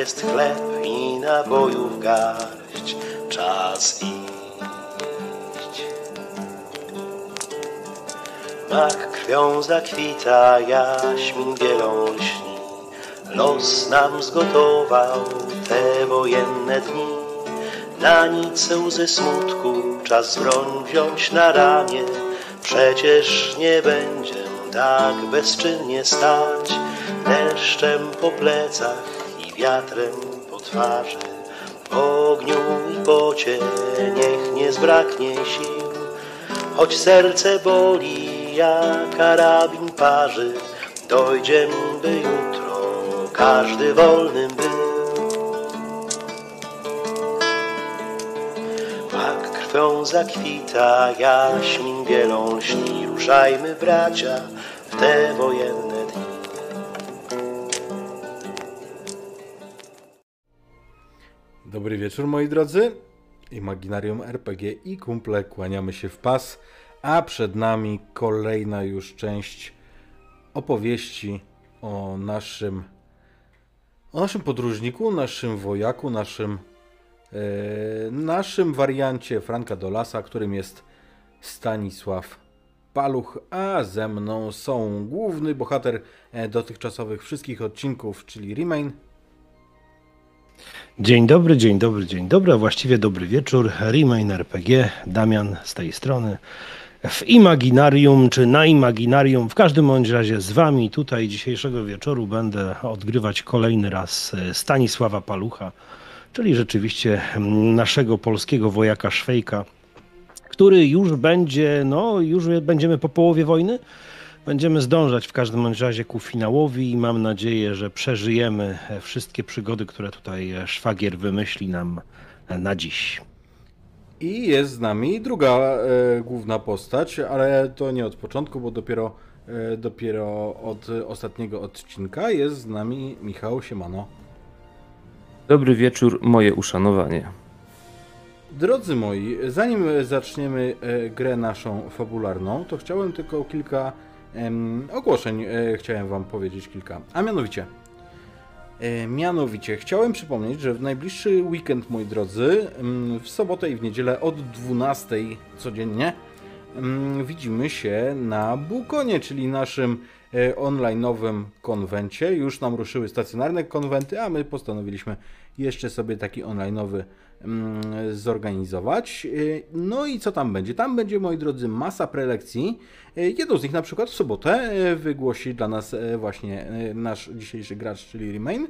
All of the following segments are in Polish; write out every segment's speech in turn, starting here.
jest chleb i nabojów garść, czas iść. Mak krwią zakwita, jaśmin bielą lśni, los nam zgotował te wojenne dni. Na nic łzy smutku, czas broń wziąć na ramię, przecież nie będzie tak bezczynnie stać, deszczem po plecach wiatrem po twarzy. W ogniu i pocie niech nie zbraknie sił, choć serce boli, jak karabin parzy, dojdziem, by jutro każdy wolnym był. Mak krwią zakwita, jaśmin lśni, ruszajmy bracia w te wojenne wieczór moi drodzy. Imaginarium RPG i kumple kłaniamy się w pas, a przed nami kolejna już część opowieści o naszym o naszym podróżniku, naszym wojaku, naszym e, naszym wariancie Franka Dolasa, którym jest Stanisław Paluch, a ze mną są główny bohater e, dotychczasowych wszystkich odcinków, czyli Remain. Dzień dobry, dzień dobry, dzień dobry, a właściwie dobry wieczór. Remain RPG, Damian z tej strony. W Imaginarium czy na Imaginarium, w każdym bądź razie z Wami tutaj dzisiejszego wieczoru będę odgrywać kolejny raz e, Stanisława Palucha, czyli rzeczywiście mm, naszego polskiego wojaka Szwejka, który już będzie, no już będziemy po połowie wojny. Będziemy zdążać w każdym razie ku finałowi i mam nadzieję, że przeżyjemy wszystkie przygody, które tutaj szwagier wymyśli nam na dziś. I jest z nami druga e, główna postać, ale to nie od początku, bo dopiero, e, dopiero od ostatniego odcinka jest z nami Michał Siemano. Dobry wieczór, moje uszanowanie. Drodzy moi, zanim zaczniemy e, grę naszą fabularną, to chciałem tylko kilka ogłoszeń, e, chciałem wam powiedzieć kilka. A mianowicie, e, mianowicie chciałem przypomnieć, że w najbliższy weekend, moi drodzy, w sobotę i w niedzielę od 12 codziennie widzimy się na Bukonie, czyli naszym e, online'owym konwencie. Już nam ruszyły stacjonarne konwenty, a my postanowiliśmy jeszcze sobie taki online'owy zorganizować. E, No i co tam będzie? Tam będzie, moi drodzy, masa prelekcji. E, Jedną z nich na przykład w sobotę e, wygłosi dla nas właśnie nasz dzisiejszy gracz, czyli Remain.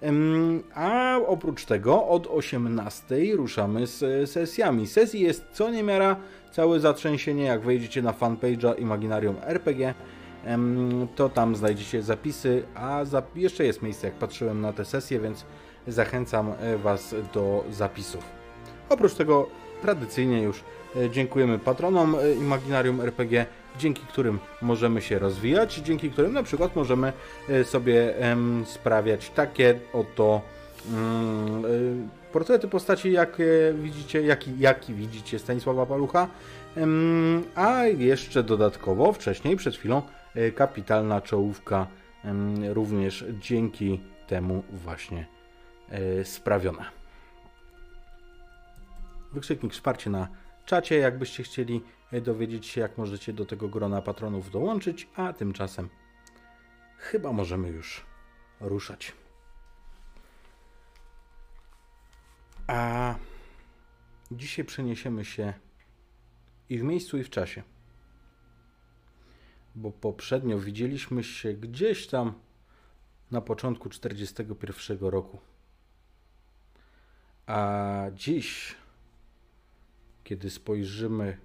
Em, A oprócz tego od 18 ruszamy z sesjami. Sesji jest co niemiara całe zatrzęsienie. Jak wejdziecie na fanpage'a Imaginarium RPG, to tam znajdziecie zapisy, a zap- jeszcze jest miejsce, jak patrzyłem na te sesje, więc zachęcam e, Was do zapisów. Oprócz tego tradycyjnie już e, dziękujemy patronom e, Imaginarium RPG, dzięki którym możemy się rozwijać, dzięki którym na przykład możemy sobie sprawiać takie oto mm, portrety postaci, jak widzicie, jaki, jaki widzicie Stanisława Palucha, a jeszcze dodatkowo wcześniej, przed chwilą, kapitalna czołówka również dzięki temu właśnie sprawiona. Wykrzyknik wsparcie na czacie, jakbyście chcieli e, dowiedzieć się, jak możecie do tego grona patronów dołączyć, a tymczasem chyba możemy już ruszać. A dzisiaj przeniesiemy się i w miejscu, i w czasie. Bo poprzednio widzieliśmy się gdzieś tam na początku 41 roku. A dziś, kiedy spojrzymy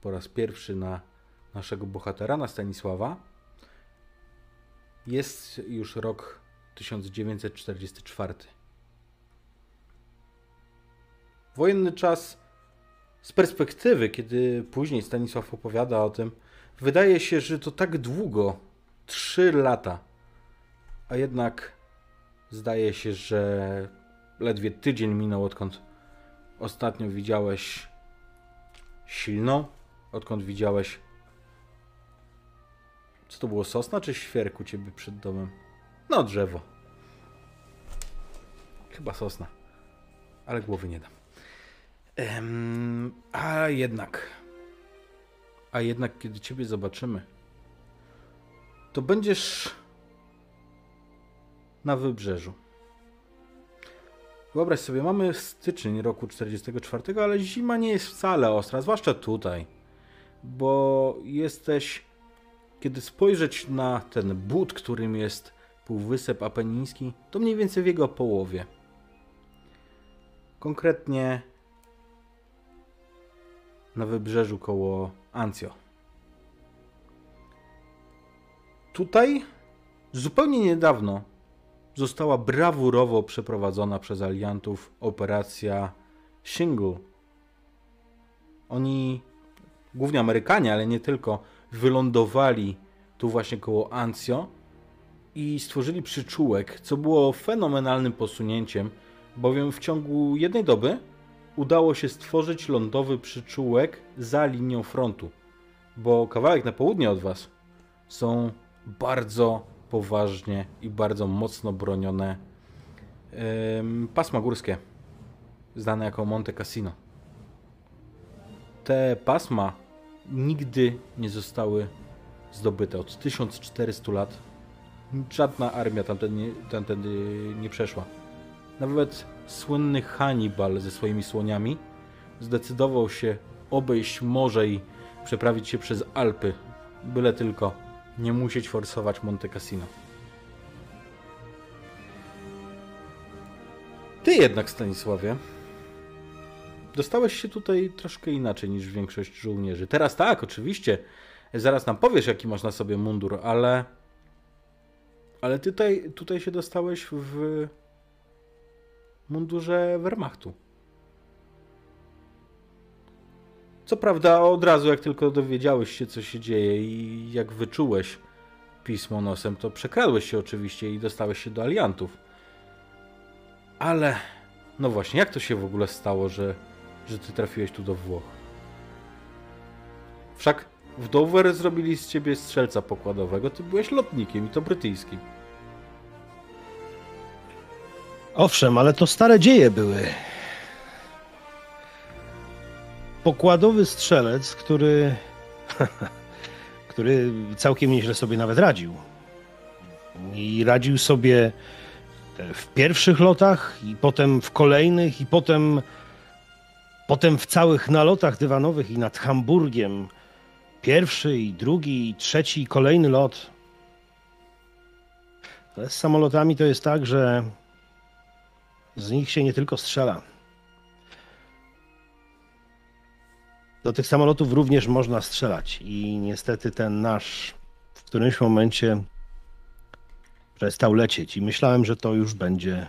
po raz pierwszy na naszego bohatera, na Stanisława, jest już rok 1944. Wojenny czas z perspektywy, kiedy później Stanisław opowiada o tym, wydaje się, że to tak długo 3 lata. A jednak zdaje się, że ledwie tydzień minął, odkąd ostatnio widziałeś silną, odkąd widziałeś. Co to było, sosna czy świerk u ciebie przed domem? No, drzewo. Chyba sosna. Ale głowy nie dam. Em, a jednak. A jednak, kiedy ciebie zobaczymy, to będziesz na wybrzeżu. Wyobraź sobie, mamy styczeń roku 44, ale zima nie jest wcale ostra, zwłaszcza tutaj. Bo jesteś, kiedy spojrzeć na ten but, którym jest Półwysep Apeniński, to mniej więcej w jego połowie. Konkretnie na wybrzeżu koło Ancio. Tutaj zupełnie niedawno została brawurowo przeprowadzona przez aliantów operacja Shingle. Oni, głównie Amerykanie, ale nie tylko, wylądowali tu właśnie koło Ancio i stworzyli przyczółek, co było fenomenalnym posunięciem, bowiem w ciągu jednej doby udało się stworzyć lądowy przyczółek za linią frontu, bo kawałek na południe od was są bardzo poważnie i bardzo mocno bronione pasma górskie, znane jako Monte Cassino. Te pasma nigdy nie zostały zdobyte od 1400 lat. Żadna armia tamtędy tamtędy nie przeszła. Nawet słynny Hannibal ze swoimi słoniami zdecydował się obejść morze i przeprawić się przez Alpy, byle tylko nie musieć forsować Monte Cassino. Ty jednak, Stanisławie, dostałeś się tutaj troszkę inaczej niż większość żołnierzy. Teraz tak, oczywiście, zaraz nam powiesz, jaki masz na sobie mundur, ale... Ale tutaj, tutaj się dostałeś w mundurze Wehrmachtu. Co prawda, od razu, jak tylko dowiedziałeś się, co się dzieje i jak wyczułeś pismo nosem, to przekradłeś się oczywiście i dostałeś się do aliantów. Ale, no właśnie, jak to się w ogóle stało, że, że ty trafiłeś tu do Włoch? Wszak w Dover zrobili z ciebie strzelca pokładowego, ty byłeś lotnikiem i to brytyjskim. Owszem, ale to stare dzieje były. Pokładowy strzelec, który. który całkiem nieźle sobie nawet radził. I radził sobie w pierwszych lotach, i potem w kolejnych, i potem. Potem w całych nalotach dywanowych i nad Hamburgiem. Pierwszy, i drugi, i trzeci, i kolejny lot. Ale z samolotami to jest tak, że z nich się nie tylko strzela. Do tych samolotów również można strzelać i niestety ten nasz w którymś momencie przestał lecieć i myślałem, że to już będzie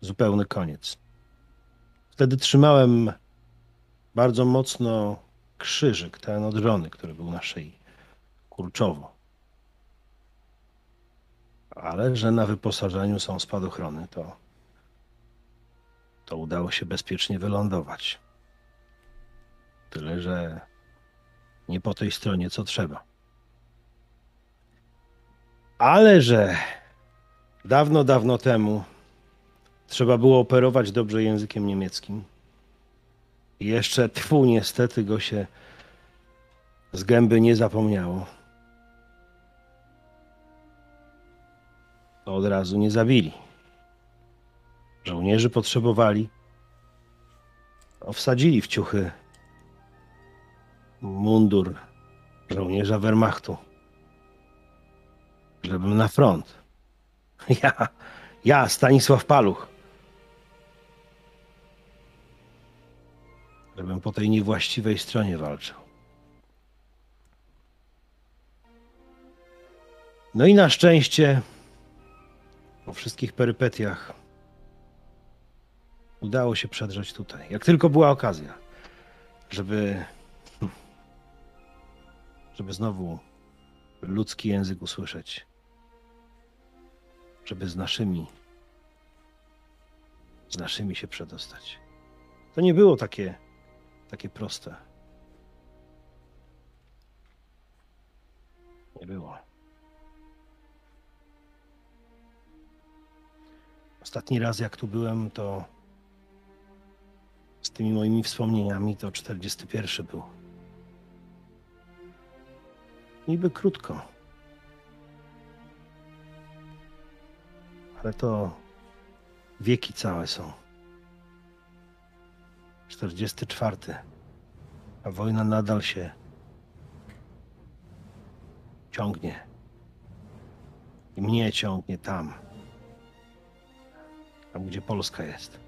zupełny koniec. Wtedy trzymałem bardzo mocno krzyżyk, ten odrony, który był na szyi, kurczowo. Ale że na wyposażeniu są spadochrony, to to udało się bezpiecznie wylądować. Tyle, że nie po tej stronie, co trzeba. Ale że dawno, dawno temu trzeba było operować dobrze językiem niemieckim. I jeszcze tfu, niestety go się z gęby nie zapomniało. To od razu nie zabili. Żołnierzy potrzebowali. No, wsadzili w ciuchy mundur żołnierza Wehrmachtu. Żebym na front. Ja, ja, Stanisław Paluch. Żebym po tej niewłaściwej stronie walczył. No i na szczęście po wszystkich perypetiach udało się przedrzeć tutaj. Jak tylko była okazja, żeby. Żeby znowu ludzki język usłyszeć. Żeby z naszymi z naszymi się przedostać. To nie było takie, takie proste. Nie było. Ostatni raz, jak tu byłem, to z tymi moimi wspomnieniami to 41 był. Niby krótko. Ale to wieki całe są. 44. A wojna nadal się ciągnie. I mnie ciągnie tam. Tam, gdzie Polska jest.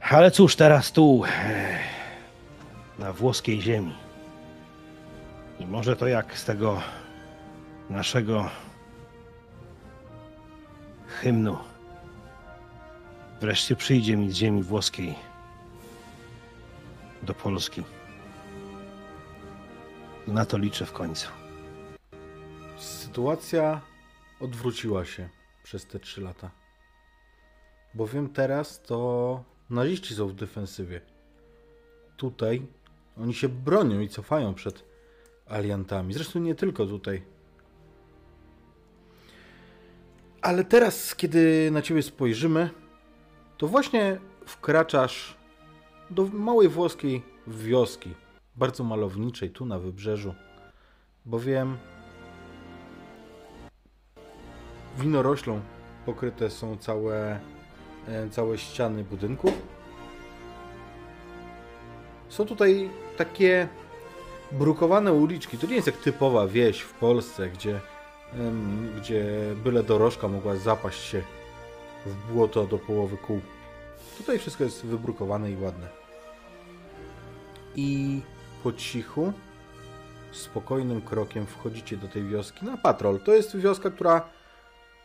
Ale cóż, teraz tu, na włoskiej ziemi. I może to jak z tego naszego hymnu. Wreszcie przyjdzie mi z ziemi włoskiej do Polski. Na to liczę w końcu. Sytuacja odwróciła się przez te trzy lata. Bowiem teraz to naziści są w defensywie. Tutaj oni się bronią i cofają przed aliantami. Zresztą nie tylko tutaj. Ale teraz, kiedy na ciebie spojrzymy, to właśnie wkraczasz do małej włoskiej wioski, bardzo malowniczej, tu na wybrzeżu. Bowiem winoroślą pokryte są całe, e, całe ściany budynków. Są tutaj takie brukowane uliczki. To nie jest jak typowa wieś w Polsce, gdzie, gdzie byle dorożka mogła zapaść się w błoto do połowy kół. Tutaj wszystko jest wybrukowane i ładne. I po cichu, spokojnym krokiem wchodzicie do tej wioski na patrol. To jest wioska, która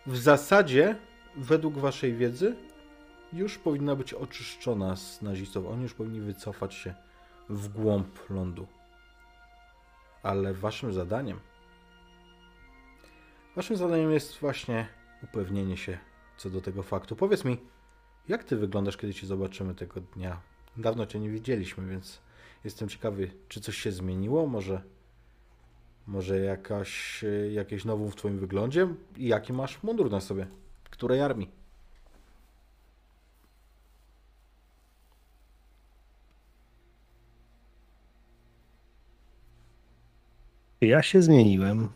w zasadzie, według waszej wiedzy, już powinna być oczyszczona z nazistów. Oni już powinni wycofać się w głąb lądu. Ale waszym zadaniem, waszym zadaniem jest właśnie upewnienie się co do tego faktu. Powiedz mi, jak ty wyglądasz, kiedy cię zobaczymy tego dnia? Dawno cię nie widzieliśmy, więc jestem ciekawy, czy coś się zmieniło? Może, może jakaś, e, jakieś nową w twoim wyglądzie? I jaki masz mundur na sobie? Której armii? Ja się zmieniłem.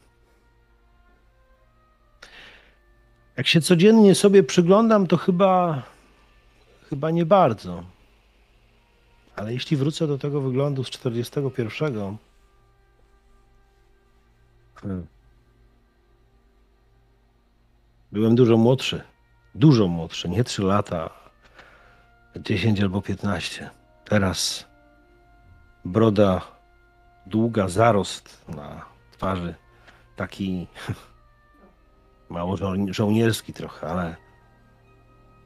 Jak się codziennie sobie przyglądam, to chyba, chyba nie bardzo. Ale jeśli wrócę do tego wyglądu z 41, hmm, byłem dużo młodszy. Dużo młodszy, nie 3 lata, 10 albo 15. Teraz broda długa, zarost na twarzy, taki mało żo- żołnierski trochę, ale,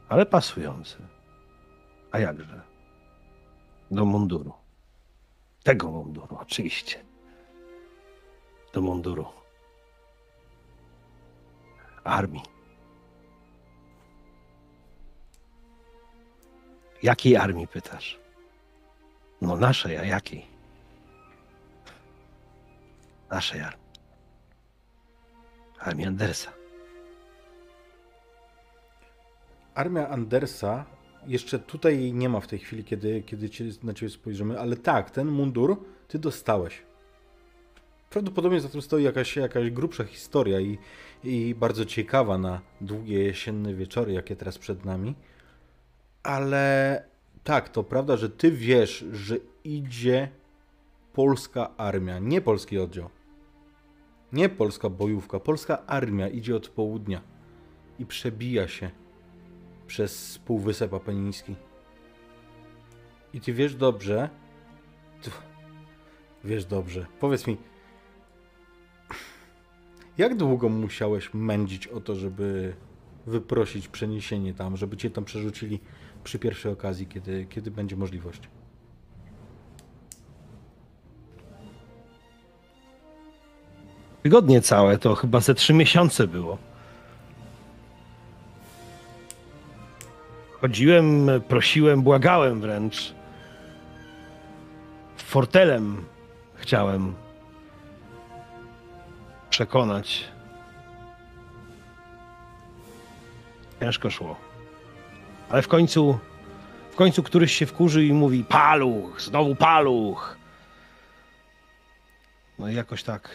ale pasujący. A jakże? Do munduru. Tego munduru, oczywiście. Do munduru. Armii. Jakiej armii pytasz? No naszej, a jakiej? Naszej armii. Armii Andersa. Armia Andersa, jeszcze tutaj jej nie ma w tej chwili, kiedy, kiedy na ciebie spojrzymy, ale tak, ten mundur ty dostałeś. Prawdopodobnie za tym stoi jakaś, jakaś grubsza historia i, i bardzo ciekawa na długie jesienne wieczory, jakie teraz przed nami. Ale tak, to prawda, że ty wiesz, że idzie polska armia, nie polski oddział. Nie polska bojówka, polska armia idzie od południa i przebija się przez Półwysep Apeniński. I ty wiesz dobrze, ty, wiesz dobrze, powiedz mi, jak długo musiałeś mędzić o to, żeby wyprosić przeniesienie tam, żeby cię tam przerzucili przy pierwszej okazji, kiedy, kiedy będzie możliwość? Tygodnie całe to chyba ze trzy miesiące było. Chodziłem, prosiłem, błagałem wręcz. Fortelem chciałem przekonać. Ciężko szło. Ale w końcu, w końcu któryś się wkurzy i mówi paluch, znowu paluch. No i jakoś tak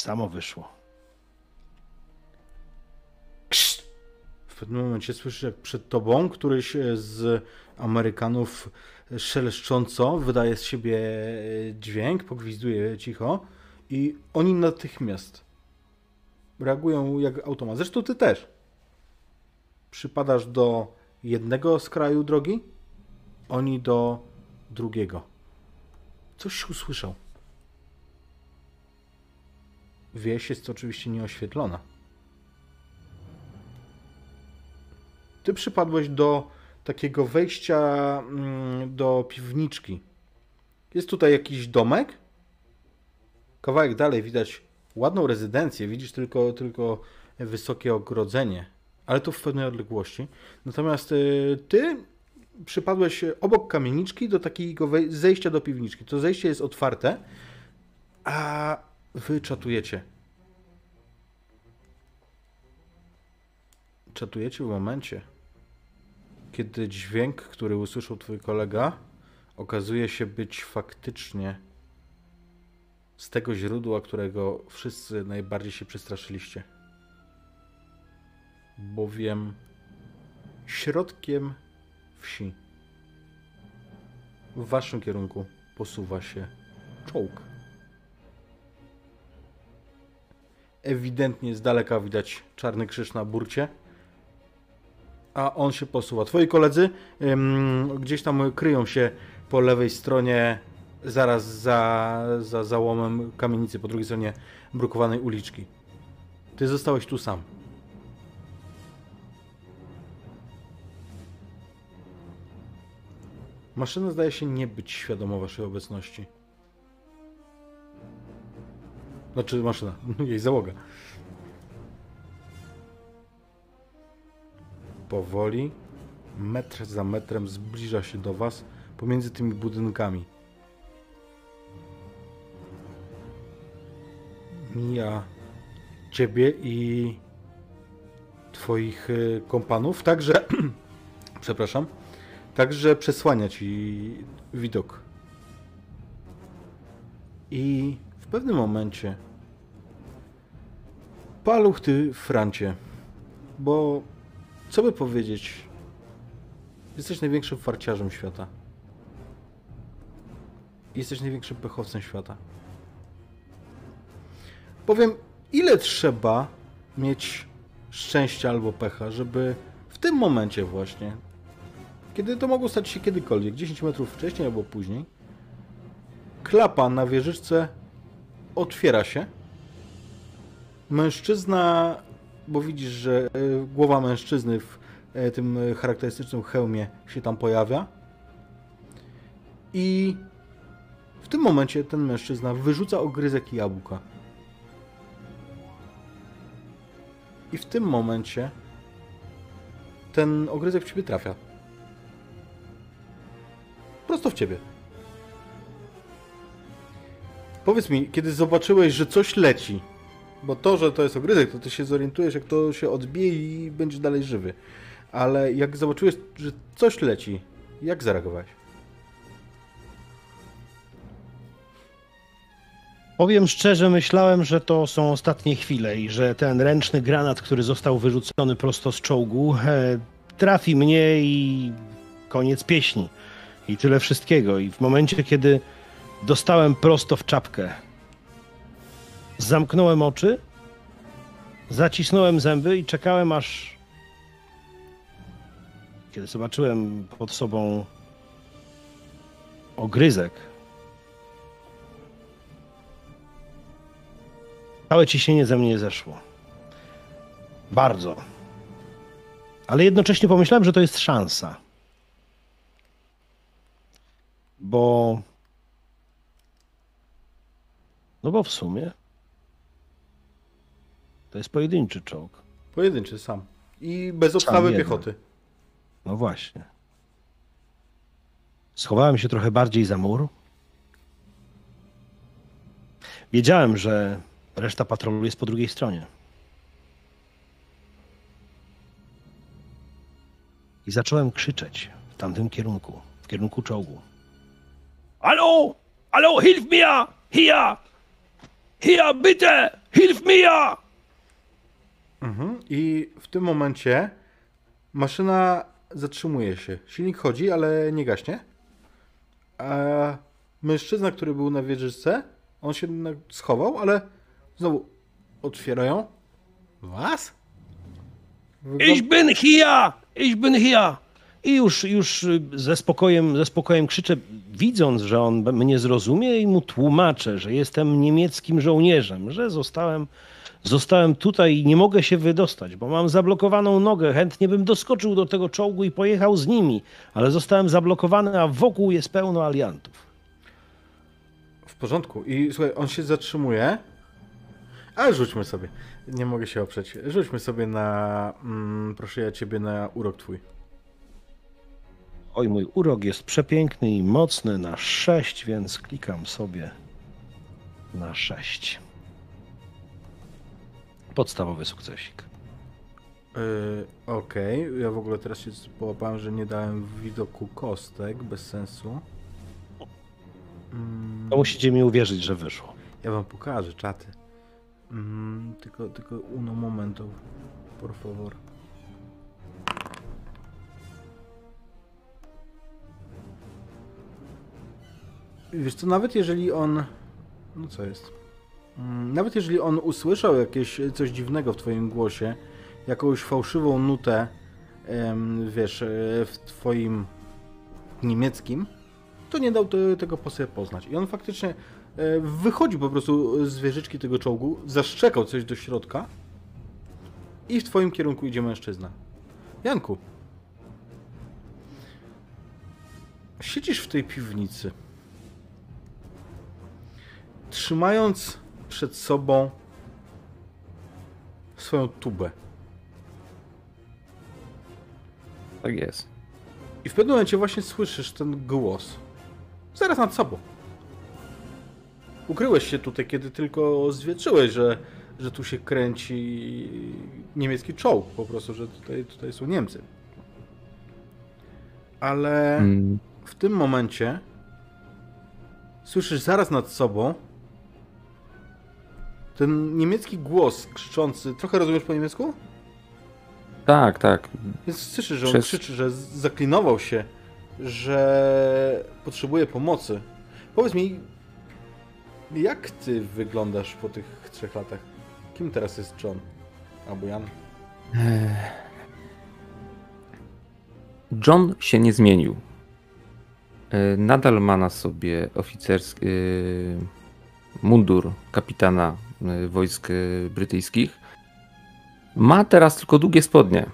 samo wyszło. W pewnym momencie słyszysz, jak przed tobą któryś z Amerykanów szeleszcząco wydaje z siebie dźwięk, pogwizduje cicho i oni natychmiast reagują jak automat. Zresztą ty też. Przypadasz do jednego skraju drogi, oni do drugiego. Coś usłyszał. Wieś jest oczywiście nieoświetlona. Ty przypadłeś do takiego wejścia mm, do piwniczki. Jest tutaj jakiś domek. Kawałek dalej widać ładną rezydencję. Widzisz tylko, tylko wysokie ogrodzenie, ale to w pewnej odległości. Natomiast y, ty przypadłeś obok kamieniczki do takiego zejścia do piwniczki. To zejście jest otwarte, a wy czatujecie. Czatujecie w momencie, kiedy dźwięk, który usłyszał twój kolega, okazuje się być faktycznie z tego źródła, którego wszyscy najbardziej się przestraszyliście. Bowiem środkiem wsi w waszym kierunku posuwa się czołg. Ewidentnie z daleka widać czarny krzyż na burcie a on się posuwa. Twoi koledzy ym, gdzieś tam kryją się po lewej stronie, zaraz za, za załomem kamienicy, po drugiej stronie brukowanej uliczki. Ty zostałeś tu sam. Maszyna zdaje się nie być świadoma waszej obecności. Znaczy maszyna, jej załoga. powoli, metr za metrem zbliża się do Was pomiędzy tymi budynkami. Mija Ciebie i Twoich y, kompanów, także, przepraszam, także przesłania Ci widok. I w pewnym momencie paluch Ty, Francie, bo co by powiedzieć? Jesteś największym farciarzem świata. Jesteś największym pechowcem świata. Powiem, ile trzeba mieć szczęścia albo pecha, żeby w tym momencie właśnie, kiedy to mogło stać się kiedykolwiek, 10 metrów wcześniej albo później, klapa na wieżyczce otwiera się. Mężczyzna bo widzisz, że e, głowa mężczyzny w e, tym charakterystycznym hełmie się tam pojawia. I w tym momencie ten mężczyzna wyrzuca ogryzek jabłka. I w tym momencie ten ogryzek w ciebie trafia. Prosto w ciebie. Powiedz mi, kiedy zobaczyłeś, że coś leci, bo to, że to jest ogryzek, to ty się zorientujesz, jak to się odbije i będziesz dalej żywy. Ale jak zobaczyłeś, że coś leci, jak zareagowałeś? Powiem szczerze, myślałem, że to są ostatnie chwile i że ten ręczny granat, który został wyrzucony prosto z czołgu, e, trafi mnie i koniec pieśni. I tyle wszystkiego. I w momencie, kiedy dostałem prosto w czapkę, Zamknąłem oczy, zacisnąłem zęby i czekałem aż. Kiedy zobaczyłem pod sobą ogryzek, całe ciśnienie ze mnie zeszło. Bardzo. Ale jednocześnie pomyślałem, że to jest szansa. Bo. No bo w sumie to jest pojedynczy czołg. Pojedynczy sam. I bez obstawy piechoty. No właśnie. Schowałem się trochę bardziej za mur. Wiedziałem, że reszta patrolu jest po drugiej stronie. I zacząłem krzyczeć w tamtym kierunku, w kierunku czołgu. Hallo! Hallo, hilf mir! Hier! Hier, bitte! Hilf mir! Mhm. I w tym momencie maszyna zatrzymuje się. Silnik chodzi, ale nie gaśnie. A mężczyzna, który był na wieżyczce, on się schował, ale znowu otwierają. Was? Wygląda- Ich bin hier! Ich bin hier! I już, już ze spokojem, ze spokojem krzyczę, widząc, że on mnie zrozumie i mu tłumaczę, że jestem niemieckim żołnierzem, że zostałem, zostałem tutaj i nie mogę się wydostać, bo mam zablokowaną nogę. Chętnie bym doskoczył do tego czołgu i pojechał z nimi, ale zostałem zablokowany, a wokół jest pełno aliantów. W porządku. I słuchaj, on się zatrzymuje. Ale rzućmy sobie. Nie mogę się oprzeć. Rzućmy sobie na. Mm, proszę ja ciebie na urok twój. Oj, mój urok jest przepiękny i mocny na 6, więc klikam sobie na 6. Podstawowy sukcesik. Yy, Okej, ja w ogóle teraz się połapałem, że nie dałem widoku kostek, bez sensu. Mm, To musicie mi uwierzyć, że wyszło. ja wam pokażę czaty. Mm, tylko, tylko uno momento, por favor. Wiesz co, nawet jeżeli on... No co jest? Mm, Nawet jeżeli on usłyszał jakieś coś dziwnego w twoim głosie, jakąś fałszywą nutę, wiesz, e, w twoim niemieckim, to nie dał te, tego po sobie poznać. I on faktycznie e, wychodzi po prostu z wieżyczki tego czołgu, zaszczekał coś do środka i w twoim kierunku idzie mężczyzna. Janku, siedzisz w tej piwnicy, trzymając przed sobą swoją tubę. Tak jest. I w pewnym momencie właśnie słyszysz ten głos. Zaraz nad sobą. Ukryłeś się tutaj, kiedy tylko zwietrzyłeś, że, że tu się kręci niemiecki czołg, po prostu, że tutaj, tutaj są Niemcy. Ale Mm, w tym momencie słyszysz zaraz nad sobą ten niemiecki głos krzyczący. Trochę rozumiesz po niemiecku? tak, tak. Więc słyszysz, że on Przez- krzyczy, że zaklinował się, że potrzebuje pomocy. Powiedz mi, jak ty wyglądasz po tych trzech latach? Kim teraz jest John? Albo Jan? John się nie zmienił. E, Nadal ma na sobie oficerski e, mundur kapitana wojsk e, brytyjskich. Ma teraz tylko długie spodnie.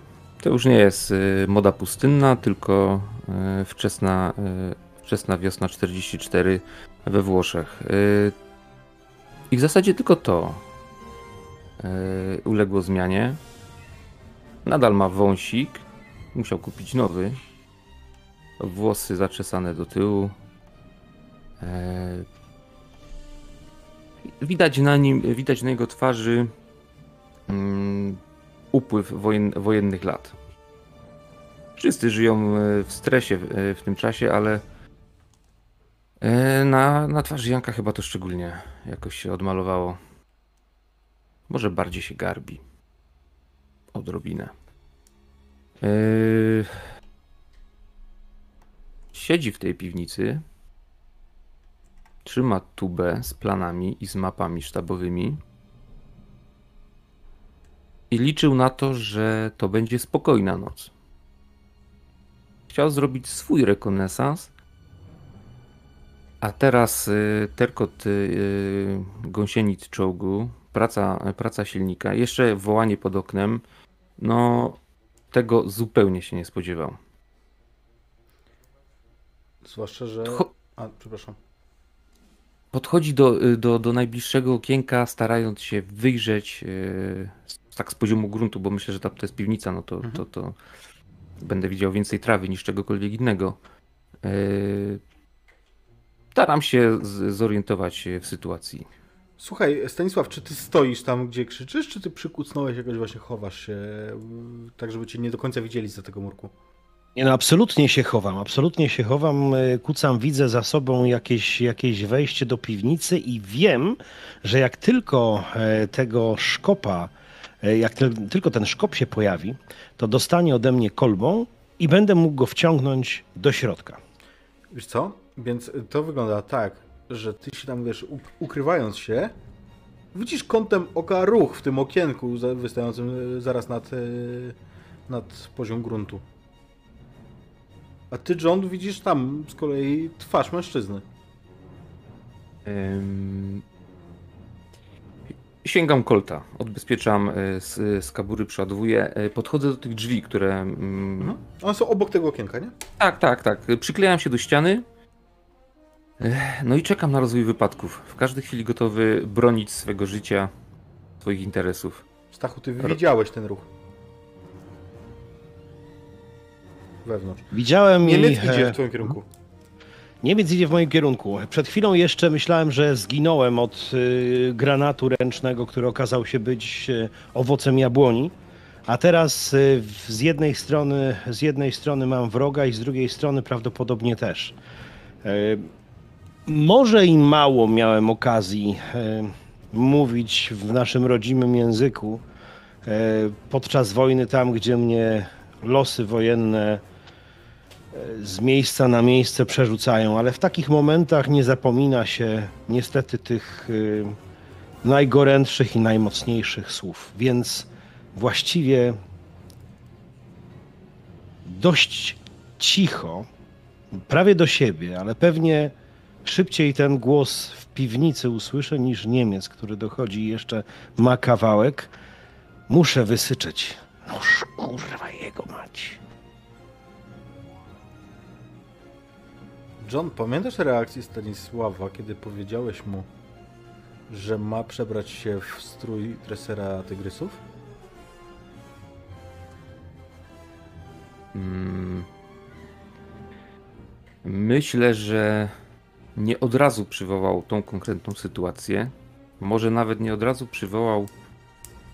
To już nie jest e, moda pustynna, tylko e, wczesna, e, wczesna wiosna 44 we Włoszech. E, I w zasadzie tylko to e, uległo zmianie. Nadal ma wąsik, Musiał kupić nowy. Włosy zaczesane do tyłu. Widać na nim, widać na jego twarzy mm, upływ wojen, wojennych lat. Wszyscy żyją e, w stresie w, e, w tym czasie, ale e, na, na twarzy Janka chyba to szczególnie jakoś się odmalowało. Może bardziej się garbi. Odrobinę. Yy, Siedzi w tej piwnicy. Trzyma tubę z planami i z mapami sztabowymi. I liczył na to, że to będzie spokojna noc. Chciał zrobić swój rekonesans. A teraz y, terkot y, gąsienic czołgu, praca, praca silnika, jeszcze wołanie pod oknem. No, tego zupełnie się nie spodziewał. Zwłaszcza, że... A, przepraszam. Podchodzi do, do, do najbliższego okienka, starając się wyjrzeć yy, z- tak z poziomu gruntu, bo myślę, że tam to jest piwnica, no to, to, to Będę widział więcej trawy niż czegokolwiek innego. E, staram się zorientować się w sytuacji. Słuchaj, Stanisław, czy ty stoisz tam, gdzie krzyczysz, czy ty przykucnąłeś jakoś właśnie chowasz się, tak żeby cię nie do końca widzieli za tego murku? Nie no, absolutnie się chowam, absolutnie się chowam, e, kucam, widzę za sobą jakieś, jakieś wejście do piwnicy i wiem, że jak tylko e, tego szkopa, e, jak tylko ten szkop się pojawi, to dostanie ode mnie kolbą i będę mógł go wciągnąć do środka. Wiesz co? Więc to wygląda tak, że ty się tam, wiesz, ukrywając się, widzisz kątem oka ruch w tym okienku wystającym zaraz nad, nad poziom gruntu. A ty, John, widzisz tam z kolei twarz mężczyzny. Sięgam kolta, odbezpieczam e, z, z kabury, przeładowuję, e, podchodzę do tych drzwi, które... Mm, mhm. One są obok tego okienka, nie? Tak, tak, tak. Przyklejam się do ściany, no i czekam na rozwój wypadków. W każdej chwili gotowy bronić swego życia, swoich interesów. Stachu, ty widziałeś ten ruch. Wewnątrz. Widziałem Niemiec i... idzie w twoim kierunku. Niemiec idzie w moim kierunku. Przed chwilą jeszcze myślałem, że zginąłem od y, granatu ręcznego, który okazał się być y, owocem jabłoni. A teraz y, z jednej strony z jednej strony mam wroga i z drugiej strony prawdopodobnie też. Y, może i mało miałem okazji y, mówić w naszym rodzimym języku y, podczas wojny tam, gdzie mnie losy wojenne z miejsca na miejsce przerzucają, ale w takich momentach nie zapomina się niestety tych y, najgorętszych i najmocniejszych słów. Więc właściwie dość cicho, prawie do siebie, ale pewnie szybciej ten głos w piwnicy usłyszę niż Niemiec, który dochodzi i jeszcze ma kawałek. Muszę wysyczeć. No kurwa jego mać. John, pamiętasz reakcję Stanisława, kiedy powiedziałeś mu, że ma przebrać się w strój dresera tygrysów? Hmm. Myślę, że nie od razu przywołał tą konkretną sytuację. Może nawet nie od razu przywołał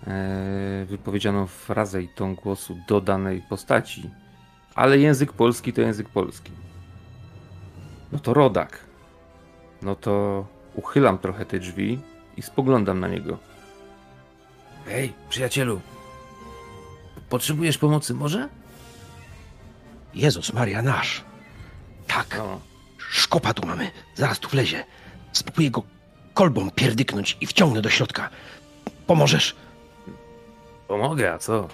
e, wypowiedzianą frazę i tą głosu do danej postaci. Ale język polski to język polski. No to rodak. No to uchylam trochę te drzwi i spoglądam na niego. Hej, przyjacielu. Potrzebujesz pomocy może? Jezus Maria nasz. Tak. No. Szkopa tu mamy. Zaraz tu wlezie. Spróbuję go kolbą pierdyknąć i wciągnę do środka. Pomożesz? Pomogę, a co?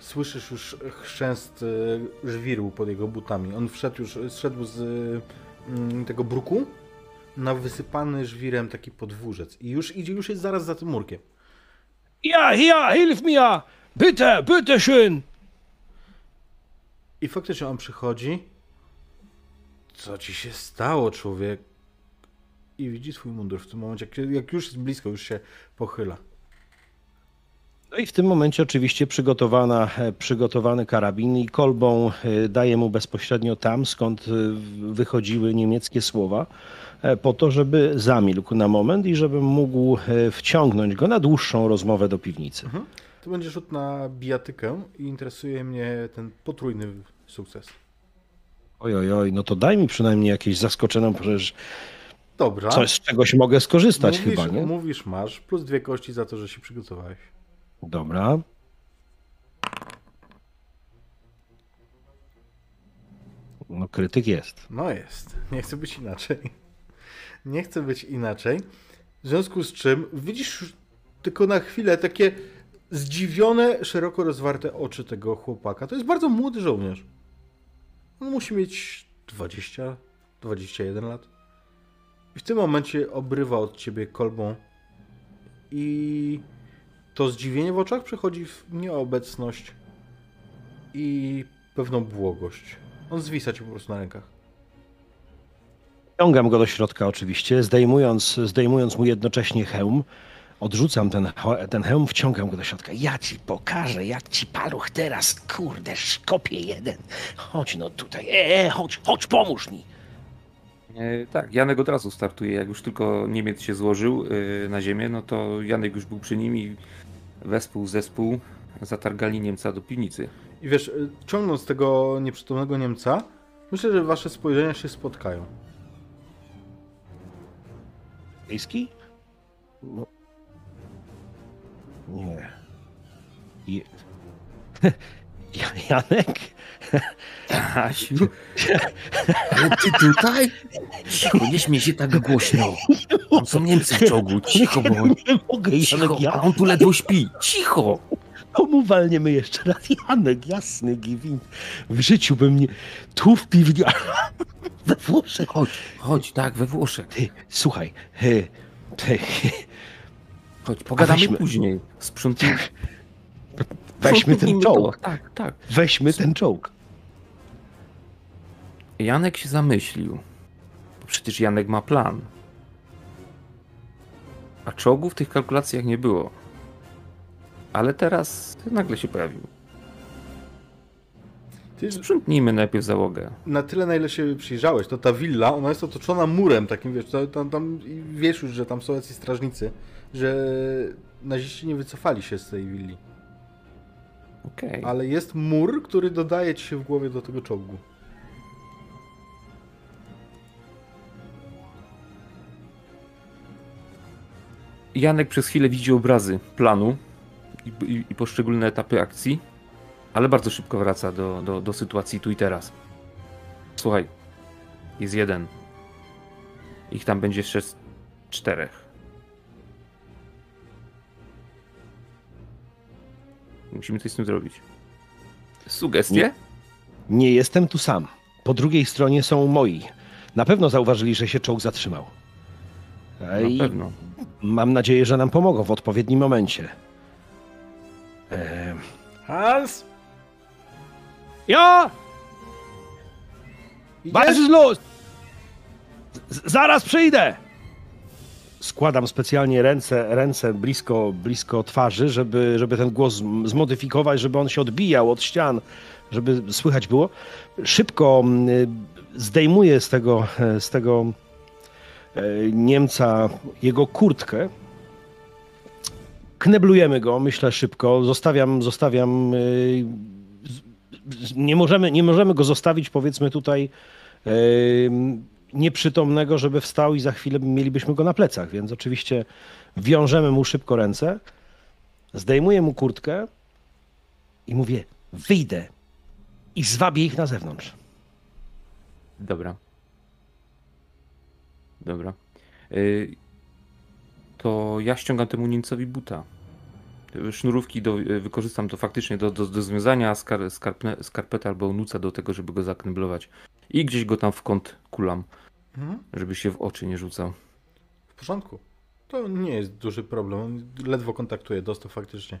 Słyszysz już chrzęst e, żwiru pod jego butami. On wszedł już, zszedł z tego bruku na wysypany żwirem taki podwórzec. I już idzie, już jest zaraz za tym murkiem. Ja, ja, hilf mir! Bitte, bitte schön! I faktycznie on przychodzi. Co ci się stało, człowiek? I widzi swój mundur w tym momencie. Jak, jak już jest blisko, już się pochyla. No i w tym momencie oczywiście przygotowana, e, przygotowany karabin i kolbą e, daje mu bezpośrednio tam, skąd e, wychodziły niemieckie słowa, po to, żeby zamilkł na moment i żebym mógł wciągnąć go na dłuższą rozmowę do piwnicy. Mhm. To będzie rzut na bijatykę i interesuje mnie ten potrójny sukces. Oj, oj, oj, no to daj mi przynajmniej jakieś zaskoczenie, przecież Dobra. coś z czegoś mogę skorzystać mówisz, chyba, nie? Mówisz, masz, plus dwie kości za to, że się przygotowałeś. Dobra. No, krytyk jest. No jest. Nie chcę być inaczej. Nie chcę być inaczej. W związku z czym widzisz tylko na chwilę takie zdziwione, szeroko rozwarte oczy tego chłopaka. To jest bardzo młody żołnierz. On musi mieć 20, 21 lat. I w tym momencie obrywa od ciebie kolbą i to zdziwienie w oczach przechodzi w nieobecność i pewną błogość. On zwisa ci po prostu na rękach. Ciągam go do środka oczywiście, zdejmując, zdejmując mu jednocześnie hełm. Odrzucam ten, ten hełm, wciągam go do środka. Ja ci pokażę, jak ci paluch teraz, kurde, szkopie jeden. Chodź no tutaj, e, e, chodź, chodź, pomóż mi. E, tak, Janek od razu startuje. Jak już tylko Niemiec się złożył e, na ziemię, no to Janek już był przy nim i wespół zespół zatargali Niemca do piwnicy. I wiesz, y, ciągnąc tego nieprzytomnego Niemca, myślę, że wasze spojrzenia się spotkają. Wiejski? No. Nie. Je... Ja- Janek? Asiu, Ale ty tutaj? Cicho, nie śmiej się tak głośno. Tam są Niemcy w czołgu. Cicho, bo Nie mogę, Janek, a on tu ledwo śpi. Cicho! Komu walniemy jeszcze raz? Janek, jasny giwin. W życiu bym nie... Tu w piwni... We Włoszech. Chodź, chodź, tak, we Włoszech. Ty, słuchaj. He, ty, Chodź, pogadamy później. sprzątnij. Weźmy ten czołg. Tak, tak. Weźmy ten czołg. Janek się zamyślił. Bo przecież Janek ma plan. A czołgów w tych kalkulacjach nie było. Ale teraz nagle się pojawił. Sprzątnijmy najpierw załogę. na tyle, na ile się przyjrzałeś, to ta willa, ona jest otoczona murem takim, wiesz, tam, tam i wiesz już, że tam są jacyś strażnicy, że naziści nie wycofali się z tej willi. Okej. Ale jest mur, który dodaje ci się w głowie do tego czołgu. Janek przez chwilę widzi obrazy planu i, i, i poszczególne etapy akcji, ale bardzo szybko wraca do, do, do sytuacji tu i teraz. Słuchaj, jest jeden. Ich tam będzie jeszcze czterech. Musimy coś z tym zrobić. Sugestie? Nie. Nie jestem tu sam. Po drugiej stronie są moi. Na pewno zauważyli, że się czołg zatrzymał. Na I pewno. mam nadzieję, że nam pomogą w odpowiednim momencie. Hans! ja! Idziesz? Bardzo Z- Zaraz przyjdę! Składam specjalnie ręce, ręce blisko, blisko twarzy, żeby, żeby ten głos zm- zmodyfikować, żeby on się odbijał od ścian, żeby słychać było. Szybko zdejmuję z tego, e, z tego e, Niemca jego kurtkę. Kneblujemy go, myślę szybko. Zostawiam, zostawiam. z- Nie możemy, nie możemy go zostawić, powiedzmy tutaj Ym, nieprzytomnego, żeby wstał i za chwilę mielibyśmy go na plecach, więc oczywiście wiążemy mu szybko ręce, zdejmuję mu kurtkę i mówię, wyjdę i zwabię ich na zewnątrz. Dobra. Dobra. Y, To ja ściągam temu Niemcowi buta. Sznurówki do, y, wykorzystam to faktycznie do, do, do związania skar, skarpne, skarpety albo nuca do tego, żeby go zakneblować. I gdzieś go tam w kąt kulam, Mhm. żeby się w oczy nie rzucał. W porządku. To nie jest duży problem. Ledwo kontaktuje. Dostał faktycznie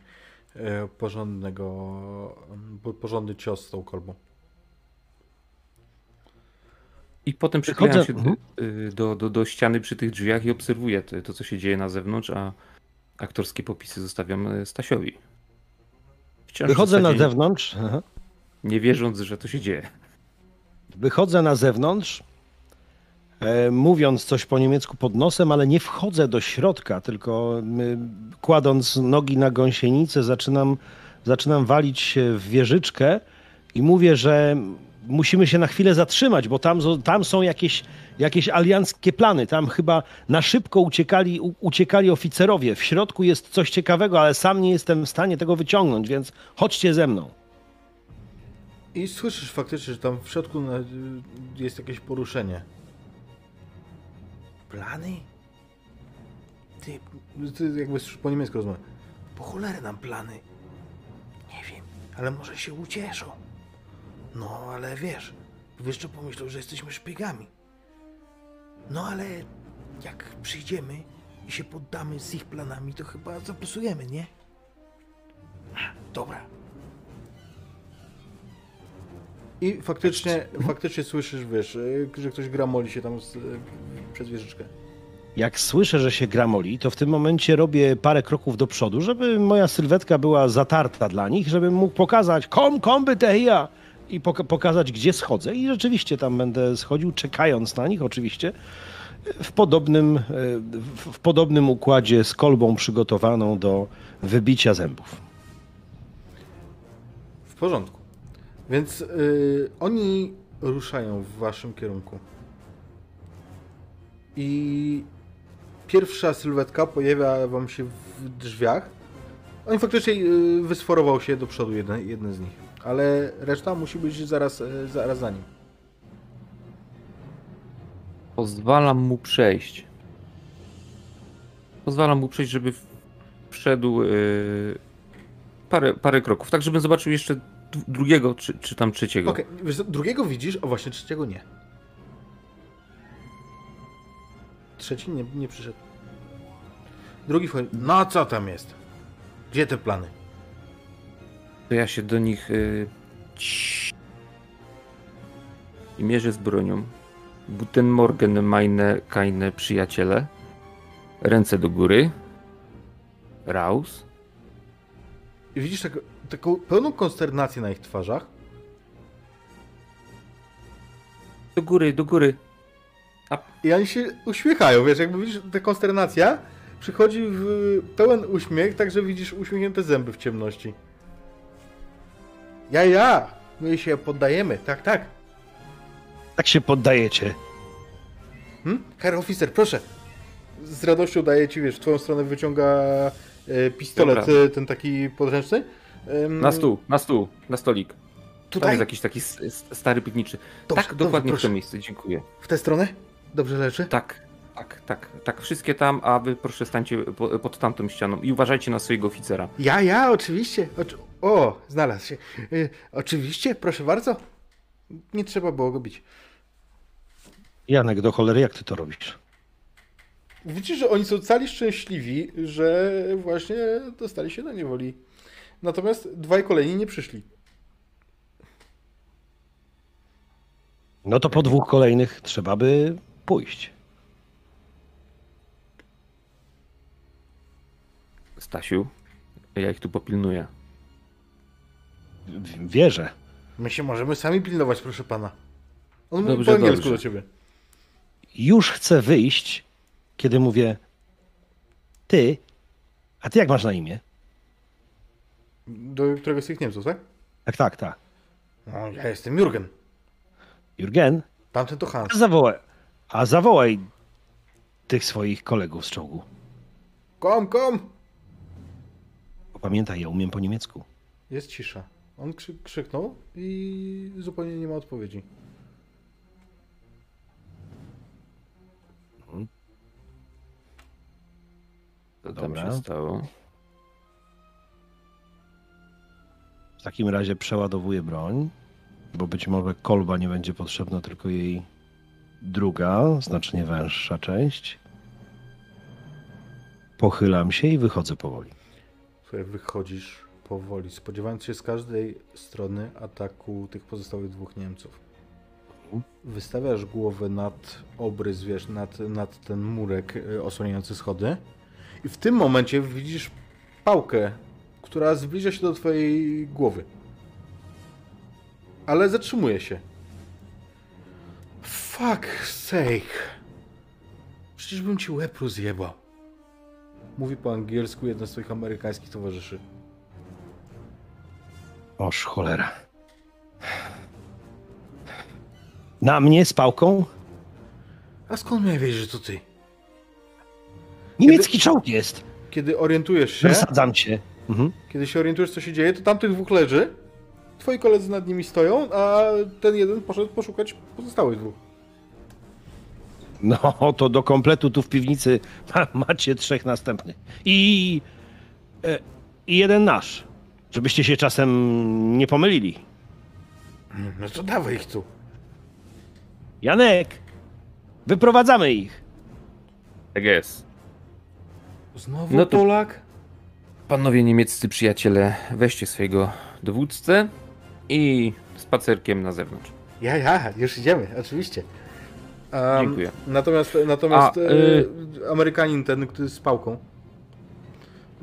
e, porządnego, po- porządny cios z tą kolbą. I potem przyklejam się do, mhm. y, do, do, do ściany przy tych drzwiach i obserwuję to, to, co się dzieje na zewnątrz, a aktorskie popisy zostawiam y, Stasiowi. Wciąż Wychodzę na zewnątrz, aha. Nie wierząc, że to się dzieje. Wychodzę na zewnątrz, e, mówiąc coś po niemiecku pod nosem, ale nie wchodzę do środka, tylko kładąc nogi na gąsienicę, zaczynam, zaczynam walić w wieżyczkę i mówię, że musimy się na chwilę zatrzymać, bo tam, tam są jakieś, jakieś alianckie plany. Tam chyba na szybko uciekali, uciekali oficerowie. W środku jest coś ciekawego, ale sam nie jestem w stanie tego wyciągnąć, więc chodźcie ze mną. I słyszysz faktycznie, że tam w środku jest jakieś poruszenie. Plany? Ty, ty jakby po niemiecku rozmawiasz. Po cholerę nam plany. Nie wiem, ale może się ucieszą. No, ale wiesz, jeszcze pomyślą, że jesteśmy szpiegami. No, ale jak przyjdziemy i się poddamy z ich planami, to chyba zapasujemy, nie? Dobra, I faktycznie, faktycznie słyszysz, wiesz, y, że ktoś gra moli się tam z, y, przez wieżyczkę. jak słyszę, że się gramoli, to w tym momencie robię parę kroków do przodu, żeby moja sylwetka była zatarta dla nich, żebym mógł pokazać kom, komby tehia i poka- pokazać, gdzie schodzę. I rzeczywiście tam będę schodził, czekając na nich oczywiście, w podobnym, w, w podobnym układzie z kolbą przygotowaną do wybicia zębów. W porządku. Więc y, oni ruszają w waszym kierunku. I pierwsza sylwetka pojawia wam się w drzwiach. On faktycznie y, wysforował się do przodu, jeden, jeden z nich. Ale reszta musi być zaraz, y, zaraz za nim. Pozwalam mu przejść. Pozwalam mu przejść, żeby wszedł yy, parę, parę kroków, tak żebym zobaczył jeszcze drugiego czy, czy tam trzeciego. Okej, co, drugiego widzisz, a właśnie trzeciego nie. Trzeci nie, nie przyszedł. Drugi wchodzi. No co tam jest? Gdzie te plany? To ja się do nich ci- i mierzę z bronią. Guten Morgen, meine keine przyjaciele. Ręce do góry. Raus. I widzisz tak, taką pełną konsternację na ich twarzach. Do góry, do góry. I oni się uśmiechają, wiesz, jakby widzisz, ta konsternacja przychodzi w pełen uśmiech, tak że widzisz uśmiechnięte zęby w ciemności. Ja, ja! My się poddajemy, tak, tak. Tak się poddajecie. Hm? Herr Officer, proszę. Z radością daje ci, wiesz, w twoją stronę wyciąga e, pistolet, Dobra. e, ten taki podręczny. Em, Na stół, na stół, na stolik. Tam Tutaj, jest jakiś taki stary piwniczy. Dobrze, tak, dobrze, dokładnie w proszę. to miejsce, dziękuję. w tę stronę? Dobrze leży? Tak, tak, tak, tak. Wszystkie tam, a wy proszę stańcie po, pod tamtą ścianą i uważajcie na swojego oficera. Ja, ja, oczywiście. Oczy... O, znalazł się. E, oczywiście, proszę bardzo. Nie trzeba było go bić. Janek, do cholery, jak ty to robisz? Widzisz, że oni są cali szczęśliwi, że właśnie dostali się do niewoli. Natomiast dwaj kolejni nie przyszli. No to po dwóch kolejnych trzeba by pójść. Stasiu, ja ich tu popilnuję. W- Wierzę. My się możemy sami pilnować, proszę pana. On mówi Dobrze, po angielsku dobrze. do ciebie. Już chcę wyjść, kiedy mówię ty, a ty jak masz na imię? Do któregoś z tych Niemców, tak? Tak, tak, tak. No, ja jestem Jurgen. Jurgen, Tamten to Hans. a zawołaj, a zawołaj tych swoich kolegów z czołgu. Kom, kom! Pamiętaj, ja umiem po niemiecku. Jest cisza. On krzy krzyknął i zupełnie nie ma odpowiedzi. Co tam Dobra. się stało? W takim razie przeładowuję broń, bo być może kolba nie będzie potrzebna, tylko jej druga, znacznie węższa część. Pochylam się i wychodzę powoli. Słuchaj, wychodzisz powoli, spodziewając się z każdej strony ataku tych pozostałych dwóch Niemców. Wystawiasz głowę nad obrys, wiesz, nad, nad ten murek y, osłaniający schody i w tym momencie widzisz pałkę, która zbliża się do twojej głowy. Ale zatrzymuje się. Fuck sake. Przecież bym ci łeb rozjebał. Mówi po angielsku jeden z twoich amerykańskich towarzyszy. Oż cholera. Na mnie z pałką? A skąd miałem wiedzieć, że to ty? Niemiecki czołg jest. Kiedy orientujesz się, Wysadzam cię. Mhm. kiedy się orientujesz, co się dzieje, to tamtych dwóch leży. Twoi koledzy nad nimi stoją, a ten jeden poszedł poszukać pozostałych dwóch. No, to do kompletu tu w piwnicy ma, macie trzech następnych. I, e, I jeden nasz. Żebyście się czasem nie pomylili. No to dawaj ich tu. Janek, wyprowadzamy ich. Tak jest. Znowu No to- Polak? Panowie niemieccy przyjaciele, weźcie swojego dowódcę i spacerkiem na zewnątrz. Ja, ja, już idziemy, oczywiście. A, Dziękuję. Natomiast, natomiast A, e, y- Amerykanin ten, który z pałką,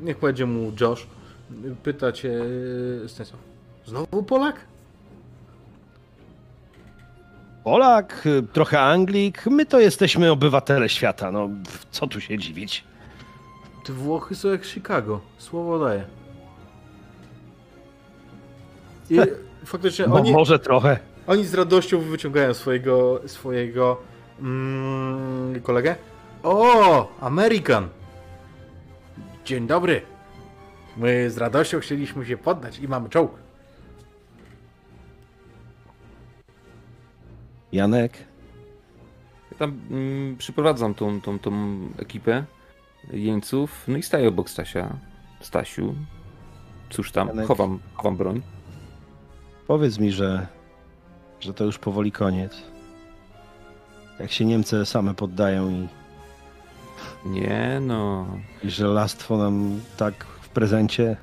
niech powiedzie mu Josh, pyta cię e, Stanisław, znowu Polak? Polak, trochę Anglik, my to jesteśmy obywatele świata, no co tu się dziwić. Te Włochy są jak Chicago, słowo daję. I faktycznie Bo oni, może trochę. oni z radością wyciągają swojego, swojego mm, kolegę. O, Amerykan! Dzień dobry. My z radością chcieliśmy się poddać i mamy czołg. Janek, Ja tam mm, przyprowadzam tą, tą, tą ekipę jeńców, no i staję obok Stasia. Stasiu. Cóż tam, Janek. chowam, chowam broń. powiedz mi, że, że to już powoli koniec. Jak się Niemcy same poddają i, Nie no, i żelastwo nam tak w prezencie.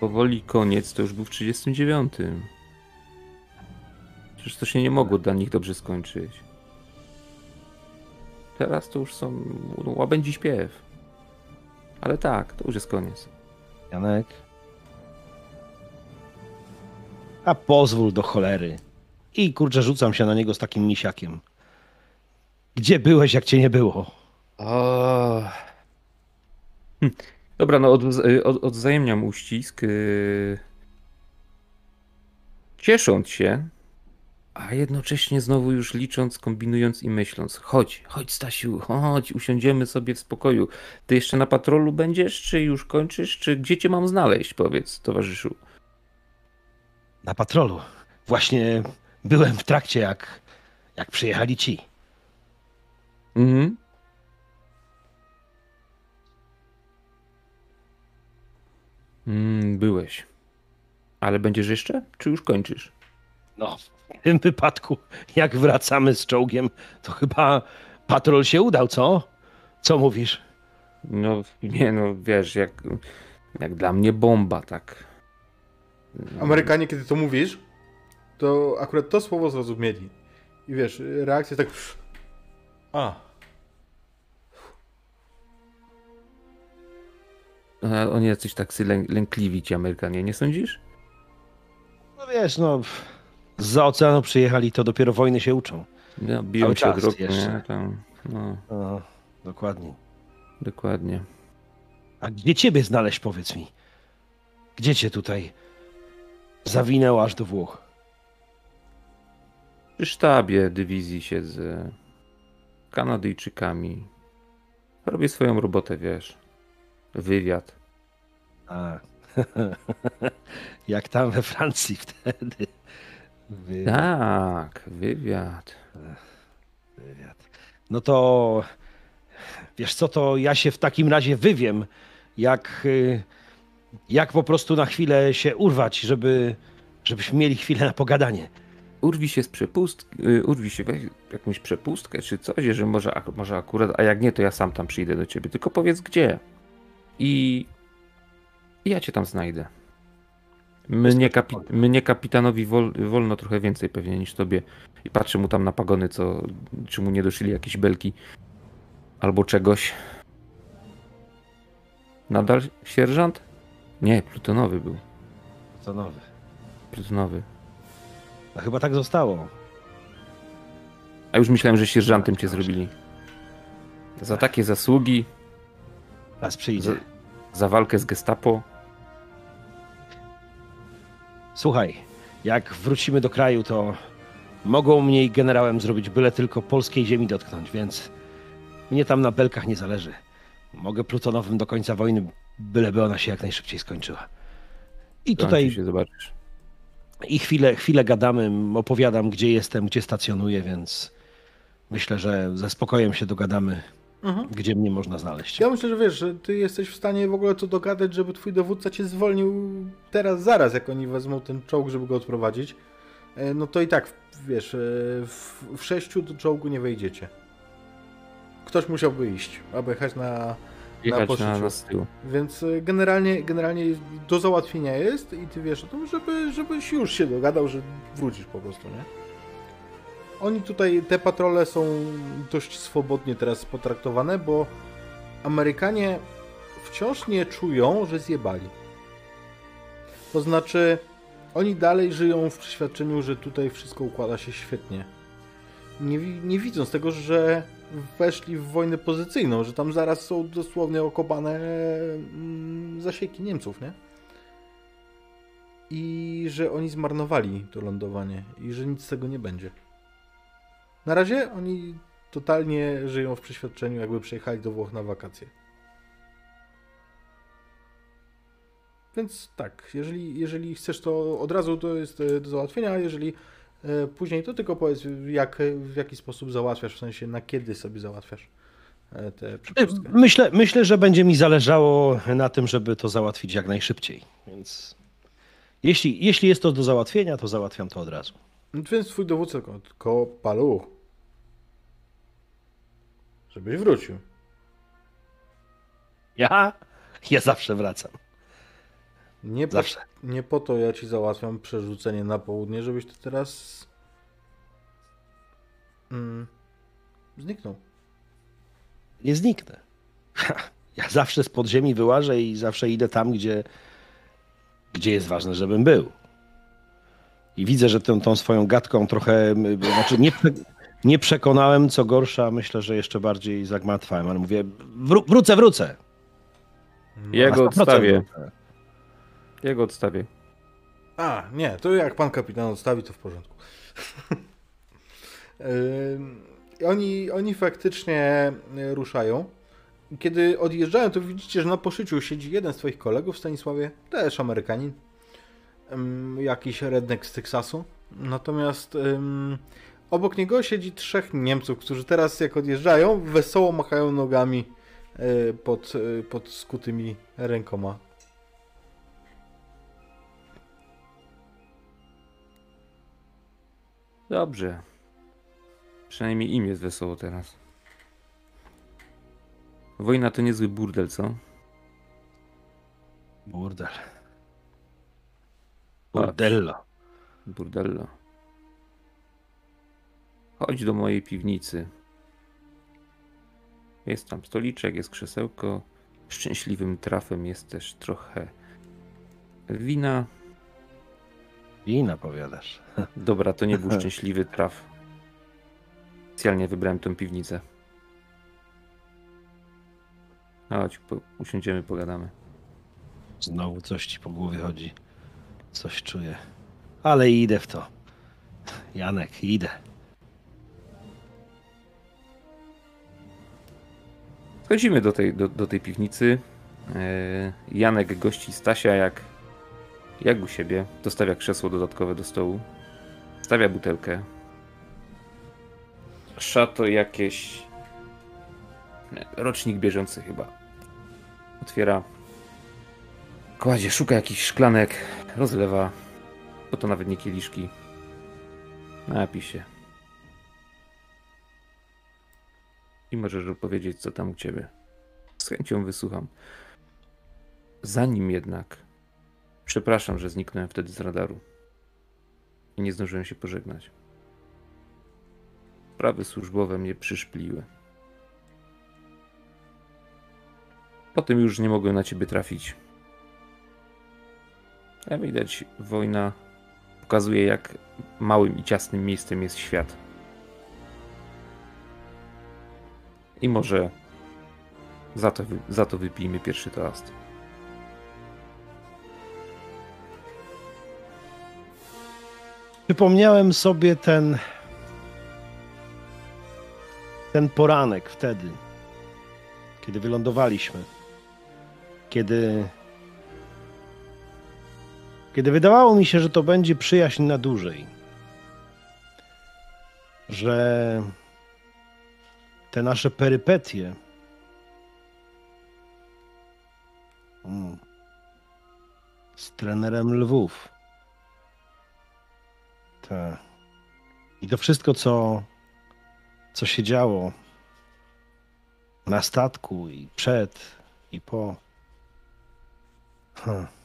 powoli koniec, to już był w 39. Przecież to się nie mogło dla nich dobrze skończyć. Teraz to już są łabędzi śpiew. Ale tak, to już jest koniec. Janek. A pozwól do cholery. I kurczę, rzucam się na niego z takim misiakiem. Gdzie byłeś, jak cię nie było? O. Hm. Dobra, no od, od, odwzajemniam uścisk. yy, Ciesząc się, a jednocześnie znowu już licząc, kombinując i myśląc. Chodź, chodź Stasiu, chodź, usiądziemy sobie w spokoju. Ty jeszcze na patrolu będziesz, czy już kończysz, czy gdzie cię mam znaleźć, powiedz, towarzyszu. Na patrolu. Właśnie byłem w trakcie, jak, jak przyjechali ci. Mhm. Mm, byłeś. Ale będziesz jeszcze, czy już kończysz? No, w tym wypadku, jak wracamy z czołgiem, to chyba patrol się udał, co? Co mówisz? No, nie no, wiesz, jak, jak dla mnie bomba, tak. No, Amerykanie, kiedy to mówisz, to akurat to słowo zrozumieli. I wiesz, reakcja tak... A, Oni jacyś lę, lękliwi ci Amerykanie, nie sądzisz? No wiesz, no, z oceanu przyjechali, to dopiero wojny się uczą. No, biją się od czas roku, jeszcze. nie? Tam, no, No, dokładnie. dokładnie. A gdzie ciebie znaleźć, powiedz mi? Gdzie cię tutaj zawinęło aż do Włoch? Przy sztabie dywizji siedzę. Kanadyjczykami. Robię swoją robotę, wiesz. Wywiad. A, jak tam we Francji wtedy. Wy- Tak, wywiad. Wywiad. No to wiesz co, to ja się w takim razie wywiem, jak, y, jak po prostu na chwilę się urwać, żeby, żebyśmy mieli chwilę na pogadanie. Urwij się z przepustki, y, urwij się weź jakąś przepustkę czy coś, że może, może akurat, a jak nie, to ja sam tam przyjdę do ciebie. Tylko powiedz gdzie. I, i ja cię tam znajdę. Mnie, kapi, mnie kapitanowi wol, wolno trochę więcej pewnie niż tobie. I patrzę mu tam na pagony, co, czy mu nie doszyli jakieś belki albo czegoś. Nadal sierżant? Nie, plutonowy był. To nowy. Plutonowy. No chyba tak zostało. A już myślałem, że sierżantem cię zrobili. Za takie zasługi, Raz przyjdzie. za, za walkę z gestapo. Słuchaj, jak wrócimy do kraju, to mogą mnie i generałem zrobić byle tylko polskiej ziemi dotknąć, więc mnie tam na belkach nie zależy. Mogę plutonowym do końca wojny, byleby ona się jak najszybciej skończyła. I Tutaj się zobaczysz. i chwilę, chwilę gadamy, opowiadam, gdzie jestem, gdzie stacjonuję, więc myślę, że ze spokojem się dogadamy, Mhm. gdzie mnie można znaleźć. Ja myślę, że wiesz, że ty jesteś w stanie w ogóle to dogadać, żeby twój dowódca cię zwolnił teraz, zaraz, jak oni wezmą ten czołg, żeby go odprowadzić. E, No to i tak, wiesz, e, w, w sześciu do czołgu nie wejdziecie. Ktoś musiałby iść, aby jechać na, na, na. Więc e, generalnie, generalnie do załatwienia jest i ty wiesz o tym, żeby, żebyś już się dogadał, że wrócisz po prostu, nie? Oni tutaj, te patrole są dość swobodnie teraz potraktowane, bo Amerykanie wciąż nie czują, że zjebali. To znaczy, oni dalej żyją w przeświadczeniu, że tutaj wszystko układa się świetnie. Nie, nie widząc tego, że weszli w wojnę pozycyjną, że tam zaraz są dosłownie okopane mm, zasieki Niemców, nie? I że oni zmarnowali to lądowanie i że nic z tego nie będzie. Na razie oni totalnie żyją w przeświadczeniu, jakby przyjechali do Włoch na wakacje. Więc tak, jeżeli, jeżeli chcesz to od razu, to jest e, do załatwienia, a jeżeli e, później, to tylko powiedz, jak, w jaki sposób załatwiasz, w sensie na kiedy sobie załatwiasz e, tę przepustkę. Myślę, myślę, że będzie mi zależało na tym, żeby to załatwić jak najszybciej. Więc jeśli, jeśli jest to do załatwienia, to załatwiam to od razu. Więc twój dowódca ko- ko paluch. Żebyś wrócił. Ja? Ja zawsze wracam. Nie po, Zawsze. nie po to ja ci załatwiam przerzucenie na południe, żebyś ty teraz mm, zniknął. Nie zniknę. Ja zawsze z podziemi wyłażę i zawsze idę tam, gdzie, gdzie jest ważne, żebym był. I widzę, że tą, tą swoją gadką trochę, znaczy nie, nie przekonałem, co gorsza, myślę, że jeszcze bardziej zagmatwałem, ale mówię, wró- wrócę, wrócę. Ja Na go 100% odstawię. wrócę. Ja go odstawię. A, nie, to jak pan kapitan odstawi, to w porządku. Oni, oni faktycznie y, ruszają. Kiedy odjeżdżają, to widzicie, że na poszyciu siedzi jeden z twoich kolegów w Stanisławie, też Amerykanin. Jakiś redneck z Teksasu. Natomiast ym, obok niego siedzi trzech Niemców, którzy teraz jak odjeżdżają, wesoło machają nogami y, pod, y, pod skutymi rękoma. Dobrze. Przynajmniej im jest wesoło teraz. Wojna to niezły burdel, co? Burdel. Burdello. Burdello. Chodź do mojej piwnicy. Jest tam stoliczek, jest krzesełko. Szczęśliwym trafem jest też trochę wina. Wina powiadasz. Dobra, to nie był szczęśliwy traf. Specjalnie wybrałem tą piwnicę. Chodź, po, usiądziemy, pogadamy. Znowu coś ci po głowie chodzi. Coś czuję. Ale idę w to. Janek, idę. Wchodzimy do tej, do, do tej piwnicy. E, Janek gości Stasia jak, jak u siebie. Dostawia krzesło dodatkowe do stołu. Stawia butelkę. Szato jakieś. Rocznik bieżący chyba. Otwiera. Kładzie, szuka jakichś szklanek. Rozlewa. Bo to nawet nie kieliszki. Napij się. I możesz opowiedzieć, co tam u ciebie. Z chęcią wysłucham. Zanim jednak. Przepraszam, że zniknąłem wtedy z radaru. I nie zdążyłem się pożegnać. Sprawy służbowe mnie przyszpliły. Potem już nie mogłem na ciebie trafić. Jak widać, wojna pokazuje, jak małym i ciasnym miejscem jest świat. I może za to, za to wypijmy pierwszy toast. Przypomniałem sobie ten. Ten poranek wtedy, kiedy wylądowaliśmy. Kiedy. Kiedy wydawało mi się, że to będzie przyjaźń na dłużej. Że te nasze perypetie. Mm, z trenerem Lwów. Tak. I to wszystko, co, co się działo na statku i przed, i po. Hm.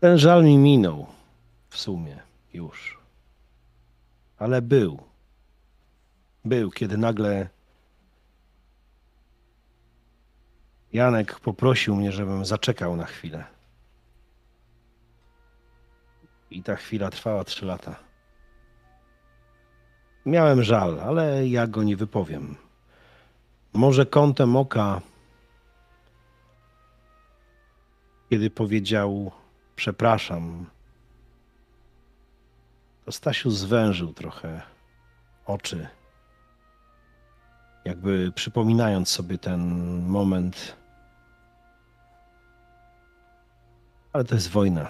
Ten żal mi minął w sumie. już. Ale był. Był, kiedy nagle Janek poprosił mnie, żebym zaczekał na chwilę. I ta chwila trwała trzy lata. Miałem żal, ale ja go nie wypowiem. Może kątem oka, kiedy powiedział przepraszam, to Stasiu zwężył trochę oczy, jakby przypominając sobie ten moment. Ale to jest wojna.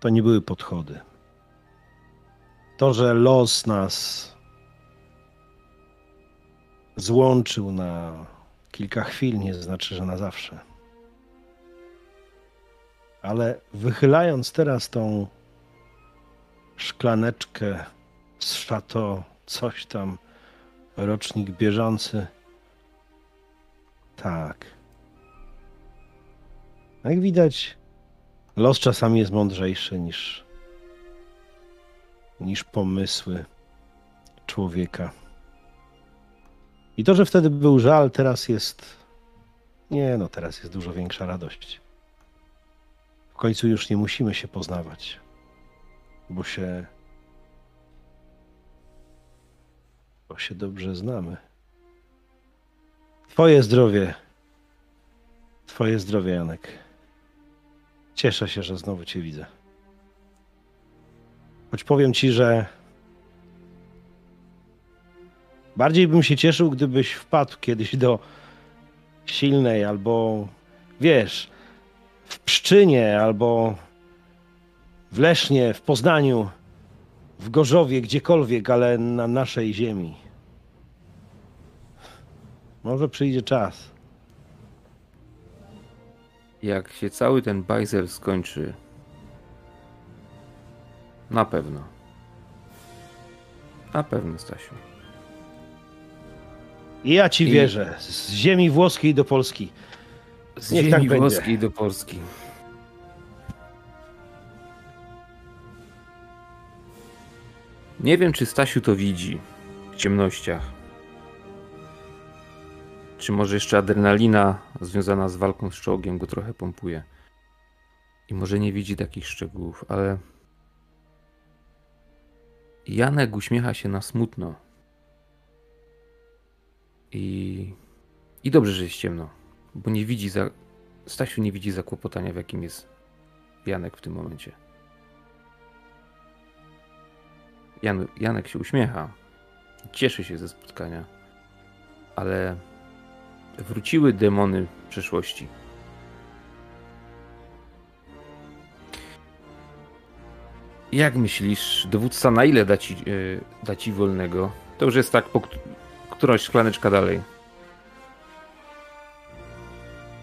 To nie były podchody. To, że los nas złączył na kilka chwil, nie znaczy, że na zawsze. Ale wychylając teraz tą szklaneczkę z szato, coś tam, rocznik bieżący. Tak. Jak widać, los czasami jest mądrzejszy niż, niż pomysły człowieka. I to, że wtedy był żal, teraz jest. Nie, no teraz jest dużo większa radość. Końcu już nie musimy się poznawać, bo się. bo się dobrze znamy. Twoje zdrowie. Twoje zdrowie, Janek. Cieszę się, że znowu Cię widzę. Choć powiem Ci, że Bardziej bym się cieszył, gdybyś wpadł kiedyś do silnej albo wiesz, w Pszczynie albo w Lesznie, w Poznaniu, w Gorzowie, gdziekolwiek, ale na naszej ziemi. Może przyjdzie czas. Jak się cały ten bajzel skończy, na pewno. Na pewno, Stasiu. I ja ci I- wierzę. Z ziemi włoskiej do Polski. Z Niech ziemi tak włoskiej do Polski. Nie wiem, czy Stasiu to widzi w ciemnościach. Czy może jeszcze adrenalina związana z walką z czołgiem go trochę pompuje. I może nie widzi takich szczegółów, ale Janek uśmiecha się na smutno. I, i dobrze, że jest ciemno, bo nie widzi za... Stasiu nie widzi zakłopotania, w jakim jest Janek w tym momencie. Jan, Janek się uśmiecha, cieszy się ze spotkania, ale wróciły demony przeszłości. Jak myślisz, dowódca na ile da ci, yy, da ci wolnego? To już jest tak po kt- którąś szklaneczka dalej.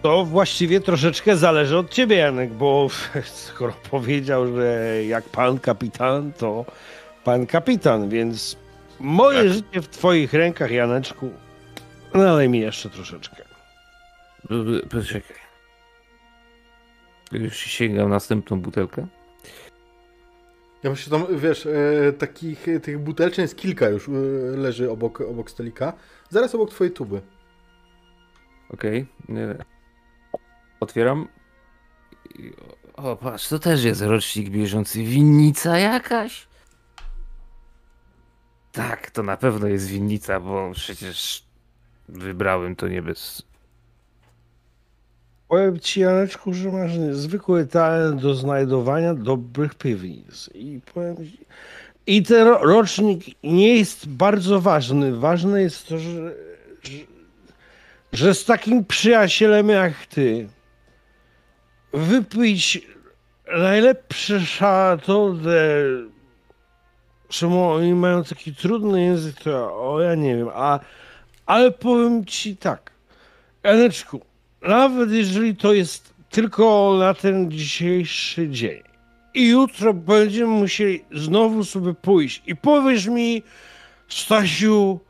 To właściwie troszeczkę zależy od ciebie, Janek, bo skoro powiedział, że jak pan kapitan, to pan kapitan, więc moje Tak. życie w twoich rękach, Janeczku. Nalej mi jeszcze troszeczkę. Poczekaj. Już sięgam następną butelkę. Ja myślę, tam, wiesz, e, takich e, tych butelczyn jest kilka już e, leży obok, obok stolika. Zaraz obok twojej tuby. Okej. Nie. Otwieram. O, patrz, to też jest rocznik bieżący. Winnica jakaś? Tak, to na pewno jest winnica, bo przecież wybrałem to nie bez... Powiem ci, Janeczku, że masz zwykły talent do znajdowania dobrych piwnic. I powiem ci, i ten ro- rocznik nie jest bardzo ważny. Ważne jest to, że, że, że z takim przyjacielem jak ty wypić najlepsze szatodę, czemu oni mają taki trudny język, to o ja nie wiem, a, ale powiem ci tak, Janeczku, nawet jeżeli to jest tylko na ten dzisiejszy dzień i jutro będziemy musieli znowu sobie pójść i powiesz mi, Stasiu,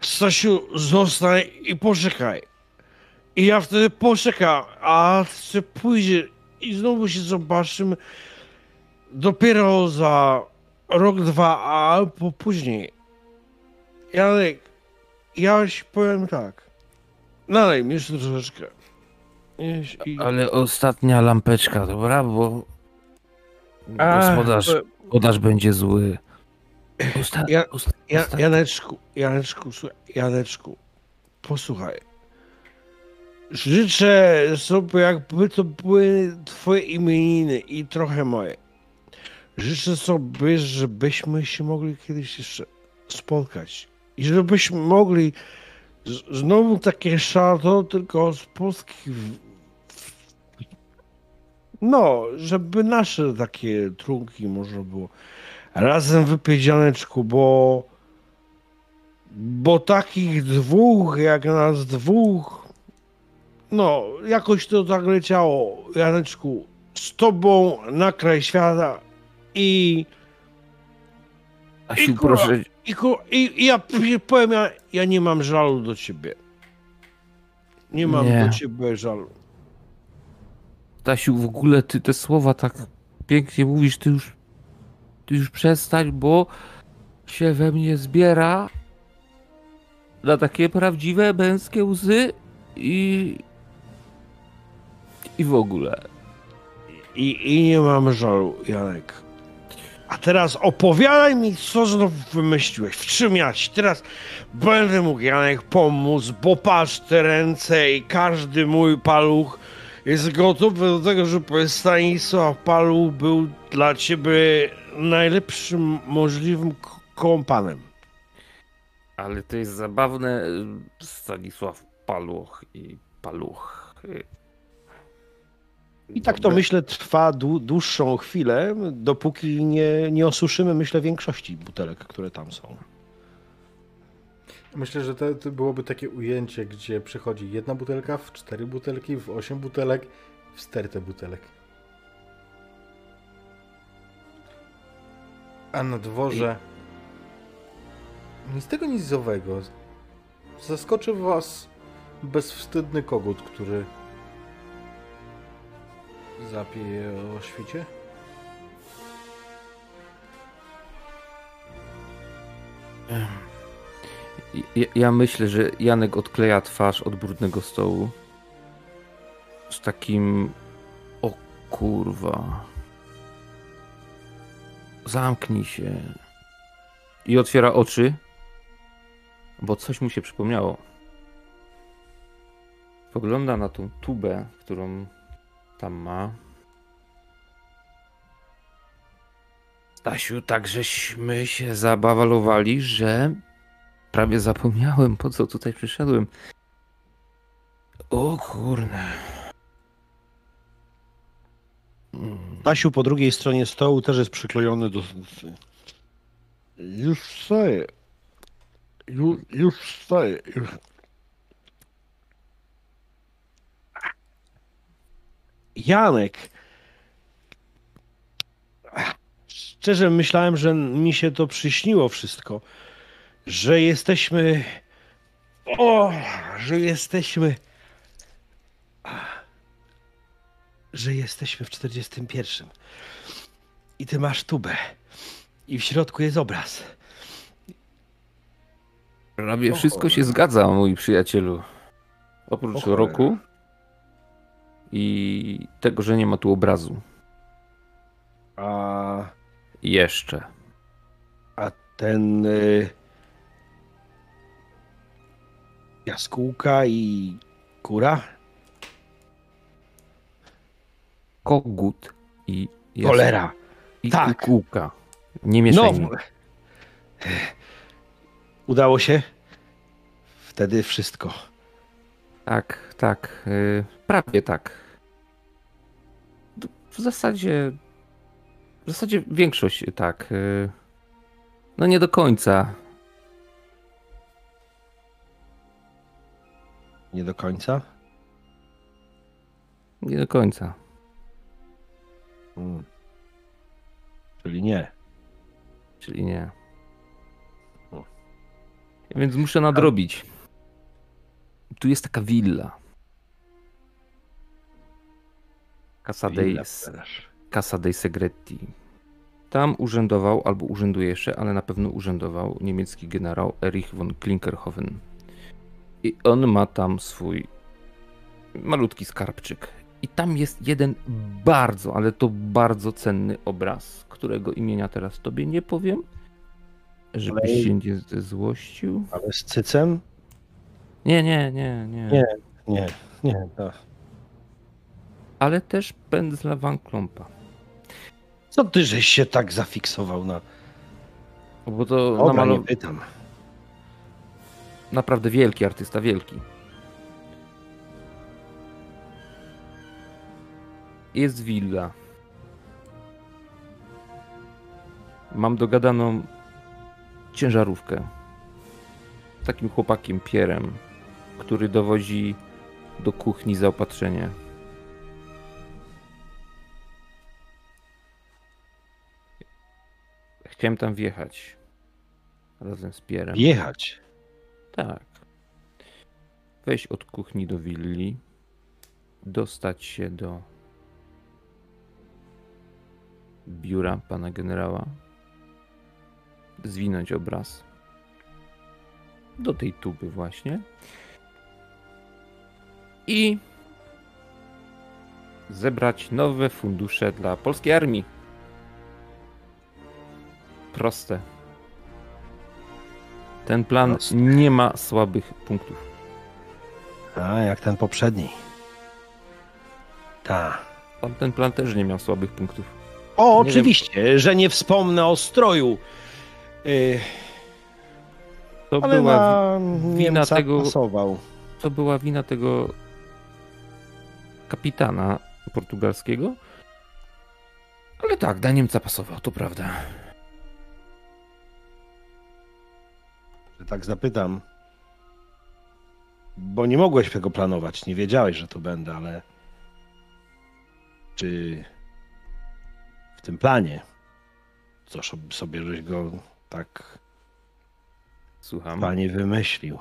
Stasiu, zostań i poczekaj. I ja wtedy poczekam, a ty pójdzie i znowu się zobaczymy. dopiero za rok, dwa, a albo później. Janek, ja ci powiem tak. Nalej mi jeszcze troszeczkę. Ale ostatnia lampeczka, dobra? Bo A, gospodarz, gospodarz będzie zły. Osta... Ja-. Ja, Janeczku, Janeczku, słuchaj, Janeczku, posłuchaj. Życzę sobie, jakby to były twoje imieniny i trochę moje. Życzę sobie, żebyśmy się mogli kiedyś jeszcze spotkać. I żebyśmy mogli znowu takie szato, tylko z w- No, żeby nasze takie trunki można było razem wypić, bo bo takich dwóch, jak nas dwóch, no, jakoś to tak leciało, Janeczku, z tobą na kraj świata i, Asiu, i kurwa, proszę, i, i, i ja powiem, ja, ja nie mam żalu do ciebie. Nie mam Nie. do ciebie żalu. Stasiu, w ogóle ty te słowa tak pięknie mówisz, ty już, ty już przestań, bo się we mnie zbiera na takie prawdziwe męskie łzy i i w ogóle. I, I nie mam żalu, Janek. A teraz opowiadaj mi, co znowu wymyśliłeś, w czym ja ci teraz będę mógł, Janek, pomóc, bo patrz te ręce i każdy mój paluch jest gotowy do tego, żeby Stanisław Paluch był dla ciebie najlepszym możliwym kompanem. Ale to jest zabawne, Stanisław Paluch i Paluch. I tak to myślę trwa dłu- dłuższą chwilę, dopóki nie, nie osuszymy, myślę, większości butelek, które tam są. Myślę, że to, to byłoby takie ujęcie, gdzie przychodzi jedna butelka, w cztery butelki, w osiem butelek, w stertę butelek. A na dworze nic tego nizowego. Zaskoczy was bezwstydny kogut, który zapije o świcie. Ja, ja myślę, że Janek odkleja twarz od brudnego stołu. Z takim. O kurwa. Zamknij się. I otwiera oczy. Bo coś mu się przypomniało. Spogląda na tą tubę, którą tam ma. Stasiu, tak żeśmy się zabawalowali, że Prawie zapomniałem, po co tutaj przyszedłem. O kurde. Mm, Tasiu po drugiej stronie stołu też jest przyklejony do... Już wstaję. Już, już wstaję. Już. Janek. Szczerze myślałem, że mi się to przyśniło wszystko. Że jesteśmy... O, że jesteśmy... Że jesteśmy w 41. I ty masz tubę. I w środku jest obraz. Prawie wszystko się zgadza, mój przyjacielu. Oprócz roku i tego, że nie ma tu obrazu. A, Jeszcze. a ten... Y, jaskółka i kura? Kogut i jas- Cholera. I tak. kukułka. Nie No, mieszaj mi. udało się? Wtedy wszystko. Tak, tak. y, Prawie tak. W zasadzie. W zasadzie większość tak. y, No nie do końca. Nie do końca? Nie do końca. Hmm. Czyli nie. Czyli nie. O. Więc muszę nadrobić. Tu jest taka willa. Casa dei. Casa dei Segretti. Tam urzędował, albo urzęduje jeszcze, ale na pewno urzędował niemiecki generał Erich von Klinkerhofen. I on ma tam swój malutki skarbczyk. I tam jest jeden bardzo, ale to bardzo cenny obraz, którego imienia teraz tobie nie powiem, żebyś Ale- się nie zezłościł. Ale z cycem? Nie, nie, nie, nie. Nie. Nie, nie. To. Ale też pędzla Van Klompa. Co ty żeś się tak zafiksował na... Bo to Dobra, nie namalował pytam. naprawdę wielki artysta, wielki. Jest willa. Mam dogadaną ciężarówkę. Z takim chłopakiem Pierem, który dowodzi do kuchni zaopatrzenie. Chciałem tam wjechać. Razem z Pierem. Jechać. Tak. Wejść od kuchni do willi, dostać się do biura pana generała, zwinąć obraz do tej tuby właśnie i zebrać nowe fundusze dla polskiej armii. Proste. Ten plan Proste. nie ma słabych punktów. A, jak ten poprzedni. Ta. Tamten plan też nie miał słabych punktów. O, Nie oczywiście, że nie wspomnę o stroju. Yy, To, ale była, na wina Niemca tego- pasował. to była wina tego kapitana portugalskiego. Ale tak, dla Niemca pasował, to prawda. Tak zapytam. Bo nie mogłeś tego planować, nie wiedziałeś, że to będę, ale czy w tym planie, co szo- sobie żeś go tak Słucham. panie wymyślił,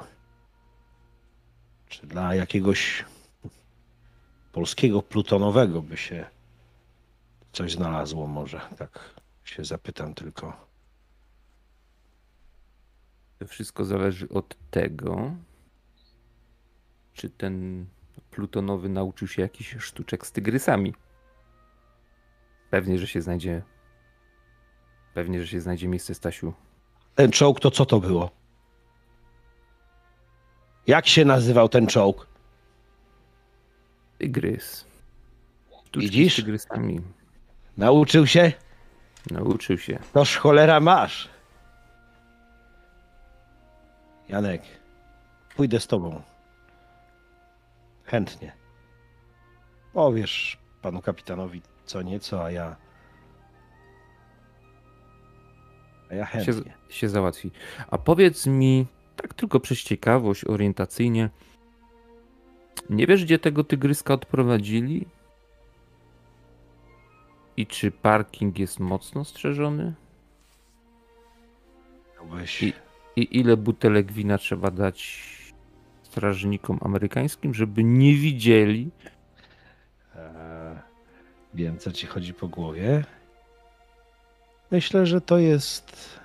czy dla jakiegoś polskiego plutonowego by się coś znalazło może, tak się zapytam tylko. To wszystko zależy od tego, czy ten plutonowy nauczył się jakichś sztuczek z tygrysami. Pewnie, że się znajdzie. Pewnie, że się znajdzie miejsce, Stasiu. Ten czołg to co to było? Jak się nazywał ten czołg? Tygrys. Sztuczki Widzisz? z tygrysami. Nauczył się? Nauczył się. Toż cholera masz. Janek, pójdę z tobą. Chętnie. Powiesz panu kapitanowi co nieco, a ja. A ja się, chętnie. się załatwi. A powiedz mi, tak tylko przez ciekawość, orientacyjnie, nie wiesz, gdzie tego tygryska odprowadzili? I czy parking jest mocno strzeżony? Chciałbyś- I, I ile butelek wina trzeba dać strażnikom amerykańskim, żeby nie widzieli? Eee, wiem, co ci chodzi po głowie. Myślę, że to jest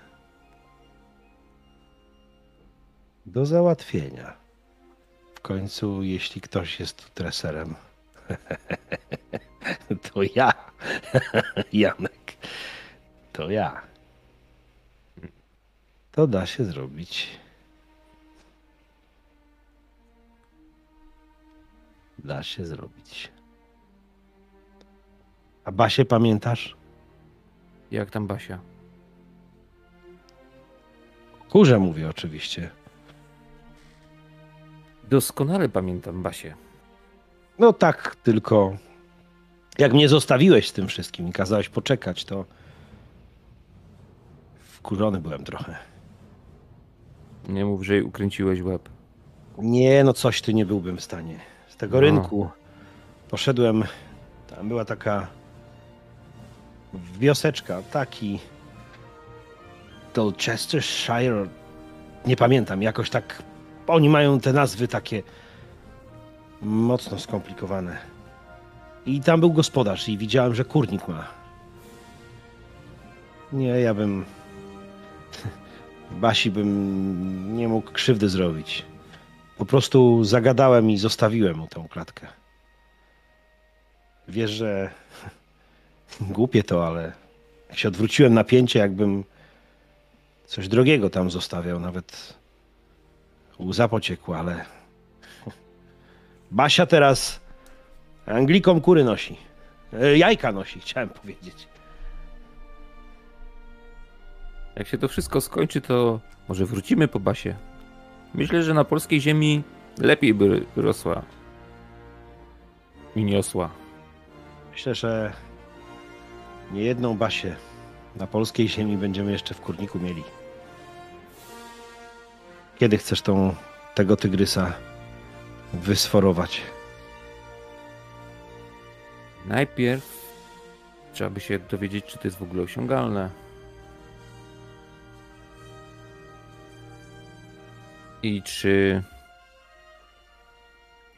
do załatwienia. W końcu, jeśli ktoś jest tu treserem, to ja, Janek. To ja. To da się zrobić. Da się zrobić. A Basie pamiętasz? Jak tam Basia? Kurze mówię oczywiście. Doskonale pamiętam Basię. No tak, tylko jak mnie zostawiłeś z tym wszystkim i kazałeś poczekać, to wkurzony byłem trochę. Nie mów, że jej ukręciłeś łeb. Nie, no coś ty nie byłbym w stanie. Z tego No. rynku poszedłem, tam była taka wioseczka, taki Dolchestershire, nie pamiętam, jakoś tak, oni mają te nazwy takie mocno skomplikowane. I tam był gospodarz i widziałem, że kurnik ma. Nie, ja bym. Basi bym nie mógł krzywdy zrobić. Po prostu zagadałem i zostawiłem mu tą klatkę. Wiesz, że głupie to, ale jak się odwróciłem napięcie, jakbym coś drogiego tam zostawiał, nawet łza pociekła, ale Basia teraz Anglikom kury nosi. E, Jajka nosi, chciałem powiedzieć. Jak się to wszystko skończy, to może wrócimy po basie. Myślę, że na polskiej ziemi lepiej by rosła. I niosła. Myślę, że nie jedną Basię na polskiej ziemi będziemy jeszcze w kurniku mieli. Kiedy chcesz tą, tego tygrysa wysforować? Najpierw trzeba by się dowiedzieć, czy to jest w ogóle osiągalne. I czy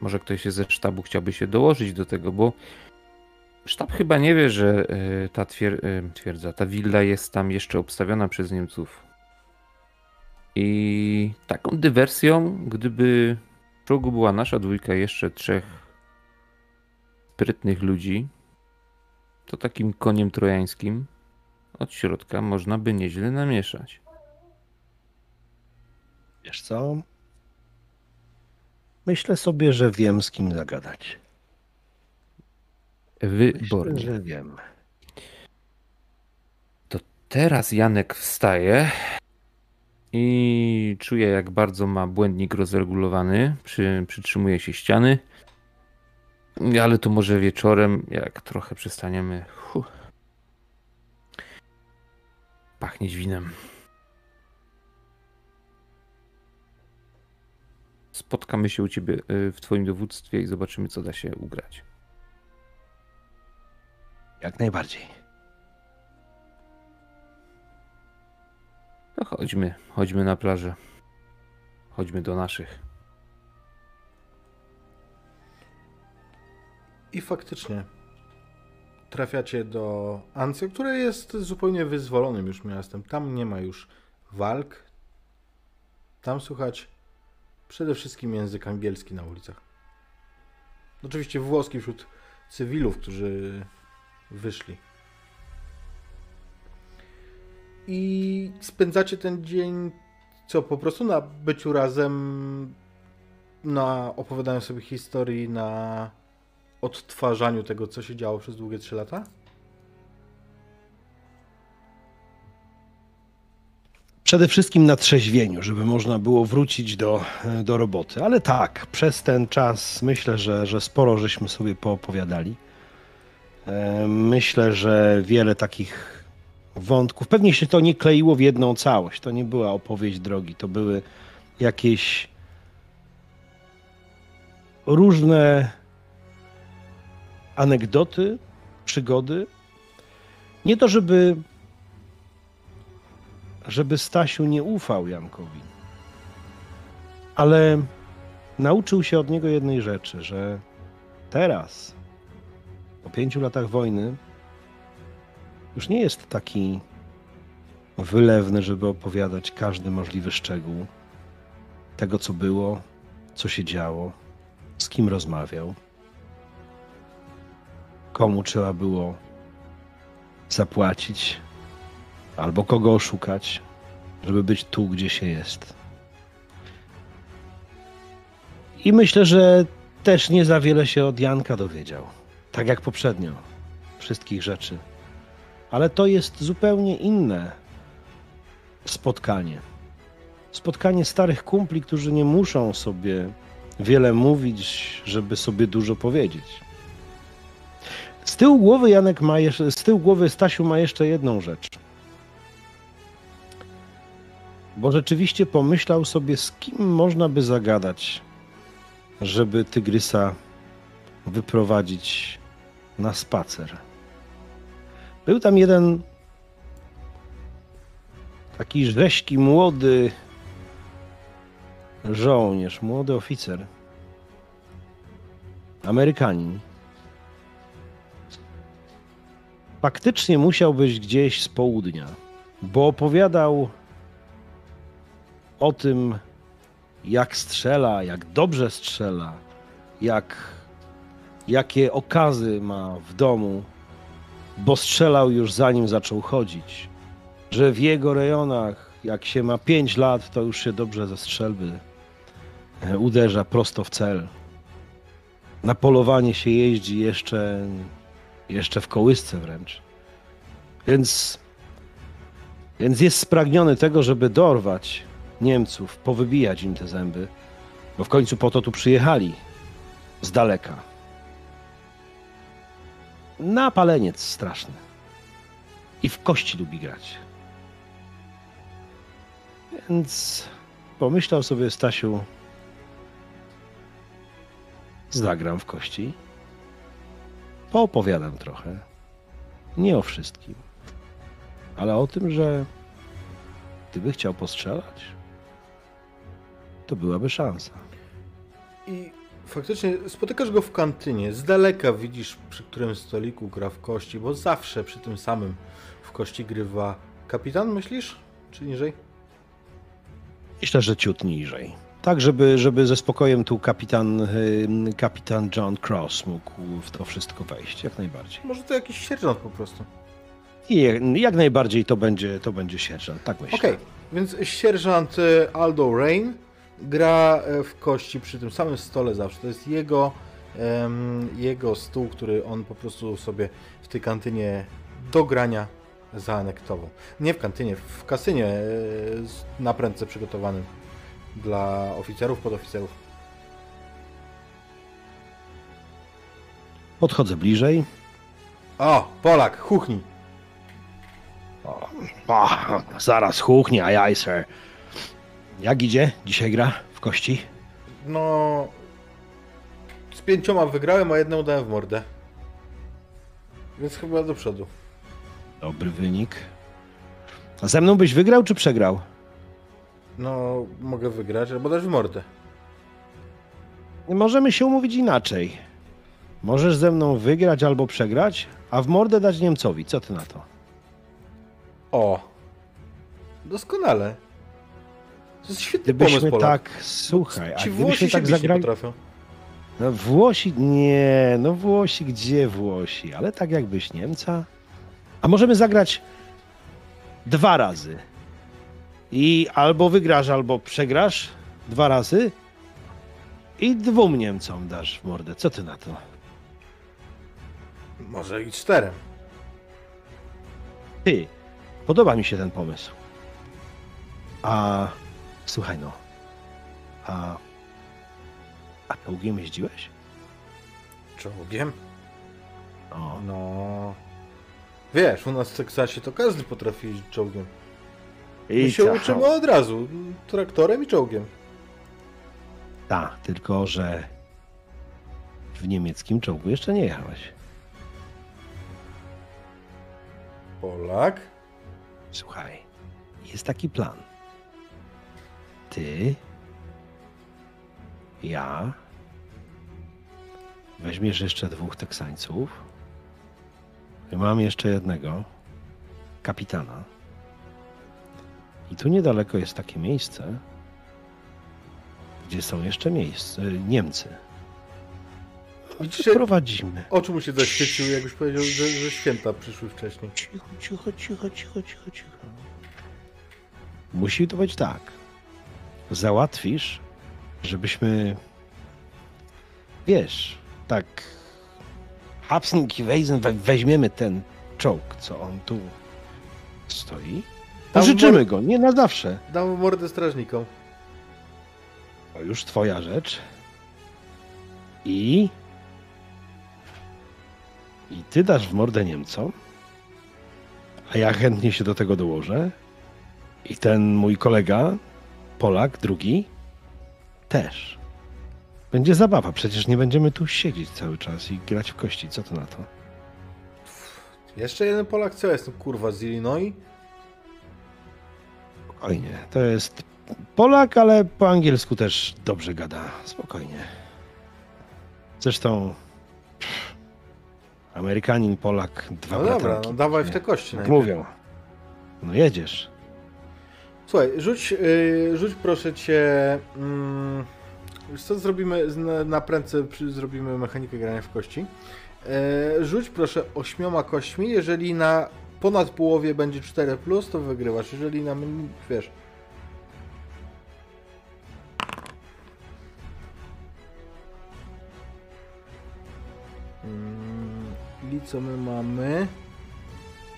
może ktoś ze sztabu chciałby się dołożyć do tego, bo sztab chyba nie wie, że e, ta e, twierdza, ta willa jest tam jeszcze obstawiona przez Niemców. I taką dywersją, gdyby w czołgu była nasza dwójka jeszcze trzech sprytnych ludzi, to takim koniem trojańskim od środka można by nieźle namieszać. Wiesz co? Myślę sobie, że wiem z kim zagadać. Myślę, Wybornie. że wiem. Teraz Janek wstaje i czuje, jak bardzo ma błędnik rozregulowany. Przy, przytrzymuje się ściany. Ale to może wieczorem, jak trochę przestaniemy. Huh. Pachnieć winem. Spotkamy się u ciebie y, w twoim dowództwie i zobaczymy, co da się ugrać. Jak najbardziej. To chodźmy, chodźmy na plażę. Chodźmy do naszych. I faktycznie trafiacie do Ancja, które jest zupełnie wyzwolonym już miastem. Tam nie ma już walk. Tam słychać przede wszystkim język angielski na ulicach. Oczywiście włoski wśród cywilów, którzy wyszli. I spędzacie ten dzień, co po prostu na byciu razem, na opowiadaniu sobie historii, na odtwarzaniu tego, co się działo przez długie 3 lata? Przede wszystkim na trzeźwieniu, żeby można było wrócić do, do roboty. Ale tak, przez ten czas myślę, że, że sporo żeśmy sobie poopowiadali. E, Myślę, że wiele takich wątków. Pewnie się to nie kleiło w jedną całość. To nie była opowieść drogi, to były jakieś różne anegdoty, przygody. Nie to, żeby żeby Stasiu nie ufał Jankowi. Ale nauczył się od niego jednej rzeczy, że teraz, po pięciu latach wojny, już nie jest taki wylewny, żeby opowiadać każdy możliwy szczegół tego, co było, co się działo, z kim rozmawiał, komu trzeba było zapłacić, albo kogo oszukać, żeby być tu, gdzie się jest. I myślę, że też nie za wiele się od Janka dowiedział. Tak jak poprzednio. Wszystkich rzeczy. Ale to jest zupełnie inne spotkanie. Spotkanie starych kumpli, którzy nie muszą sobie wiele mówić, żeby sobie dużo powiedzieć. Z tyłu głowy Janek ma jeszcze, z tyłu głowy Stasiu ma jeszcze jedną rzecz. Bo rzeczywiście pomyślał sobie, z kim można by zagadać, żeby tygrysa wyprowadzić na spacer. Był tam jeden taki rześki, młody żołnierz, młody oficer. Amerykanin. faktycznie musiał być gdzieś z południa, bo opowiadał o tym, jak strzela, jak dobrze strzela, jak, jakie okazy ma w domu, bo strzelał już zanim zaczął chodzić. Że w jego rejonach, jak się ma 5 lat, to już się dobrze ze strzelby e, uderza prosto w cel. Na polowanie się jeździ jeszcze, jeszcze w kołysce wręcz. Więc, więc jest spragniony tego, żeby dorwać Niemców, powybijać im te zęby, bo w końcu po to tu przyjechali z daleka. Na paleniec straszny. I w kości lubi grać. Więc pomyślał sobie Stasiu, zagram w kości, poopowiadam trochę. Nie o wszystkim, ale o tym, że gdyby chciał postrzelać, to byłaby szansa. I faktycznie spotykasz go w kantynie. Z daleka widzisz, przy którym stoliku gra w kości, bo zawsze przy tym samym w kości grywa kapitan, myślisz? Czy niżej? Myślę, że ciut niżej. Tak, żeby, żeby ze spokojem tu kapitan, kapitan John Cross mógł w to wszystko wejść, jak najbardziej. Może to jakiś sierżant po prostu. I jak, najbardziej to będzie, to będzie sierżant, tak myślę. Okej, więc sierżant e, Aldo Rain gra e, w kości przy tym samym stole zawsze. To jest jego, em, jego stół, który on po prostu sobie w tej kantynie do grania zaanektował. Nie w kantynie, w kasynie e, na prędce przygotowanym dla oficerów, podoficerów. Podchodzę bliżej. O, Polak, chuchnij. O, zaraz huchnie, aj, aj, sir. Jak idzie? Dzisiaj gra w kości? No, z pięcioma wygrałem, a jedną dałem w mordę. Więc chyba do przodu. Dobry wynik. A ze mną byś wygrał czy przegrał? No, mogę wygrać, albo dać w mordę. Możemy się umówić inaczej. Możesz ze mną wygrać albo przegrać, a w mordę dać Niemcowi. Co ty na to? O! Doskonale. To jest świetny pomysł, Gdybyśmy Polak. tak, słuchaj, a Ci gdybyśmy Włosi się tak zagrali... potrafią. No Włosi, nie, no Włosi, gdzie Włosi? Ale tak jakbyś Niemca. A możemy zagrać dwa razy. I albo wygrasz, albo przegrasz dwa razy. I dwóm Niemcom dasz w mordę. Co ty na to? Może i czterem. Ty, podoba mi się ten pomysł. A słuchaj no. A. A czołgiem jeździłeś? Czołgiem? O, No... Wiesz, u nas w Teksasie to każdy potrafi jeździć czołgiem. My I się co? uczymy od razu. Traktorem i czołgiem. Tak, tylko że w niemieckim czołgu jeszcze nie jechałeś. Polak? Słuchaj, jest taki plan. Ty, ja, weźmiesz jeszcze dwóch Teksańców. Ja mam jeszcze jednego, kapitana. I tu niedaleko jest takie miejsce, gdzie są jeszcze miejsce, Niemcy. Widzisz, jak Prowadzimy. oczu mu się zaświecił, jak już powiedział, że, że święta przyszły wcześniej. Cicho, cicho, cicho, cicho, cicho, cicho. Musi to być tak. Załatwisz, żebyśmy. Wiesz, tak. Hapsniki wejzen, we, weźmiemy ten czołg, co on tu stoi. Pożyczymy go, nie na zawsze. Dam mordę strażnikom. To już twoja rzecz. I. I ty dasz w mordę Niemcom, a ja chętnie się do tego dołożę. I ten mój kolega, Polak, drugi, też. Będzie zabawa, przecież nie będziemy tu siedzieć cały czas i grać w kości. Co to na to? Jeszcze jeden Polak? Co ja jestem, kurwa, z Illinois? Spokojnie. To jest Polak, ale po angielsku też dobrze gada. Spokojnie. Zresztą. pff, Amerykanin, Polak, dwa No dobra, no dawaj w te kości. Najpierw. mówią. No jedziesz. Słuchaj, rzuć, yy, rzuć proszę cię. Mm, co zrobimy na, prędce zrobimy mechanikę grania w kości. Yy, rzuć proszę ośmioma kośćmi. Jeżeli na ponad połowie będzie 4, to wygrywasz. Jeżeli na wiesz. Mm, I co my mamy?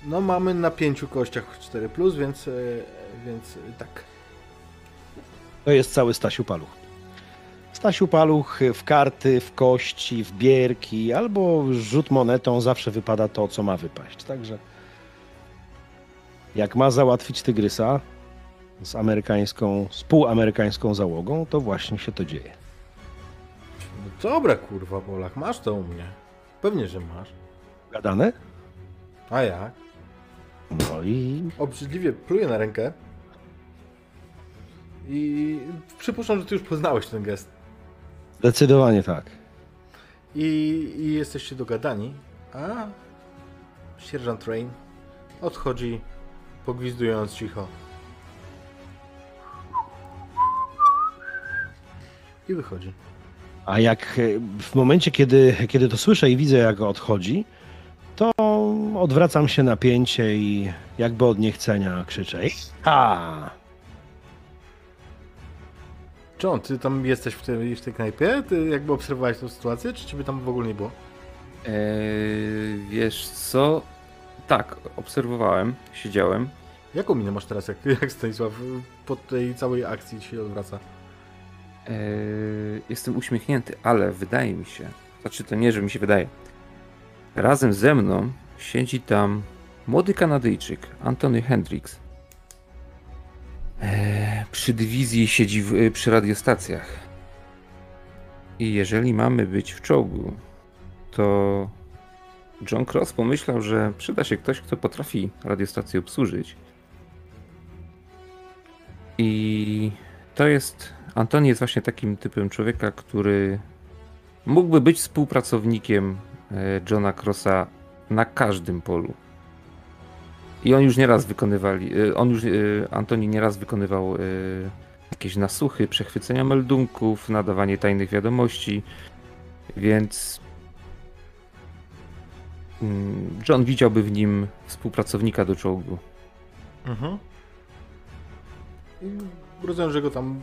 No mamy na pięciu kościach 4, więc, e, więc e, tak. To jest cały Stasiu Paluch. Stasiu Paluch w karty, w kości, w bierki albo rzut monetą zawsze wypada to, co ma wypaść. Także jak ma załatwić Tygrysa z amerykańską, z półamerykańską załogą, to właśnie się to dzieje. No dobra, kurwa, Polak, masz to u mnie. Pewnie, że masz. Gadane? A jak? No i Obrzydliwie pluję na rękę. I przypuszczam, że ty już poznałeś ten gest. zdecydowanie tak. I, i jesteście dogadani. A sierżant Rain odchodzi, pogwizdując cicho. I wychodzi. A jak e, w momencie, kiedy, kiedy to słyszę i widzę, jak odchodzi, to odwracam się na pięcie i jakby od niechcenia krzyczę. Ha! John, ty tam jesteś w tej, w tej knajpie? Ty jakby obserwowałeś tę sytuację, czy ciebie tam w ogóle nie było? Eee, wiesz co? Tak, obserwowałem, siedziałem. Jaką minę masz teraz, jak, jak Stanisław po tej całej akcji się odwraca? Eee, jestem uśmiechnięty, ale wydaje mi się, znaczy to nie, że mi się wydaje. Razem ze mną siedzi tam młody Kanadyjczyk, Antony Hendricks. Eee, przy dywizji siedzi w, przy radiostacjach. I jeżeli mamy być w czołgu, to John Cross pomyślał, że przyda się ktoś, kto potrafi radiostację obsłużyć. I to jest. Antoni jest właśnie takim typem człowieka, który mógłby być współpracownikiem e, Johna Crossa na każdym polu. I on już nieraz wykonywali, e, on już, e, Antoni nieraz wykonywał e, jakieś nasłuchy, przechwycenia meldunków, nadawanie tajnych wiadomości, więc mm, John widziałby w nim współpracownika do czołgu. Mhm. I Rozumiem, że go tam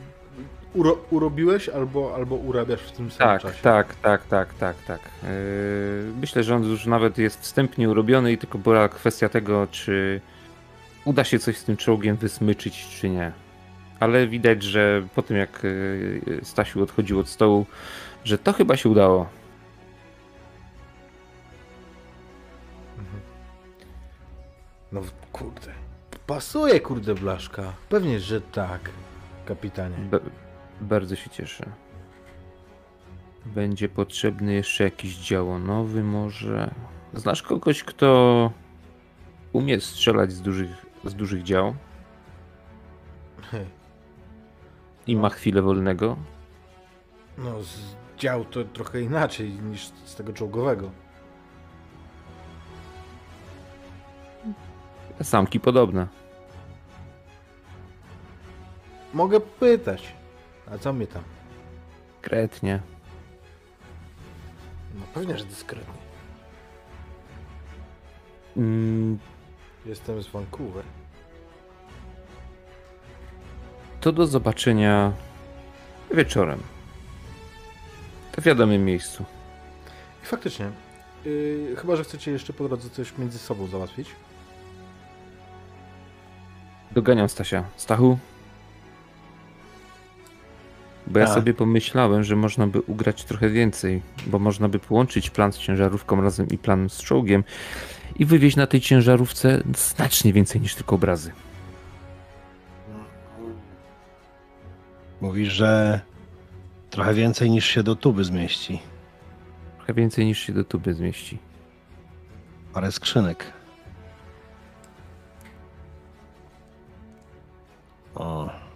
uro, urobiłeś albo, albo urabiasz w tym samym Tak, czasie. tak, tak, tak, tak, tak. Yy, myślę, że on już nawet jest wstępnie urobiony i tylko była kwestia tego, czy uda się coś z tym czołgiem wysmyczyć, czy nie. Ale widać, że po tym jak yy, Stasiu odchodził od stołu, że to chyba się udało. No kurde. Pasuje, kurde, blaszka. Pewnie, że tak, kapitanie. Be- bardzo się cieszę. Będzie potrzebny jeszcze jakiś działonowy może. Znasz kogoś, kto umie strzelać z dużych, z dużych dział i ma chwilę wolnego? No, z dział to trochę inaczej niż z tego czołgowego. Samki podobne. Mogę pytać. A co mnie tam? Kretnie. No pewnie, że dyskretnie. Mm, Jestem z Vancouver. To do zobaczenia wieczorem. W wiadomym miejscu. I faktycznie. Yy, chyba, że chcecie jeszcze po drodze coś między sobą załatwić. Doganiam Stasia. Stachu? Bo ja A. sobie pomyślałem, że można by ugrać trochę więcej, bo można by połączyć plan z ciężarówką razem i plan z czołgiem i wywieźć na tej ciężarówce znacznie więcej niż tylko obrazy. Mówisz, że trochę więcej niż się do tuby zmieści. Trochę więcej niż się do tuby zmieści. Parę skrzynek. O.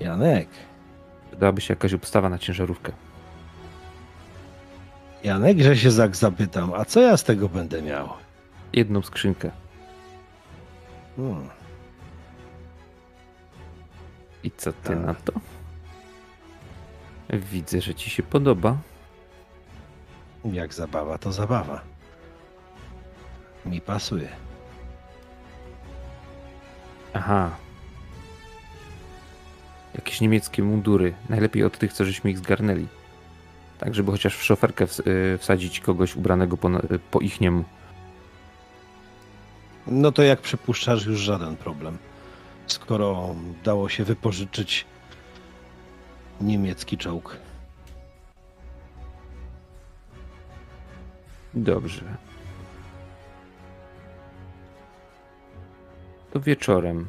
Janek, Przydałaby się jakaś obstawa na ciężarówkę. Janek, że się tak zapytam, a co ja z tego będę miał? Jedną skrzynkę. Hmm. I co ty Tak. na to? Widzę, że ci się podoba. Jak zabawa, to zabawa. Mi pasuje. Aha. Jakieś niemieckie mundury. Najlepiej od tych, co żeśmy ich zgarnęli. Tak, żeby chociaż w szoferkę y, wsadzić kogoś ubranego po, na- y, po ich niemu. No to jak przypuszczasz, już żaden problem. Skoro dało się wypożyczyć niemiecki czołg. Dobrze. To wieczorem.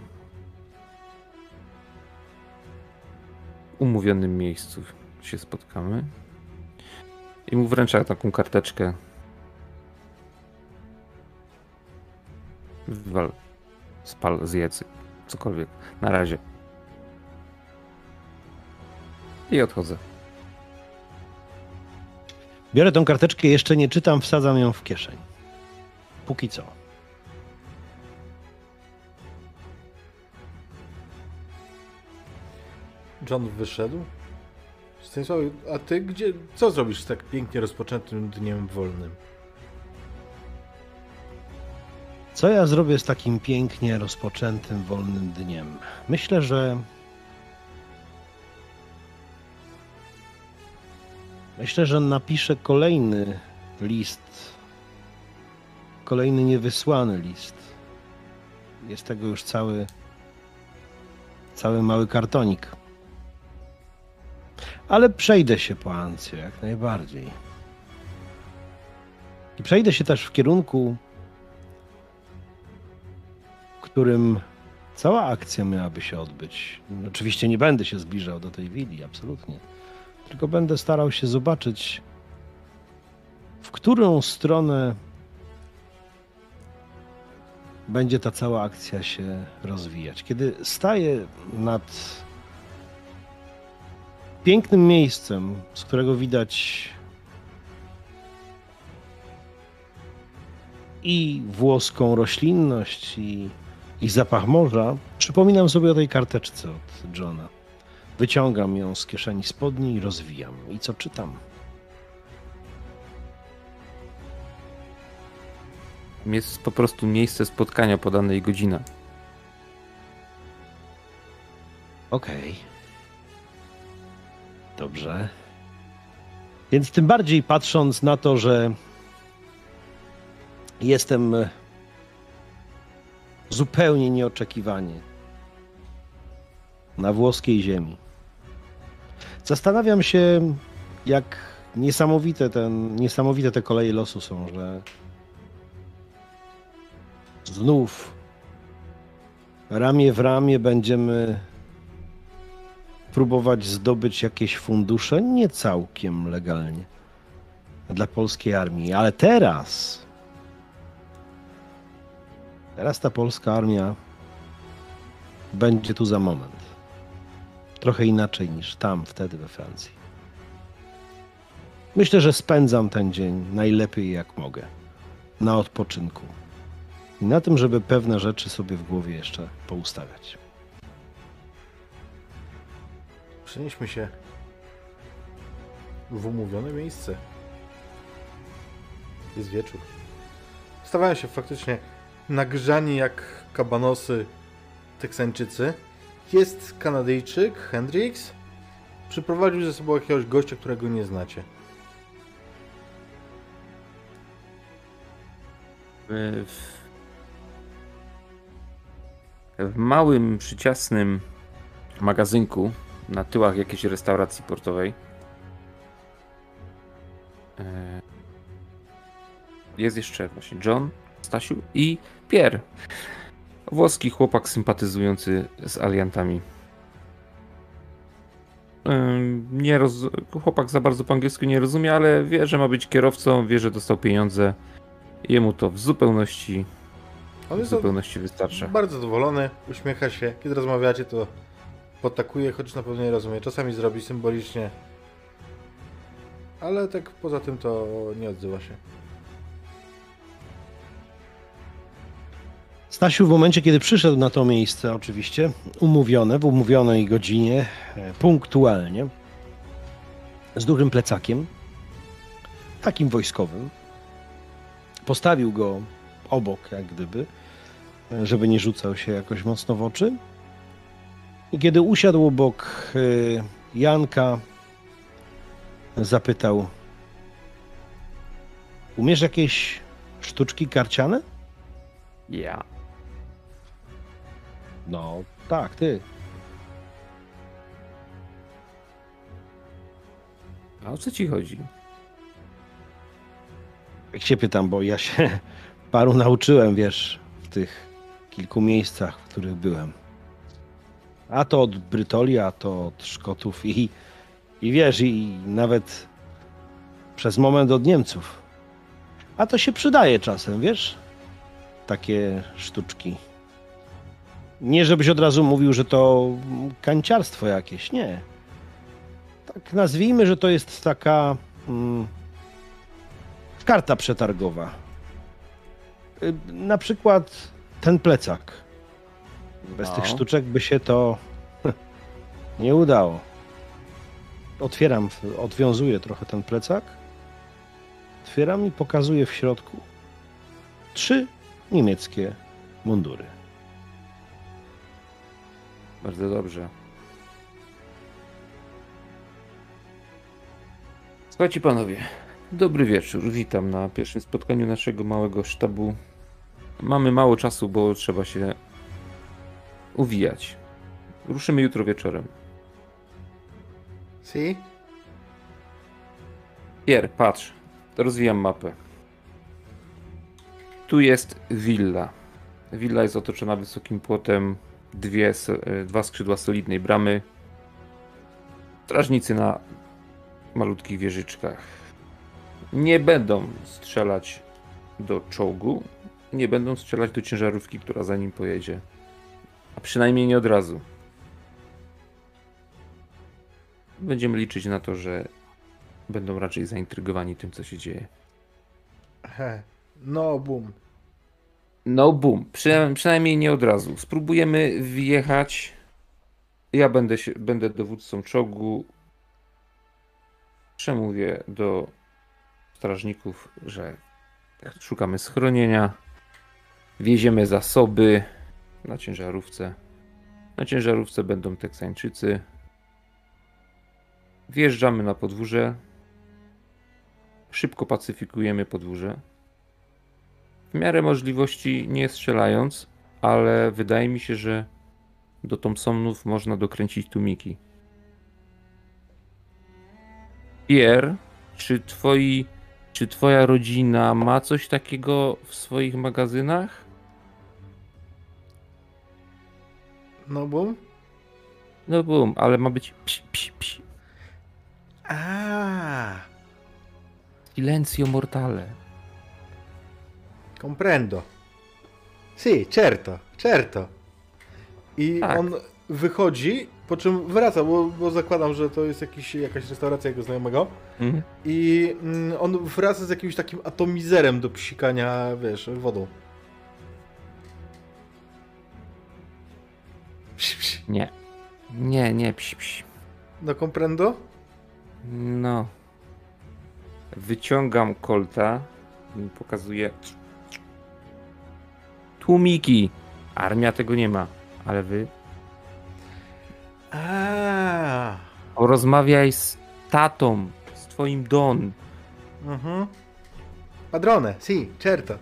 Umówionym miejscu się spotkamy. I mu wręcza taką karteczkę. Wywal. Spal, zjedz. Cokolwiek. Na razie. I odchodzę. Biorę tą karteczkę, jeszcze nie czytam, wsadzam ją w kieszeń. Póki co. John wyszedł. Stanisław, a ty gdzie, co zrobisz z tak pięknie rozpoczętym dniem wolnym? Co ja zrobię z takim pięknie rozpoczętym, wolnym dniem? Myślę, że. Myślę, że napiszę kolejny list. Kolejny niewysłany list. Jest tego już cały. Cały mały kartonik. Ale przejdę się po Ancję jak najbardziej. I przejdę się też w kierunku w którym cała akcja miałaby się odbyć. Oczywiście nie będę się zbliżał do tej willi, absolutnie. Tylko będę starał się zobaczyć, w którą stronę będzie ta cała akcja się rozwijać. Kiedy staję nad pięknym miejscem, z którego widać i włoską roślinność, i, i zapach morza, przypominam sobie o tej karteczce od Johna. Wyciągam ją z kieszeni spodni i rozwijam. I co czytam? Jest po prostu miejsce spotkania, podane i godzina. Okej. Dobrze. Więc tym bardziej patrząc na to, że jestem e, zupełnie nieoczekiwanie na włoskiej ziemi. Zastanawiam się, jak niesamowite, ten, niesamowite te koleje losu są, że znów ramię w ramię będziemy próbować zdobyć jakieś fundusze, nie całkiem legalnie, dla polskiej armii. Ale teraz, teraz ta polska armia będzie tu za moment. Trochę inaczej niż tam, wtedy we Francji. Myślę, że spędzam ten dzień najlepiej jak mogę. Na odpoczynku. I na tym, żeby pewne rzeczy sobie w głowie jeszcze poustawiać. Przenieśmy się w umówione miejsce. Jest wieczór. Stawają się faktycznie nagrzani jak kabanosy Teksańczycy. Jest Kanadyjczyk, Hendrix. Przyprowadził ze sobą jakiegoś gościa, którego nie znacie. W, w małym, przyciasnym magazynku na tyłach jakiejś restauracji portowej e, jest jeszcze właśnie John, Stasiu i Pierre. Włoski chłopak sympatyzujący z aliantami. Ym, Nie roz... Chłopak za bardzo po angielsku nie rozumie, ale wie, że ma być kierowcą, wie, że dostał pieniądze. Jemu to w zupełności, w zupełności wystarcza. bardzo zadowolony, uśmiecha się. Kiedy rozmawiacie, to podtakuje, choć na pewno nie rozumie. Czasami zrobi symbolicznie ale tak poza tym to nie odzywa się. Stasiu w momencie, kiedy przyszedł na to miejsce, oczywiście, umówione, w umówionej godzinie, e, punktualnie, z dużym plecakiem, takim wojskowym, postawił go obok, jak gdyby, e, żeby nie rzucał się jakoś mocno w oczy. I kiedy usiadł obok e, Janka, zapytał: Umiesz jakieś sztuczki karciane? Ja. No, tak, ty. A o co ci chodzi? Jak się pytam, bo ja się paru nauczyłem, wiesz, w tych kilku miejscach, w których byłem. A to od Brytoli, a to od Szkotów i, i wiesz, i nawet przez moment od Niemców. A to się przydaje czasem, wiesz? Takie sztuczki. Nie, żebyś od razu mówił, że to kanciarstwo jakieś, nie. Tak nazwijmy, że to jest taka mm, karta przetargowa. Y, Na przykład ten plecak. Bez No. tych sztuczek by się to nie udało. Otwieram, odwiązuję trochę ten plecak. Otwieram i pokazuję w środku trzy niemieckie mundury. Bardzo dobrze. Słuchajcie panowie, dobry wieczór. Witam na pierwszym spotkaniu naszego małego sztabu. Mamy mało czasu, bo trzeba się uwijać. Ruszymy jutro wieczorem. Si? Pier, patrz. Rozwijam mapę. Tu jest willa. Willa jest otoczona wysokim płotem. Dwie, e, dwa skrzydła solidnej bramy. Strażnicy na malutkich wieżyczkach. Nie będą strzelać do czołgu. Nie będą strzelać do ciężarówki, która za nim pojedzie. A przynajmniej nie od razu. Będziemy liczyć na to, że będą raczej zaintrygowani tym, co się dzieje. He. No, boom. No boom, Przyna przynajmniej nie od razu. Spróbujemy wjechać. Ja będę, się, będę dowódcą czołgu. Przemówię do strażników, że szukamy schronienia. Wieziemy zasoby na ciężarówce. Na ciężarówce będą Teksańczycy. Wjeżdżamy na podwórze. Szybko pacyfikujemy podwórze. W miarę możliwości nie strzelając, ale wydaje mi się, że do Thompsonów można dokręcić tłumiki. Pierre, czy twoi, czy twoja rodzina ma coś takiego w swoich magazynach? No, boom. No bum, ale ma być psi, psi, psi. A, Silencio mortale. comprendo. Si, certo, certo. I Tak. on wychodzi, po czym wraca, bo, bo zakładam, że to jest jakiś, jakaś restauracja jego znajomego. Mhm. I mm, on wraca z jakimś takim atomizerem do psikania, wiesz, wodą. Psi, psi. Nie. Nie, nie, psi, psi. No comprendo? No. Wyciągam kolta. i Pokazuję. Tłumiki. Armia tego nie ma. Ale wy A, rozmawiaj z tatą, z twoim Don. mhm. Padrone, si, certo.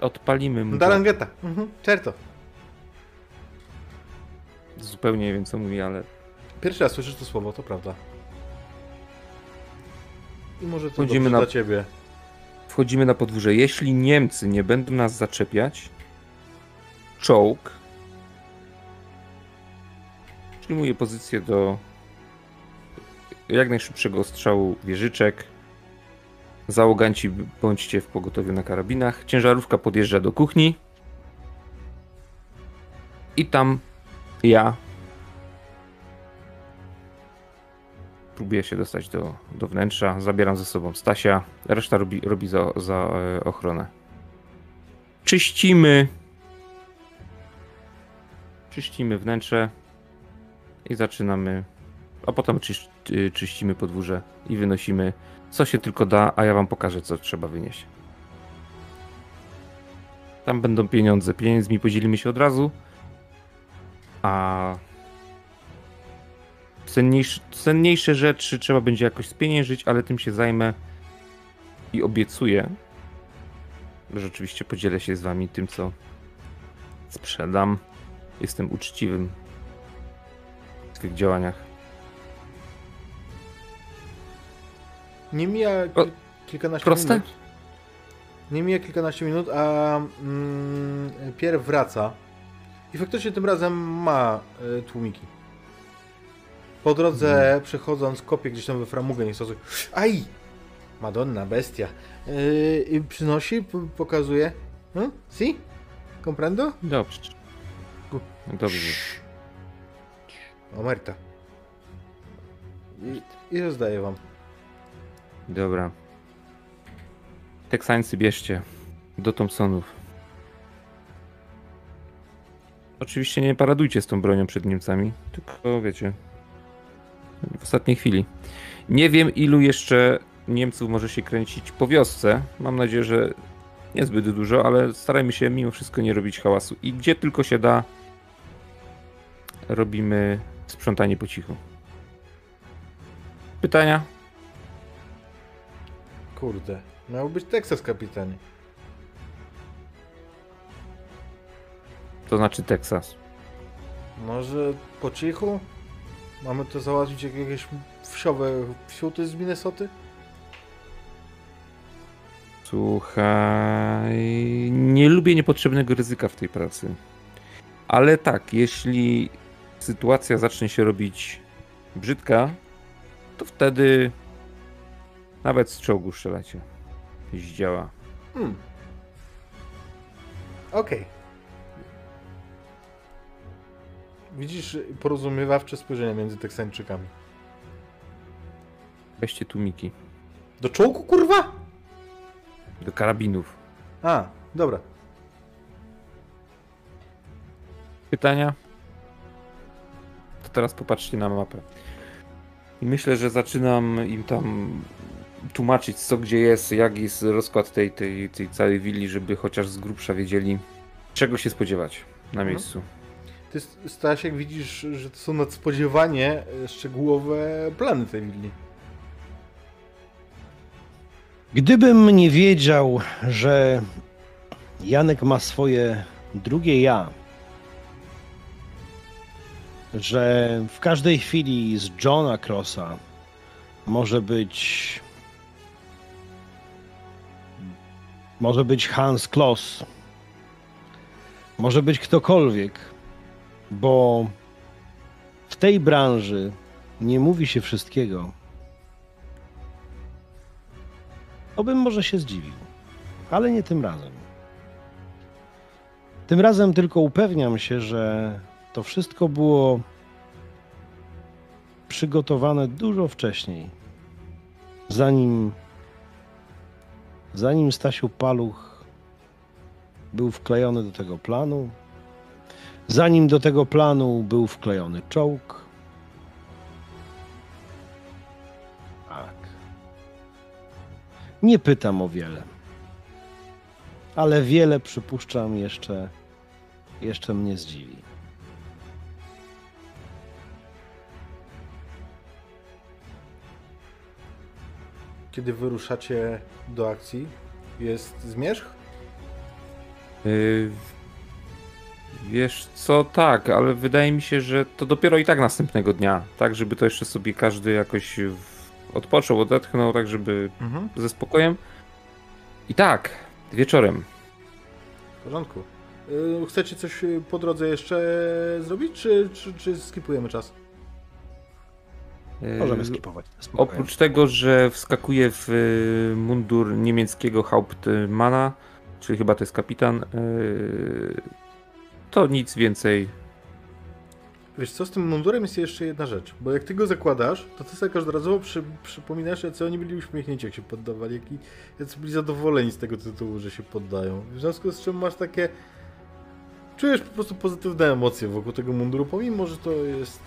Odpalimy mu. Darangheta, mhm, certo. Zupełnie nie wiem co mówi, ale Pierwszy raz słyszysz to słowo, to prawda. I może to Chodzimy dobrze na- dla ciebie. wchodzimy na podwórze. Jeśli Niemcy nie będą nas zaczepiać, czołg przyjmuje pozycję do jak najszybszego ostrzału wieżyczek. Załoganci bądźcie w pogotowiu na karabinach. Ciężarówka podjeżdża do kuchni. I tam ja próbuję się dostać do, do wnętrza, zabieram ze sobą Stasia, reszta robi, robi za, za e, ochronę. Czyścimy. Czyścimy wnętrze i zaczynamy. A potem czyś, y, czyścimy podwórze i wynosimy co się tylko da, a ja wam pokażę, co trzeba wynieść. Tam będą pieniądze. Pieniędzmi podzielimy się od razu. A cenniejsze, cenniejsze rzeczy trzeba będzie jakoś spieniężyć, ale tym się zajmę i obiecuję, że oczywiście podzielę się z wami tym, co sprzedam. Jestem uczciwym w swych działaniach. Nie mija O, kil- kilkanaście proste? minut. Nie mija kilkanaście minut, a mm, Pierre wraca. I faktycznie tym razem ma y, tłumiki. Po drodze przechodząc kopie gdzieś tam we framugę niechcący. Aj! Madonna, bestia. Yy, I przynosi, pokazuje. Hmm? Si? Comprendo? Dobrze. Dobrze. Omerta. I, I rozdaję wam. Dobra. Teksańcy bierzcie do Thompsonów. Oczywiście nie paradujcie z tą bronią przed Niemcami, tylko wiecie, w ostatniej chwili. Nie wiem, ilu jeszcze Niemców może się kręcić po wiosce. Mam nadzieję, że niezbyt dużo, ale starajmy się mimo wszystko nie robić hałasu. I gdzie tylko się da, robimy sprzątanie po cichu. Pytania? Kurde. Miał być Teksas, kapitanie. To znaczy Teksas. Może po cichu? Mamy to załatwić jak jakieś wsiowe wsiuty z Minnesoty? Słuchaj, nie lubię niepotrzebnego ryzyka w tej pracy. Ale tak, jeśli sytuacja zacznie się robić brzydka, to wtedy nawet z czołgu strzelacie. Zdziała. Hmm. Okej. Widzisz porozumiewawcze spojrzenie między Teksańczykami. Weźcie tłumiki Do czołgu, kurwa? do karabinów. A, dobra. Pytania? To teraz popatrzcie na mapę. I myślę, że zaczynam im tam tłumaczyć, co gdzie jest, jak jest rozkład tej, tej, tej całej willi, żeby chociaż z grubsza wiedzieli, czego się spodziewać na Mhm. miejscu. Ty, Stasiek, widzisz, że to są nadspodziewanie e, szczegółowe plany tej willi. Gdybym nie wiedział, że Janek ma swoje drugie ja, że w każdej chwili z Johna Crossa może być może być Hans Kloss, może być ktokolwiek, bo w tej branży nie mówi się wszystkiego. To bym może się zdziwił, ale nie tym razem. Tym razem tylko upewniam się, że to wszystko było przygotowane dużo wcześniej. Zanim zanim Stasiu Paluch był wklejony do tego planu, zanim do tego planu był wklejony czołg. Tak. Nie pytam o wiele. Ale wiele przypuszczam jeszcze jeszcze mnie zdziwi. Kiedy wyruszacie do akcji, jest zmierzch? Yy, wiesz co, tak, ale wydaje mi się, że to dopiero i tak następnego dnia, tak, żeby to jeszcze sobie każdy jakoś odpoczął, odetchnął, tak, żeby Mhm. ze spokojem. I tak, wieczorem. W porządku. Y, Chcecie coś y, po drodze jeszcze zrobić, czy, czy, czy skipujemy czas? Możemy Yy, skipować. spokojnie. Oprócz tego, że wskakuje w y, mundur niemieckiego Hauptmana, czyli chyba to jest kapitan, y, to nic więcej Wiesz co, z tym mundurem jest jeszcze jedna rzecz, bo jak ty go zakładasz, to ty sobie każdorazowo przy, przypominasz, jacy oni byli uśmiechnięci, jak się poddawali, jak, jacy byli zadowoleni z tego tytułu, że się poddają. W związku z czym masz takie... Czujesz po prostu pozytywne emocje wokół tego munduru, pomimo, że to jest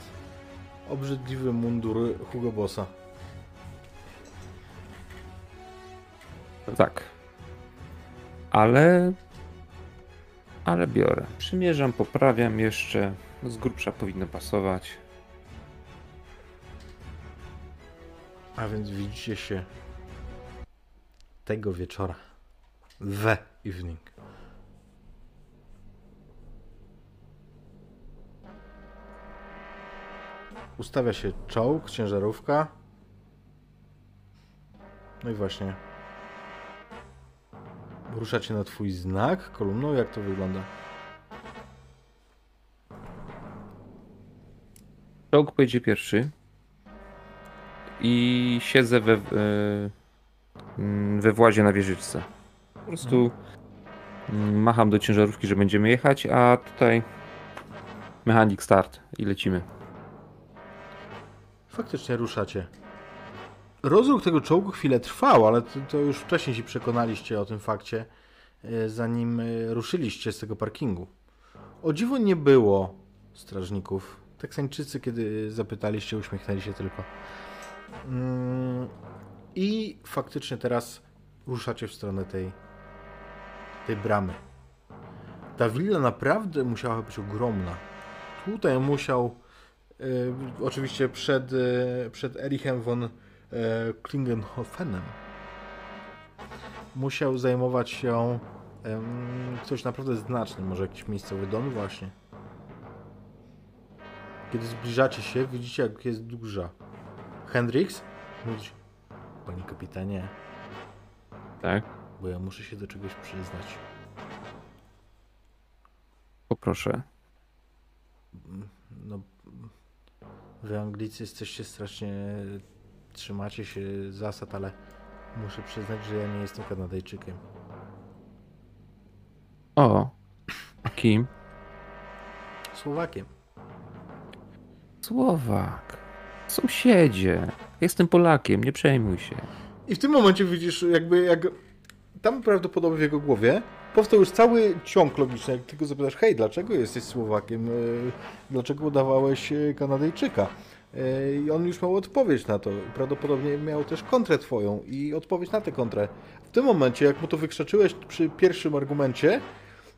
obrzydliwy mundur Hugo Bossa. Tak. Ale. Ale biorę. Przymierzam, poprawiam jeszcze. Z grubsza powinno pasować. A więc widzicie się tego wieczora. The evening. Ustawia się czołg, ciężarówka. No i właśnie. Ruszacie na twój znak kolumną. Jak to wygląda? Czołg pojedzie pierwszy. I siedzę we, e, mm, we włazie na wieżyczce. Po prostu mm, macham do ciężarówki, że będziemy jechać, a tutaj mechanik start i lecimy. Faktycznie ruszacie. Rozruch tego czołgu chwilę trwał, ale to, to już wcześniej się przekonaliście o tym fakcie, e, zanim e, ruszyliście z tego parkingu. O dziwo nie było strażników. Teksańczycy, kiedy zapytaliście, uśmiechnęli się tylko. Mm, I faktycznie teraz ruszacie w stronę tej, tej bramy. Ta willa naprawdę musiała być ogromna. Tutaj musiał E, oczywiście przed, e, przed Erichem von Klingenhofenem musiał zajmować się em, ktoś naprawdę znaczny, może jakiś miejscowy don właśnie. Kiedy zbliżacie się, widzicie jak jest duża. Hendrix? Mówić, panie kapitanie, Tak? bo ja muszę się do czegoś przyznać. Poproszę. No, wy Anglicy jesteście strasznie, trzymacie się zasad, ale muszę przyznać, że ja nie jestem Kanadyjczykiem. O, a kim? Słowakiem. Słowak. Sąsiedzie. Jestem Polakiem, nie przejmuj się. I w tym momencie widzisz, jakby jak tam prawdopodobnie w jego głowie powstał już cały ciąg logiczny. Jak ty go zapytasz, hej, dlaczego jesteś Słowakiem? E, Dlaczego udawałeś e, Kanadyjczyka? E, I on już miał odpowiedź na to. Prawdopodobnie miał też kontrę twoją i odpowiedź na tę kontrę. W tym momencie, jak mu to wykrzaczyłeś przy pierwszym argumencie,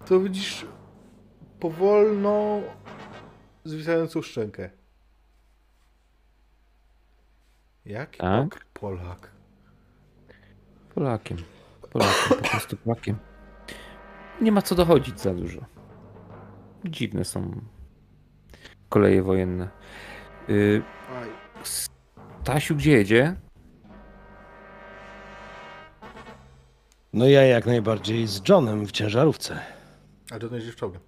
to widzisz powolno zwisającą szczękę. Jaki Tak? Polak? Polakiem. Polakiem, po prostu Polakiem. Nie ma co dochodzić za dużo. Dziwne są koleje wojenne. Y. Stasiu, gdzie jedzie? No ja jak najbardziej z Johnem w ciężarówce. A to jeździsz czołgiem.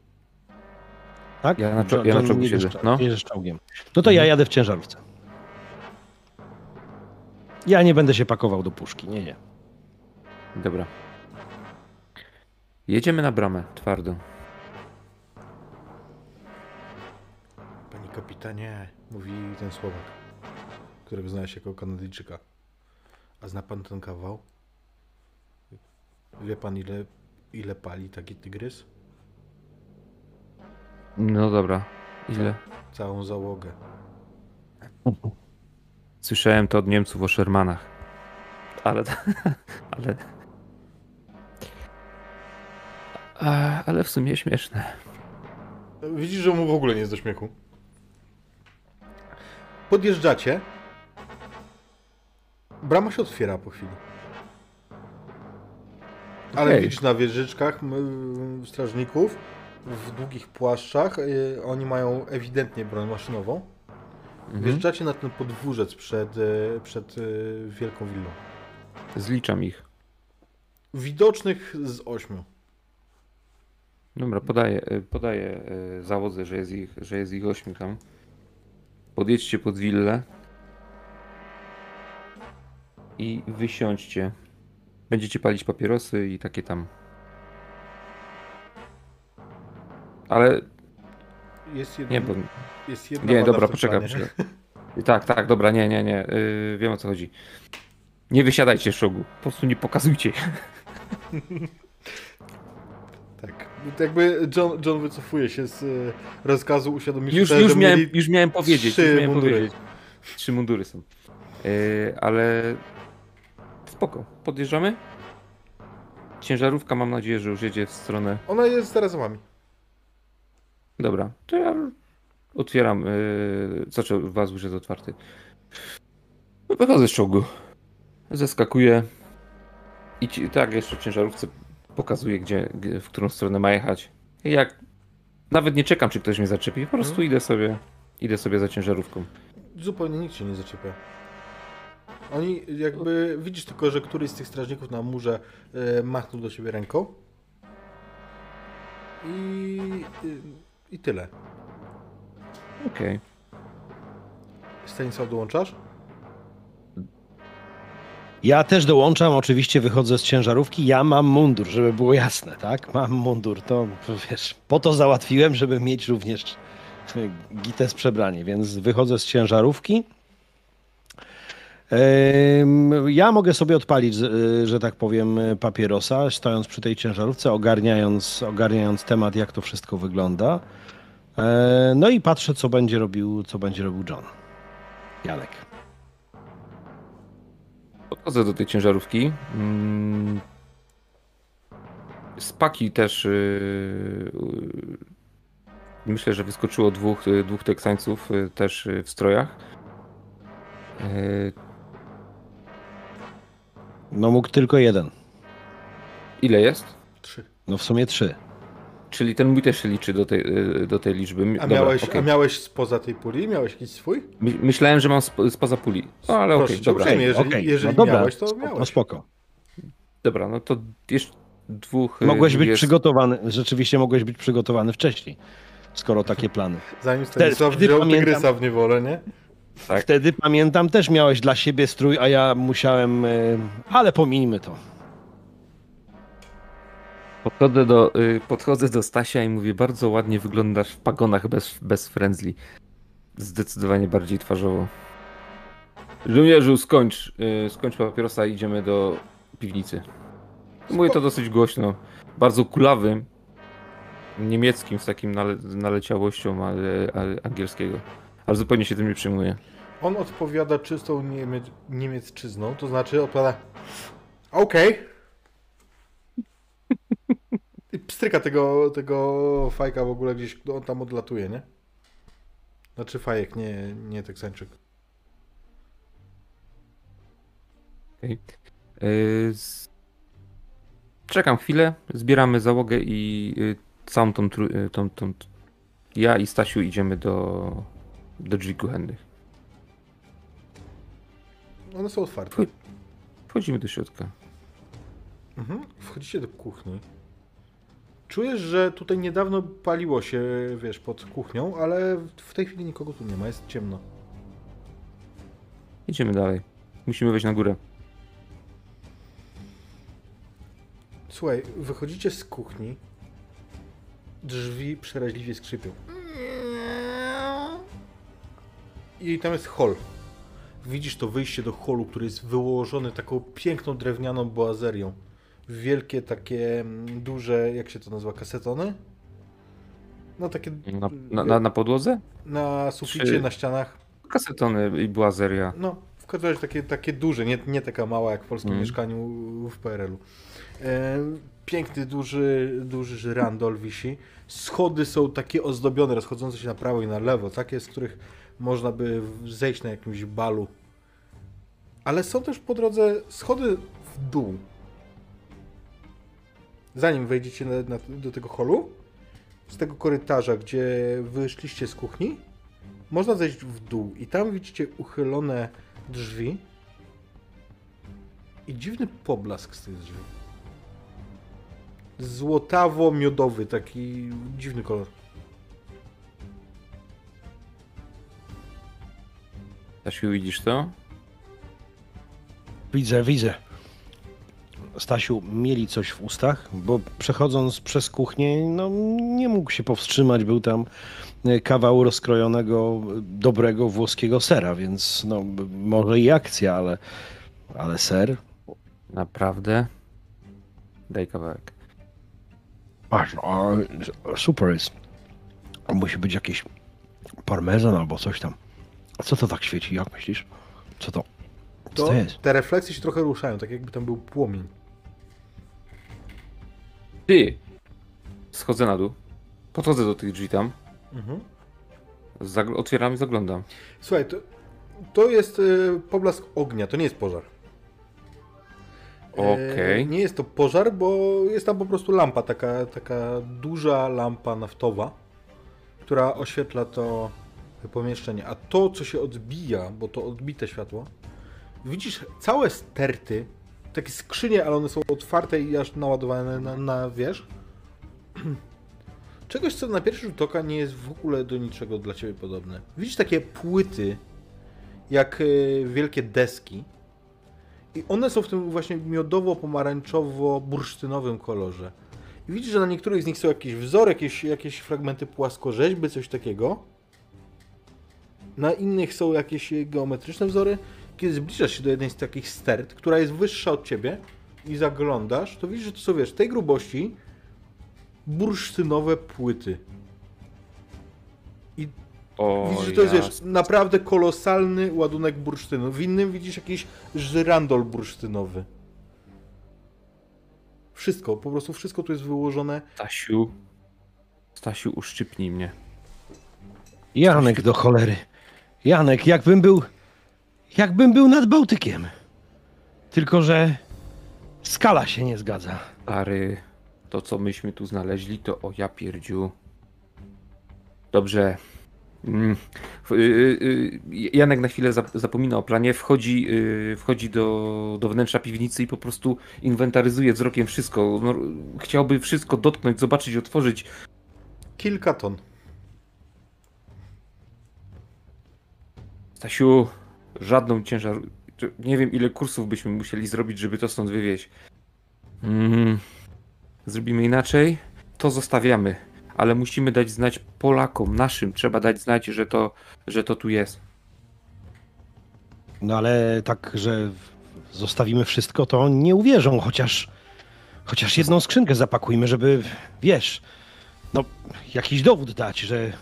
Tak? Ja na czo- John- ja na John czołgu siedzę, no. jedziesz czołgiem. No to ja jadę w ciężarówce. Ja nie będę się pakował do puszki, nie, nie. Dobra. Jedziemy na bramę, twardo. Panie kapitanie, mówi ten Słowak, którego zna się jako Kanadyjczyka. A zna pan ten kawał? Wie pan ile, ile pali taki tygrys? No dobra. Ile? Całą załogę. Słyszałem to od Niemców o Shermanach. Ale. Ale. Ale w sumie śmieszne. Widzisz, że mu w ogóle nie jest do śmiechu. Podjeżdżacie. Brama się otwiera po chwili. Ale Okej. widzisz na wieżyczkach strażników w długich płaszczach. y, Oni mają ewidentnie broń maszynową. Mhm. Wjeżdżacie na ten podwórzec przed, y, przed y, wielką willą. Zliczam ich. Widocznych z ośmiu. Dobra, podaję, podaję załodze, że jest ich, że jest ich ośmiu tam. Podjedźcie pod willę. I wysiądźcie. Będziecie palić papierosy i takie tam. Ale Jest Nie, bo... jest jedna Nie, dobra, poczekaj. Tak, tak, dobra, nie, nie, nie. Yy, wiem o co chodzi. Nie wysiadajcie szogu. Po prostu nie pokazujcie. Jakby John, John wycofuje się z y, rozkazu, uświadomił Już, już, miałem, już miałem powiedzieć. trzy Już miałem mundury. powiedzieć. Trzy mundury są. Yy, ale spoko. Podjeżdżamy? Ciężarówka mam nadzieję, że już jedzie w stronę. Ona jest teraz za wami. Dobra, to ja otwieram. Yy, znaczy, was już jest otwarty. Wychodzę z czołgu. Zeskakuję. I ci, tak, jeszcze ciężarówce pokazuję, gdzie, w którą stronę ma jechać. I jak nawet nie czekam, czy ktoś mnie zaczepi, po prostu idę sobie, idę sobie za ciężarówką. Zupełnie nikt się nie zaczepia. Oni jakby, widzisz tylko, że któryś z tych strażników na murze y, machnął do siebie ręką. I, y, i tyle. Okej. Stanisław, dołączasz? Ja też dołączam, oczywiście wychodzę z ciężarówki. Ja mam mundur, żeby było jasne, tak? Mam mundur, to wiesz, po to załatwiłem, żeby mieć również e, gites przebranie, więc wychodzę z ciężarówki. Ja mogę sobie odpalić, z- e, że tak powiem, papierosa, stojąc przy tej ciężarówce, ogarniając, ogarniając temat, jak to wszystko wygląda. E, No i patrzę, co będzie robił, co będzie robił John. Janek. Podchodzę do tej ciężarówki. Mm. Z paki też yy, yy, myślę, że wyskoczyło dwóch, yy, dwóch Teksańców też w strojach. No mógł tylko jeden. Ile jest? Trzy. No w sumie trzy. Czyli ten mój też się liczy do tej, yy, do tej liczby. A, Dobra, miałeś, okej. a miałeś spoza tej puli? Miałeś jakiś swój? My, myślałem, że mam sp- spoza puli. No ale okej, cię dobra. uprzejmie, jeżeli, Okej, jeżeli no dobra, miałeś, to miałeś. No spoko. Dobra, no to jeszcze dwóch. yy, Mogłeś być jest- przygotowany, rzeczywiście mogłeś być przygotowany wcześniej, skoro takie plany. Zanim Stanisław wtedy wziął pamiętam- tygrysa w niewolę, nie? Tak. Wtedy pamiętam, też miałeś dla siebie strój, a ja musiałem, e, ale pomińmy to. Podchodzę do, y, podchodzę do Stasia i mówię, bardzo ładnie wyglądasz w pagonach bez, bez friendly. Zdecydowanie bardziej twarzowo. Żołnierzu, skończ, y, skończ papierosa i idziemy do piwnicy. Mówię to dosyć głośno, bardzo kulawym, niemieckim, z takim nale, naleciałością, ale, ale angielskiego. Ale zupełnie się tym nie przejmuję. On odpowiada czystą niemie niemiecczyzną, to znaczy odpowiada okej. I pstryka tego, tego fajka w ogóle gdzieś, on tam odlatuje, nie? Znaczy fajek, nie, nie teksańczyk. Okej. Y, z- Czekam chwilę, zbieramy załogę i y, całą tą, trój- y, tą, tą... Ja i Stasiu idziemy do, do drzwi kuchennych. One są otwarte. Wchodzimy do środka. Mhm. Wchodzicie do kuchni. Czujesz, że tutaj niedawno paliło się, wiesz, pod kuchnią, ale w tej chwili nikogo tu nie ma, jest ciemno. Idziemy dalej. Musimy wejść na górę. Słuchaj, wychodzicie z kuchni. Drzwi przeraźliwie skrzypią. I tam jest hol. Widzisz to wyjście do holu, który jest wyłożony taką piękną drewnianą boazerią. Wielkie takie mm, duże, jak się to nazywa, kasetony? No takie Na, na, na, na podłodze? na suficie, Czy- na ścianach. Kasetony i błazeria. No, w każdym razie takie, takie duże, nie, nie taka mała jak w polskim Mm. mieszkaniu w PRL-u. E, piękny, duży, duży żyrandol wisi. Schody są takie ozdobione, rozchodzące się na prawo i na lewo, takie, z których można by zejść na jakimś balu. Ale są też po drodze schody w dół. Zanim wejdziecie na, na, do tego holu, z tego korytarza, gdzie wyszliście z kuchni, można zejść w dół i tam widzicie uchylone drzwi i dziwny poblask z tych drzwi. Złotawo-miodowy, taki dziwny kolor. Stasiu, widzisz to? Widzę, widzę. Stasiu, mieli coś w ustach, bo przechodząc przez kuchnię, no nie mógł się powstrzymać. Był tam e, kawał rozkrojonego, dobrego włoskiego sera, więc no może i akcja, ale, ale ser. Naprawdę? Daj kawałek. Aż, no, super jest. Musi być jakiś parmezan albo coś tam. A co to tak świeci? Jak myślisz? Co to? Co To, to jest? te refleksje się trochę ruszają, tak jakby tam był płomień. Ty! Schodzę na dół. Podchodzę do tych drzwi tam. Mhm. Zagl- otwieram i zaglądam. Słuchaj, to, to jest y, poblask ognia, to nie jest pożar. E, Okej. Nie jest to pożar, bo jest tam po prostu lampa, taka, taka duża lampa naftowa, która oświetla to pomieszczenie. A to, co się odbija, bo to odbite światło, widzisz całe sterty, takie skrzynie, ale one są otwarte i aż naładowane na, na wiesz? Czegoś, co na pierwszy rzut oka nie jest w ogóle do niczego dla ciebie podobne. Widzisz takie płyty, jak y, wielkie deski, i one są w tym właśnie miodowo-pomarańczowo-bursztynowym kolorze. I widzisz, że na niektórych z nich są jakieś wzory, jakieś, jakieś fragmenty płaskorzeźby, coś takiego. Na innych są jakieś geometryczne wzory. Kiedy zbliżasz się do jednej z takich stert, która jest wyższa od ciebie i zaglądasz, to widzisz, że to są, wiesz, tej grubości bursztynowe płyty. I O, Widzisz, że to jest ja- wiesz, naprawdę kolosalny ładunek bursztynu. W innym widzisz jakiś żyrandol bursztynowy. Wszystko, po prostu wszystko tu jest wyłożone. Stasiu. Stasiu, uszczypnij mnie. Janek do cholery. Janek, jakbym był. Jakbym był nad Bałtykiem. Tylko, że skala się nie zgadza. Stary, to co myśmy tu znaleźli, to o ja pierdziu. Dobrze. Mm, f- y, y, y, Janek na chwilę zap- zapomina o planie, wchodzi, y, wchodzi do, do wnętrza piwnicy i po prostu inwentaryzuje wzrokiem wszystko. No, chciałby wszystko dotknąć, zobaczyć, otworzyć. Kilka ton. Stasiu, żadną ciężar... Nie wiem, ile kursów byśmy musieli zrobić, żeby to stąd wywieźć. Mm, zrobimy inaczej. To zostawiamy. Ale musimy dać znać Polakom, naszym. Trzeba dać znać, że to, że to tu jest. No ale tak, że zostawimy wszystko, to oni nie uwierzą, chociaż. Chociaż jedną skrzynkę zapakujmy, żeby. Wiesz. No, jakiś dowód dać, że.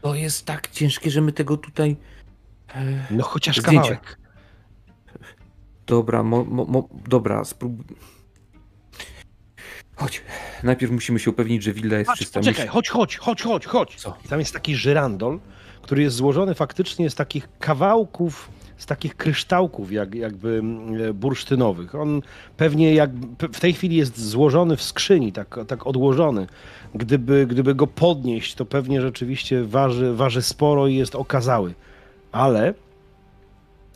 To jest tak ciężkie, że my tego tutaj... No chociaż Zdjęcia. kawałek. Dobra, mo, mo, mo, dobra, spróbuj... Chodź. Najpierw musimy się upewnić, że willa jest Patrz, czysta. poczekaj, Musi- chodź, chodź, chodź, chodź, chodź. Co? I tam jest taki żyrandol, który jest złożony faktycznie z takich kawałków, z takich kryształków jak, jakby mm, e, bursztynowych. On pewnie jak w tej chwili jest złożony w skrzyni, tak, tak odłożony. Gdyby, gdyby go podnieść, to pewnie rzeczywiście waży, waży sporo i jest okazały. Ale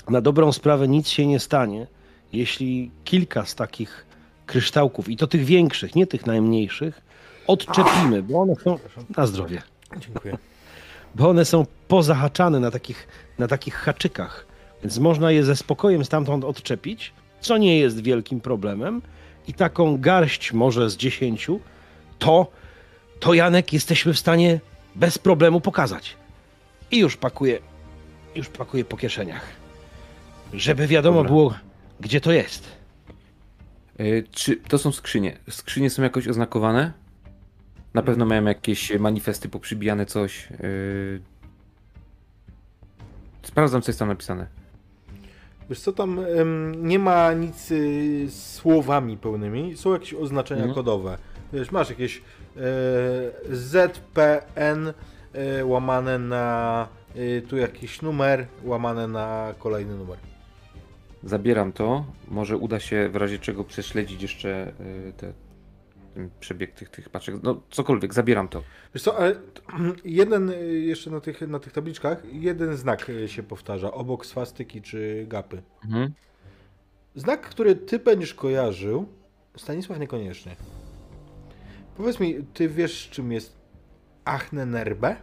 na dobrą sprawę nic się nie stanie, jeśli kilka z takich kryształków, i to tych większych, nie tych najmniejszych, odczepimy, bo one są na zdrowie, Dziękuję. bo one są pozahaczane na takich, na takich haczykach, więc można je ze spokojem stamtąd odczepić, co nie jest wielkim problemem i taką garść może z dziesięciu, to, to Janek jesteśmy w stanie bez problemu pokazać. I już pakuję, już pakuję po kieszeniach, żeby wiadomo Dobra. było, gdzie to jest. E, Czy to są skrzynie? Skrzynie są jakoś oznakowane? Na pewno mają jakieś manifesty poprzybijane, coś. Yy... Sprawdzam, co jest tam napisane. Wiesz co, tam em, nie ma nic y, słowami pełnymi, są jakieś oznaczenia Mhm. kodowe. Wiesz, masz jakieś e, ZPN e, łamane na y, tu jakiś numer, łamane na kolejny numer. Zabieram to. Może uda się w razie czego prześledzić jeszcze yy, te, ten przebieg tych, tych paczek. No, cokolwiek, zabieram to. Wiesz co, ale jeden y, jeszcze na tych, na tych tabliczkach, jeden znak y, się powtarza, obok swastyki czy gapy. Mhm. Znak, który ty będziesz kojarzył, Stanisław niekoniecznie. Powiedz mi, ty wiesz czym jest Achnenerbe?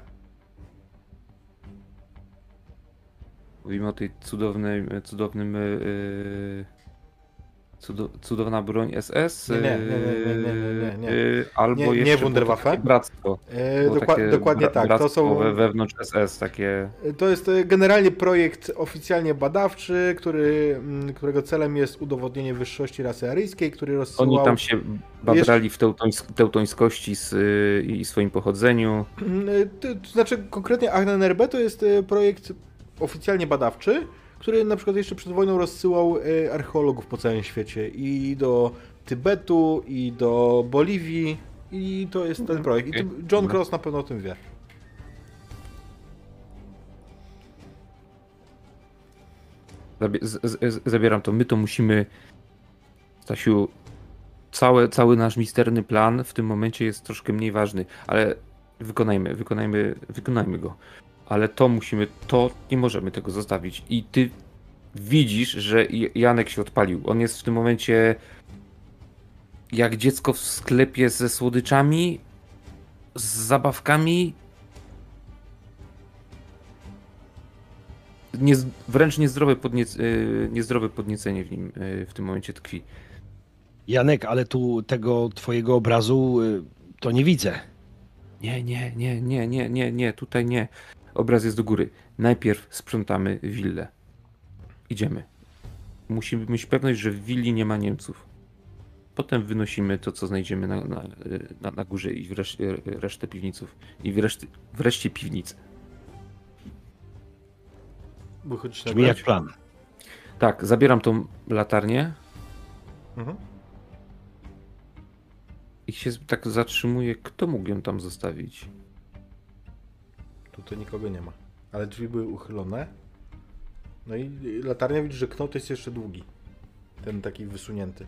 Mówimy o tej cudownej, cudownym, yy, Cudo, cudowna broń SS. Nie, nie, nie, nie, nie, nie, nie, nie. Albo Nie- nie jeszcze było Wunderwaffe? bractwo. E, dokładnie bra- tak. To są we- wewnątrz SS, takie. To jest e, generalnie projekt oficjalnie badawczy, który, mm, którego celem jest udowodnienie wyższości rasy aryjskiej, który rozsyłał... Oni tam się babrali w teutońsk- teutońskości z, i swoim pochodzeniu. Mm, e, To, znaczy konkretnie ANRB to jest e, projekt oficjalnie badawczy, który na przykład jeszcze przed wojną rozsyłał e, archeologów po całym świecie i do Tybetu, i do Boliwii i to jest ten projekt. I. John Cross na pewno o tym wie. Zabieram to. My to musimy. Stasiu, cały, cały nasz misterny plan w tym momencie jest troszkę mniej ważny, ale wykonajmy, wykonajmy, wykonajmy go. Ale to musimy, to nie możemy tego zostawić. I ty widzisz, że Janek się odpalił. On jest w tym momencie jak dziecko w sklepie ze słodyczami, z zabawkami. Nie, wręcz niezdrowe, podniec, yy, niezdrowe podniecenie w nim yy, w tym momencie tkwi. Janek, ale tu tego twojego obrazu y, to nie widzę. Nie, nie, nie, nie, nie, nie, nie, tutaj nie. Obraz jest do góry. Najpierw sprzątamy willę. Idziemy. Musimy mieć pewność, że w willi nie ma Niemców. Potem wynosimy to, co znajdziemy na, na, na, na górze i wreszcie, resztę piwniców. I wreszcie, wreszcie piwnic. Wychodzić na Brzmi jak plan. Tak, zabieram tą latarnię Mhm. i się tak zatrzymuję. Kto mógł ją tam zostawić? Tutaj nikogo nie ma. Ale drzwi były uchylone. No i latarnia widzisz, że knot jest jeszcze długi. Ten taki wysunięty.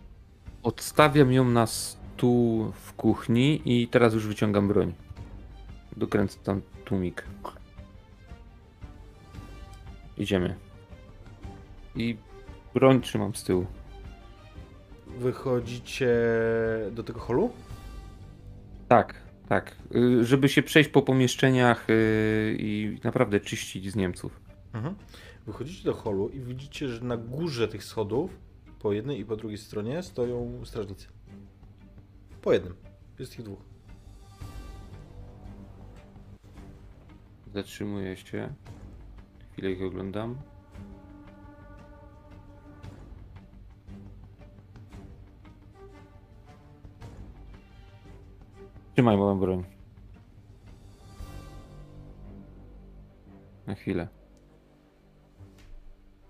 Odstawiam ją na stół w kuchni i teraz już wyciągam broń. Dokręcę tam tłumik. Idziemy. I broń trzymam z tyłu. Wychodzicie do tego holu? Tak, tak. Y, Żeby się przejść po pomieszczeniach y, i naprawdę czyścić z Niemców. Mhm. Wychodzicie do holu i widzicie, że na górze tych schodów, po jednej i po drugiej stronie, stoją strażnicy. Po jednym. Jest ich dwóch. Zatrzymuję się. Chwilę ich oglądam. Trzymaj moją broń. Na chwilę.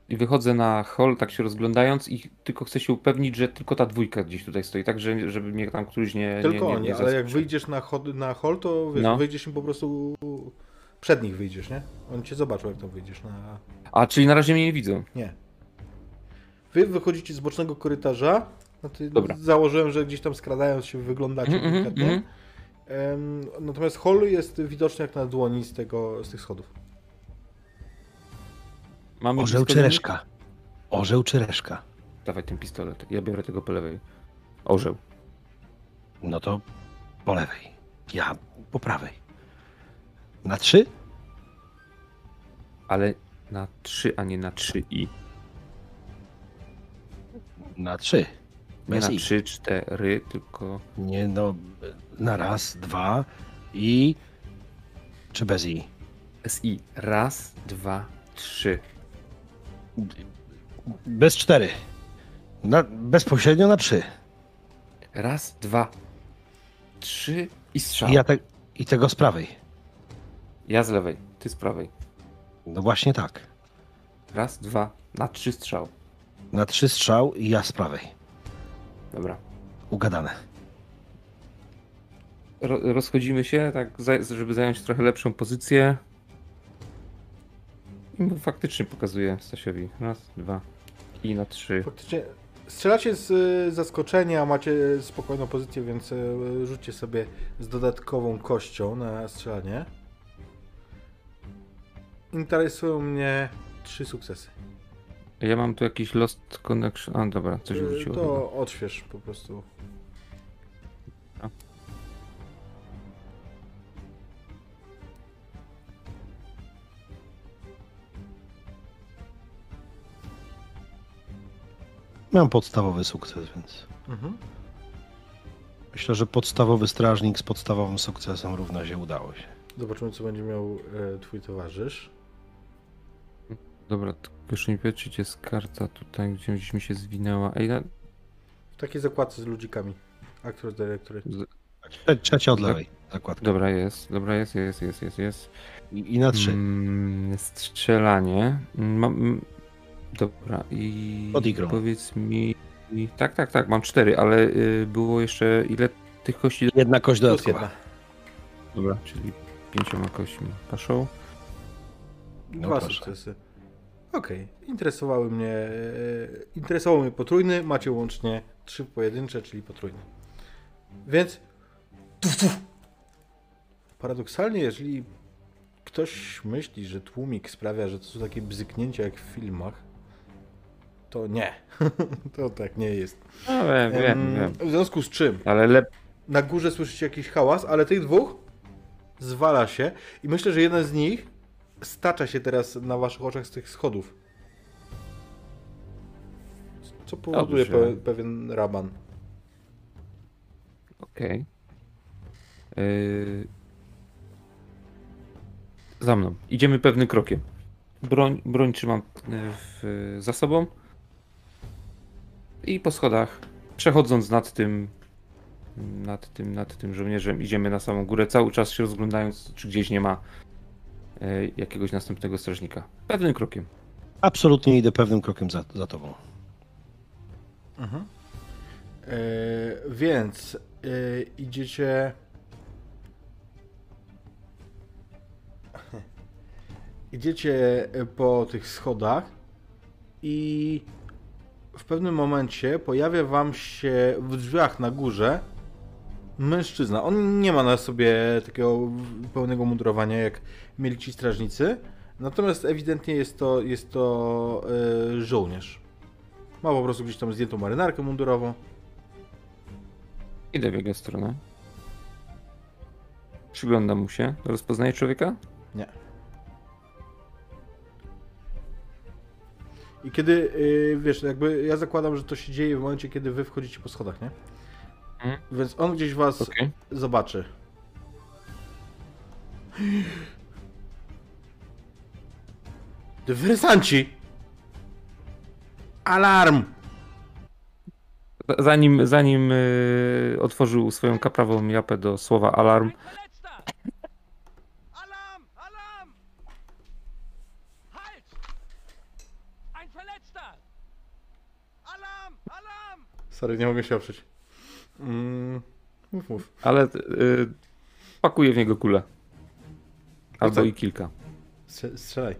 I wychodzę na hol, tak się rozglądając i tylko chcę się upewnić, że tylko ta dwójka gdzieś tutaj stoi, tak że, żeby mnie tam któryś nie Tylko nie, nie, oni, nie ale jak wyjdziesz na, chod, na hol, to wiesz, No. wyjdziesz im po prostu... Przed nich wyjdziesz, nie? Oni cię zobaczą, jak tam wyjdziesz na... A, czyli na razie mnie nie widzą. Nie. Wy wychodzicie z bocznego korytarza. Ty Dobra. Założyłem, że gdzieś tam skradając się wyglądacie delikatnie. mhm. Em, natomiast hol jest widoczny jak na dłoni z, tego, z tych schodów. Mamy Orzeł czy reszka? Orzeł czy reszka? Dawaj ten pistolet. Ja biorę tego po lewej. Orzeł. No to po lewej. Ja po prawej. Na trzy? Ale na 3, a nie na 3 i. Na trzy. Nie Bez na i. 3, 4, tylko. Nie no, na raz, dwa i... Czy bez i? SI. Raz, dwa, trzy. Bez cztery. Na, bezpośrednio na trzy. Raz, dwa, trzy i strzał. I, ja te, I tego z prawej. Ja z lewej, ty z prawej. No właśnie tak. Raz, dwa, na trzy strzał. Na trzy strzał i ja z prawej. Dobra. Ugadane. Ro rozchodzimy się, tak, żeby zająć trochę lepszą pozycję. I faktycznie pokazuję Stasiowi. Raz, dwa i na trzy. Faktycznie strzelacie z y, zaskoczenia, macie spokojną pozycję, więc y, rzućcie sobie z dodatkową kością na strzelanie. Interesują mnie trzy sukcesy. Ja mam tu jakiś Lost Connection. A dobra, coś Y, wróciło. chyba. To odśwież po prostu. Miałem podstawowy sukces, więc Mhm. myślę, że podstawowy strażnik z podstawowym sukcesem równa się udało się. Zobaczymy, co będzie miał e, twój towarzysz. Dobra, to proszę mi powiedzieć, czy jest karta tutaj, gdzie gdzieś mi się zwinęła. Ej, na... W takiej zakładce z ludzikami. Aktor, dyrektory. Trze- Trzecia od lewej zakładka. Dobra, jest, dobra, jest, jest, jest, jest, jest. I, I na trzy. Mm, strzelanie. Mm, Mam, dobra, i Pod igrą. powiedz mi... Tak, tak, tak, mam cztery, ale y, było jeszcze ile tych kości? Jedna kość dodatkowa. jedna. Dobra, czyli pięcioma kośćmi. Paszą? No Dwa proszę. sukcesy. Okej, interesowały mnie. E, interesował mnie potrójny, macie łącznie trzy pojedyncze, czyli potrójny. Więc. Tuf, tuf. Paradoksalnie, jeżeli ktoś myśli, że tłumik sprawia, że to są takie bzyknięcia jak w filmach, to nie. to tak nie jest. No, wiem, wiem, Em, wiem. W związku z czym Ale lep... na górze słyszycie jakiś hałas, ale tych dwóch zwala się i myślę, że jeden z nich stacza się teraz na waszych oczach z tych schodów. Co powoduje pe pewien raban. Okej. Yy... Za mną. Idziemy pewnym krokiem. Broń, broń trzymam y, w, za sobą. I po schodach, przechodząc nad tym, nad tym, nad tym żołnierzem, idziemy na samą górę, cały czas się rozglądając, czy gdzieś nie ma y, jakiegoś następnego strażnika. Pewnym krokiem. Absolutnie idę pewnym krokiem za, za tobą. E, więc e, idziecie. Idziecie po tych schodach i w pewnym momencie pojawia wam się w drzwiach na górze mężczyzna. On nie ma na sobie takiego pełnego mundurowania jak mieli ci strażnicy, natomiast ewidentnie jest to, jest to e, żołnierz. Ma po prostu gdzieś tam zdjętą marynarkę mundurową. Idę w jego stronę. Przyglądam mu się. Rozpoznaje człowieka? Nie. I kiedy, yy, wiesz, jakby ja zakładam, że to się dzieje w momencie, kiedy wy wchodzicie po schodach, nie? Mhm. Więc on gdzieś was Okej. zobaczy. Dywersanci! Alarm! Zanim, zanim y, otworzył swoją kaprawą japę do słowa! Alarm! Alarm! Halt! Ein Verletzter! Alarm! Alarm! Sorry, nie mogę się oprzeć. Mm, mów, mów. ale y, pakuje w niego kulę. Albo i kilka. Strze- Strzelaj.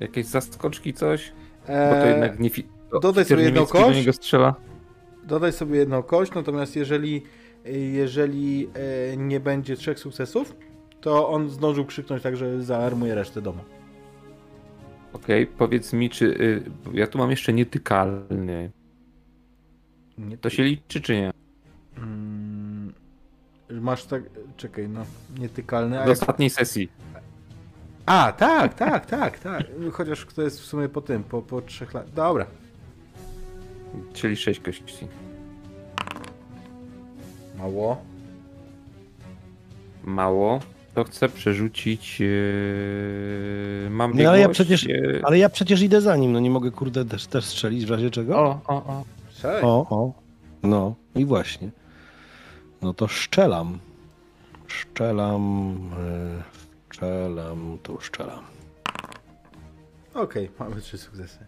Jakieś zaskoczki, coś? Bo to Eee, jednak nie fi- dodaj sobie jedną niemiecki do kość. niego strzela. Dodaj sobie jedną kość, natomiast jeżeli, jeżeli e, nie będzie trzech sukcesów, to on zdążył krzyknąć tak, że zaalarmuje resztę domu. Okej, powiedz mi, czy y, ja tu mam jeszcze nietykalny. Nie, To się liczy, czy nie? Mm, masz tak. Czekaj, no. Nietykalny. A, Do jak... ostatniej sesji. a tak, tak, tak, tak. Chociaż to jest w sumie po tym, po, po trzech latach. Dobra. Czyli sześć kości. Mało. Mało. To chcę przerzucić. Yy... Mam No, ale ja biegłość, przecież- yy, Ale ja przecież idę za nim, no nie mogę kurde też, też strzelić w razie czego? O, o, o. Strzelaj. O, o. No i właśnie. No to szczelam. Szczelam. Szczelam, tu szczelam. Okej, mamy trzy sukcesy.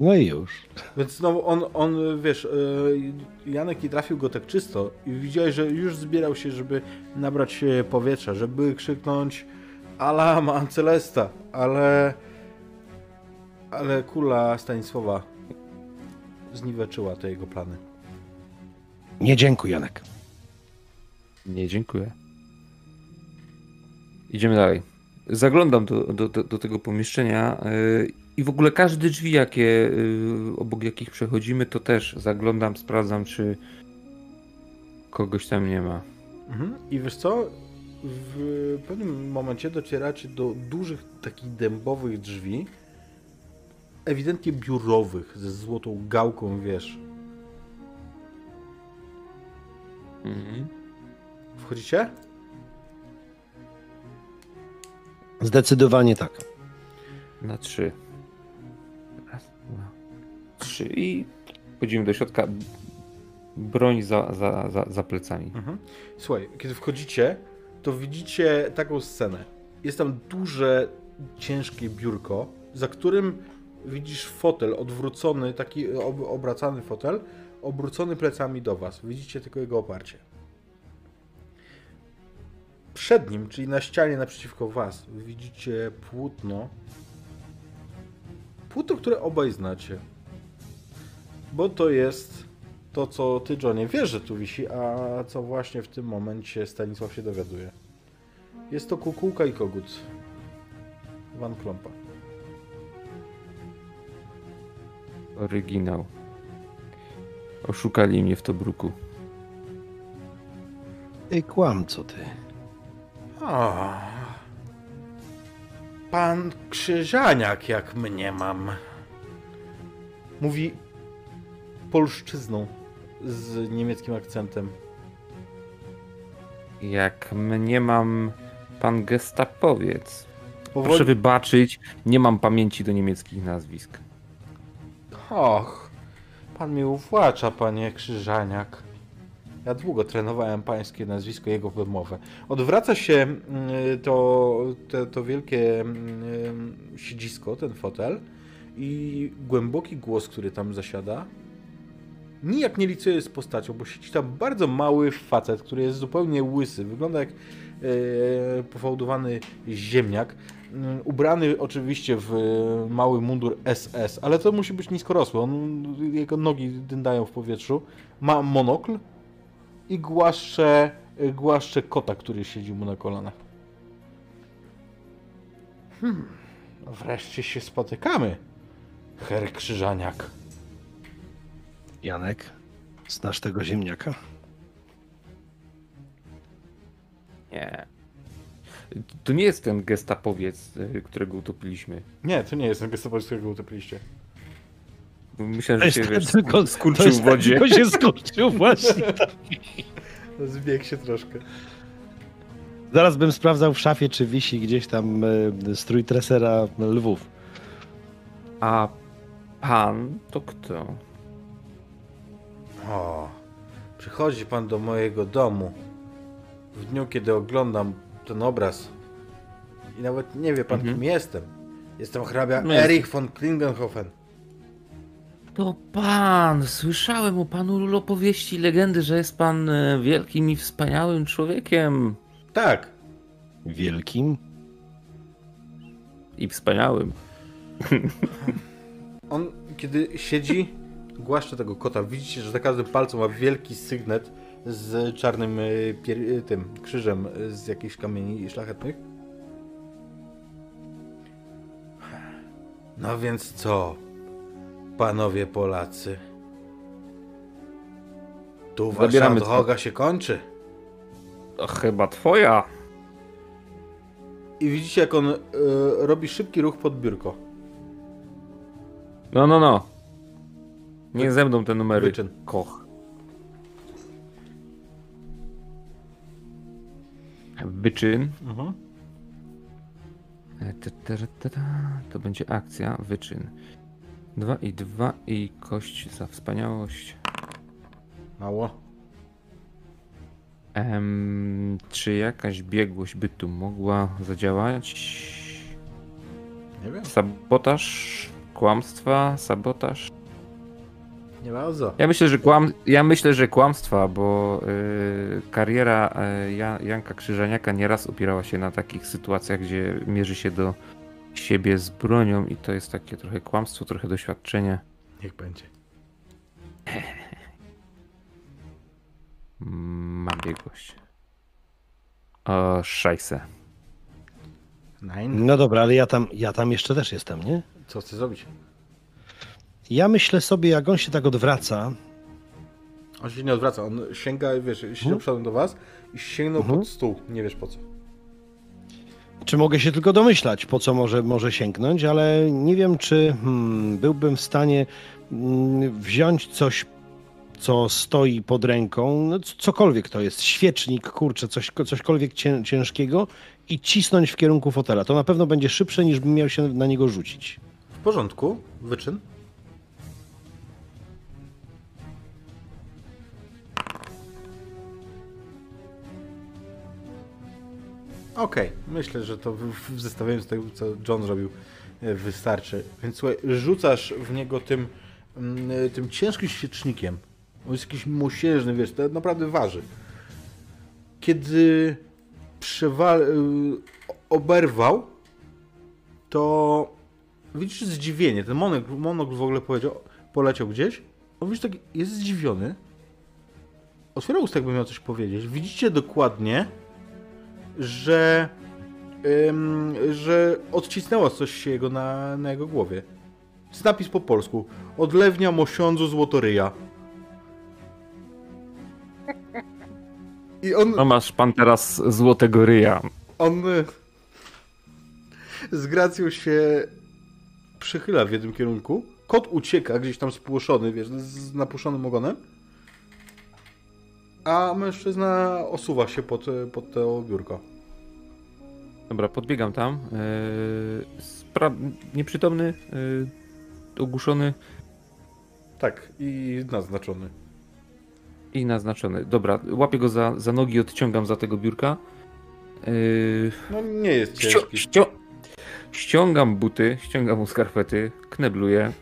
No i już. Więc znowu on, on wiesz, yy, Janek nie trafił go tak czysto i widziałeś, że już zbierał się, żeby nabrać e, powietrza, żeby krzyknąć Alarm Ancelesta, ale ale kula Stanisława zniweczyła te jego plany. Nie dziękuję, Janek. Nie, dziękuję. Idziemy dalej. Zaglądam do, do, do, tego pomieszczenia yy, i w ogóle każde drzwi, jakie yy, obok jakich przechodzimy, to też zaglądam, sprawdzam, czy kogoś tam nie ma. Mhm. I wiesz co? W pewnym momencie docieracie do dużych, takich dębowych drzwi ewidentnie biurowych, ze złotą gałką, wiesz. Mhm. Wchodzicie? Zdecydowanie tak. Na trzy. Raz, dwa, trzy i wchodzimy do środka. Broń za, za, za, za plecami. Mhm. Słuchaj, kiedy wchodzicie, to widzicie taką scenę. Jest tam duże, ciężkie biurko, za którym widzisz fotel odwrócony, taki ob obracany fotel, obrócony plecami do was. Widzicie tylko jego oparcie. Przed nim, czyli na ścianie naprzeciwko was, widzicie płótno. Płótno, które obaj znacie. Bo to jest to, co ty, Johnie, wiesz, że tu wisi, a co właśnie w tym momencie Stanisław się dowiaduje. Jest to kukułka i kogut. Van Klompa. Oryginał. Oszukali mnie w Tobruku. Ej, kłam, co ty. O, pan Krzyżaniak, jak mnie mam. Mówi polszczyzną z niemieckim akcentem. Jak mnie mam pan gestapowiec. Proszę Powoli... wybaczyć, nie mam pamięci do niemieckich nazwisk. Och, pan mnie uwłacza, panie Krzyżaniak. Ja długo trenowałem pańskie nazwisko, jego wymowę. Odwraca się mm, to, to, to wielkie mm, siedzisko, ten fotel i głęboki głos, który tam zasiada, nijak nie licuje z postacią, bo siedzi tam bardzo mały facet, który jest zupełnie łysy. Wygląda jak e, pofałdowany ziemniak. Mm, Ubrany oczywiście w mały mundur SS, ale to musi być niskorosły. On, jego nogi dyndają w powietrzu. Ma monokl i głaszcze, głaszcze kota, który siedzi mu na kolanach. Hmm, wreszcie się spotykamy, Herr Krzyżaniak. Janek, znasz tego ziemniaka? Nie. To nie jest ten gestapowiec, y, którego utopiliśmy. Nie, to nie jest ten gestapowiec, którego utopiliście. Myślałem, To że jest się ten wiesz, tylko- skurczył w wodzie. Tylko się skurczył właśnie. Zbiegł się troszkę. Zaraz bym sprawdzał w szafie, czy wisi gdzieś tam e, strój tresera lwów. A pan to kto? O, przychodzi pan do mojego domu w dniu, kiedy oglądam ten obraz i nawet nie wie pan, Mhm. kim jestem. Jestem hrabia No jest- Erich von Klingenhofen. To pan, słyszałem o panu opowieści, legendy, że jest pan e, wielkim i wspaniałym człowiekiem. Tak, Wielkim? I wspaniałym. on kiedy siedzi, głaszcze tego kota. Widzicie, że za każdym palcem ma wielki sygnet z czarnym pier- y, tym krzyżem z jakichś kamieni szlachetnych. No więc co, panowie Polacy? Tu wasza droga się kończy. To chyba twoja. I widzicie, jak on y, robi szybki ruch pod biurko. No, no, no. Nie ze mną te numery. Wyczyn. Koch. Wyczyn. Mhm. E. To będzie akcja, wyczyn. Dwa i dwa i kość za wspaniałość. Mało. Em, czy jakaś biegłość by tu mogła zadziałać? Nie wiem, Sabotaż? Kłamstwa? Sabotaż? Nie bardzo. Ja myślę, że kłam... ja myślę, że kłamstwa, bo y, kariera y, ja, Janka Krzyżaniaka nieraz opierała się na takich sytuacjach, gdzie mierzy się do siebie z bronią i to jest takie trochę kłamstwo, trochę doświadczenie. Niech będzie. Ma biegłość. O, szajse. Nein. No dobra, ale ja tam, ja tam jeszcze też jestem, nie? Co chcesz zrobić? Ja myślę sobie, jak on się tak odwraca, On się nie odwraca, on sięga, wiesz, siedział przodem do was i sięgnął Mhm. pod stół. Nie wiesz po co. Czy mogę się tylko domyślać, po co może, może sięgnąć, ale nie wiem, czy hmm, byłbym w stanie mm, wziąć coś, co stoi pod ręką, no, cokolwiek to jest, świecznik, kurczę, coś, cośkolwiek cię, ciężkiego i cisnąć w kierunku fotela. To na pewno będzie szybsze, niż bym miał się na niego rzucić. W porządku, wyczyn. Okej, myślę, że to w, zestawieniu z tym, co John zrobił, e, wystarczy. Więc słuchaj, rzucasz w niego tym, mm, e, tym ciężkim świecznikiem. On jest jakiś mosiężny, wiesz, to naprawdę waży. Kiedy przewal... y, oberwał, to widzisz zdziwienie. Ten monok, monok w ogóle powiedział, poleciał gdzieś. On widzisz, tak jest zdziwiony. Otwiera usta, jakby miał coś powiedzieć. Widzicie dokładnie, że ym, że odcisnęło coś się jego na, na jego głowie. Jest napis po polsku. Odlewnia mosiądzu złotoryja. I on, No masz pan teraz złotego ryja. on y, z gracją się przychyla w jednym kierunku. Kot ucieka gdzieś tam spłoszony, wiesz, z napuszonym ogonem. A mężczyzna osuwa się pod, pod to biurko. Dobra, podbiegam tam. Yy, spra- nieprzytomny, yy, ogłuszony Tak, i naznaczony. i naznaczony. Dobra, łapię go za, za nogi, odciągam za tego biurka. Yy, No nie jest ciężki. ścią- ściągam buty, ściągam mu skarpety, knebluję.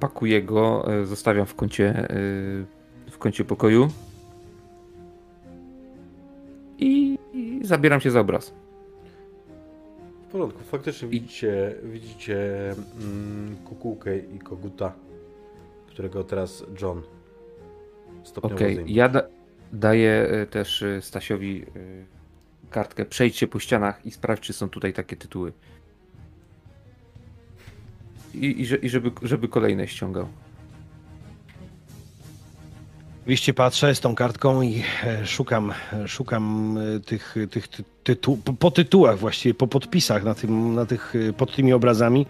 Pakuję go, zostawiam w kącie, yy, kącie pokoju. I, I zabieram się za obraz. W porządku, faktycznie widzicie, widzicie mm, kukułkę i koguta, którego teraz John stopniowo Okej, zdejmuje. ja da daję y, też y, Stasiowi y, kartkę. Przejdźcie po ścianach i sprawdź, czy są tutaj takie tytuły. I, i, i żeby, żeby kolejne ściągał. Oczywiście patrzę z tą kartką i e, szukam, szukam e, tych, tych po, tytułach właściwie, po podpisach na tym, na tych, e, pod tymi obrazami,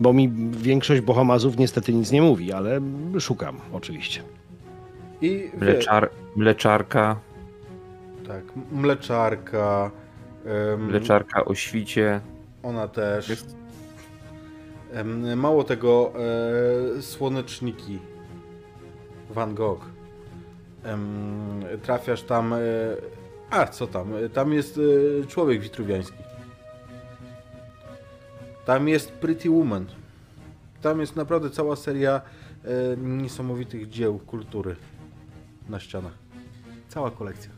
bo mi większość bohomazów niestety nic nie mówi, ale szukam oczywiście. I Mleczar, mleczarka, tak, mleczarka, mleczarka o świcie. ona też. Jest- Mało tego, e, słoneczniki Van Gogh. Em, trafiasz tam. E, a, co tam? Tam jest e, człowiek witruwiański. Tam jest Pretty Woman. Tam jest naprawdę cała seria e, niesamowitych dzieł kultury na ścianach. Cała kolekcja.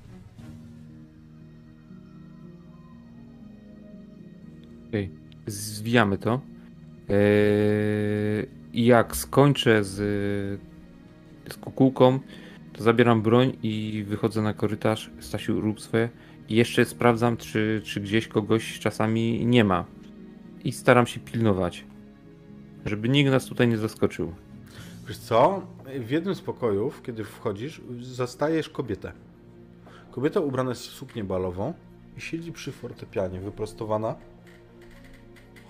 Okej, zwijamy to. Eee, jak skończę z, z kukułką, to zabieram broń i wychodzę na korytarz. Stasiu, rób swoje. I jeszcze sprawdzam, czy, czy gdzieś kogoś czasami nie ma. I staram się pilnować, żeby nikt nas tutaj nie zaskoczył. Wiesz co? W jednym z pokojów, kiedy wchodzisz, zastajesz kobietę. Kobieta ubrana jest w suknię balową i siedzi przy fortepianie, wyprostowana.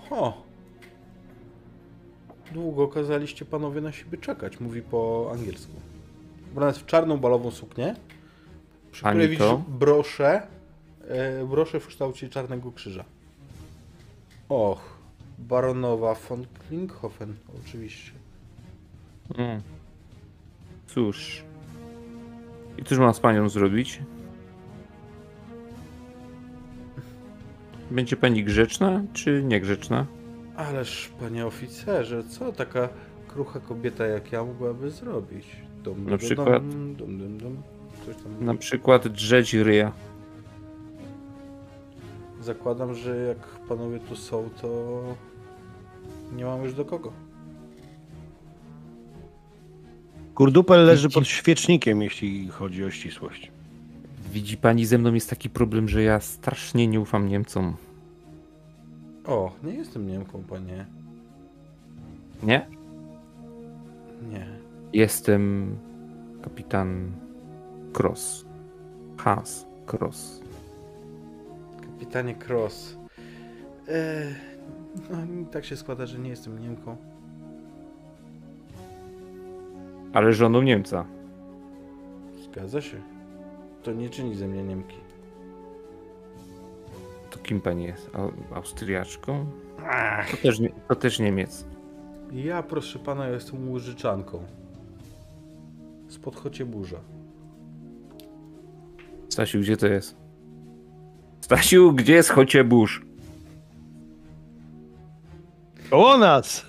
Ho! Długo kazaliście panowie na siebie czekać, mówi po angielsku. Ubrana jest w czarną balową suknię, przy Pani której widzisz to? broszę, e, broszę w kształcie czarnego krzyża. Och, baronowa von Klinkhofen, oczywiście. Mm. Cóż. I cóż mam z panią zrobić? Będzie pani grzeczna, czy niegrzeczna? Ależ, panie oficerze, co taka krucha kobieta jak ja mogłaby zrobić? Dum, Na przykład? Dum, dum, dum, dum. Coś tam. Na przykład drzeć ryja. Zakładam, że jak panowie tu są, to nie mam już do kogo. Kurdupel leży pod świecznikiem, jeśli chodzi o ścisłość. Widzi pani, ze mną jest taki problem, że ja strasznie nie ufam Niemcom. O, nie jestem Niemką, panie. Nie? Nie. Jestem kapitan Cross. Hans Cross. Kapitanie Cross. E, no, tak się składa, że nie jestem Niemką. Ale żoną Niemca. Zgadza się. To nie czyni ze mnie Niemki. To kim pani jest? Au- Austriaczką? To też, to też Niemiec. Ja, proszę pana, jestem łużyczanką. Spod Chocieburza. Stasiu, gdzie to jest? Stasiu, gdzie jest Chociebórz? Koło nas!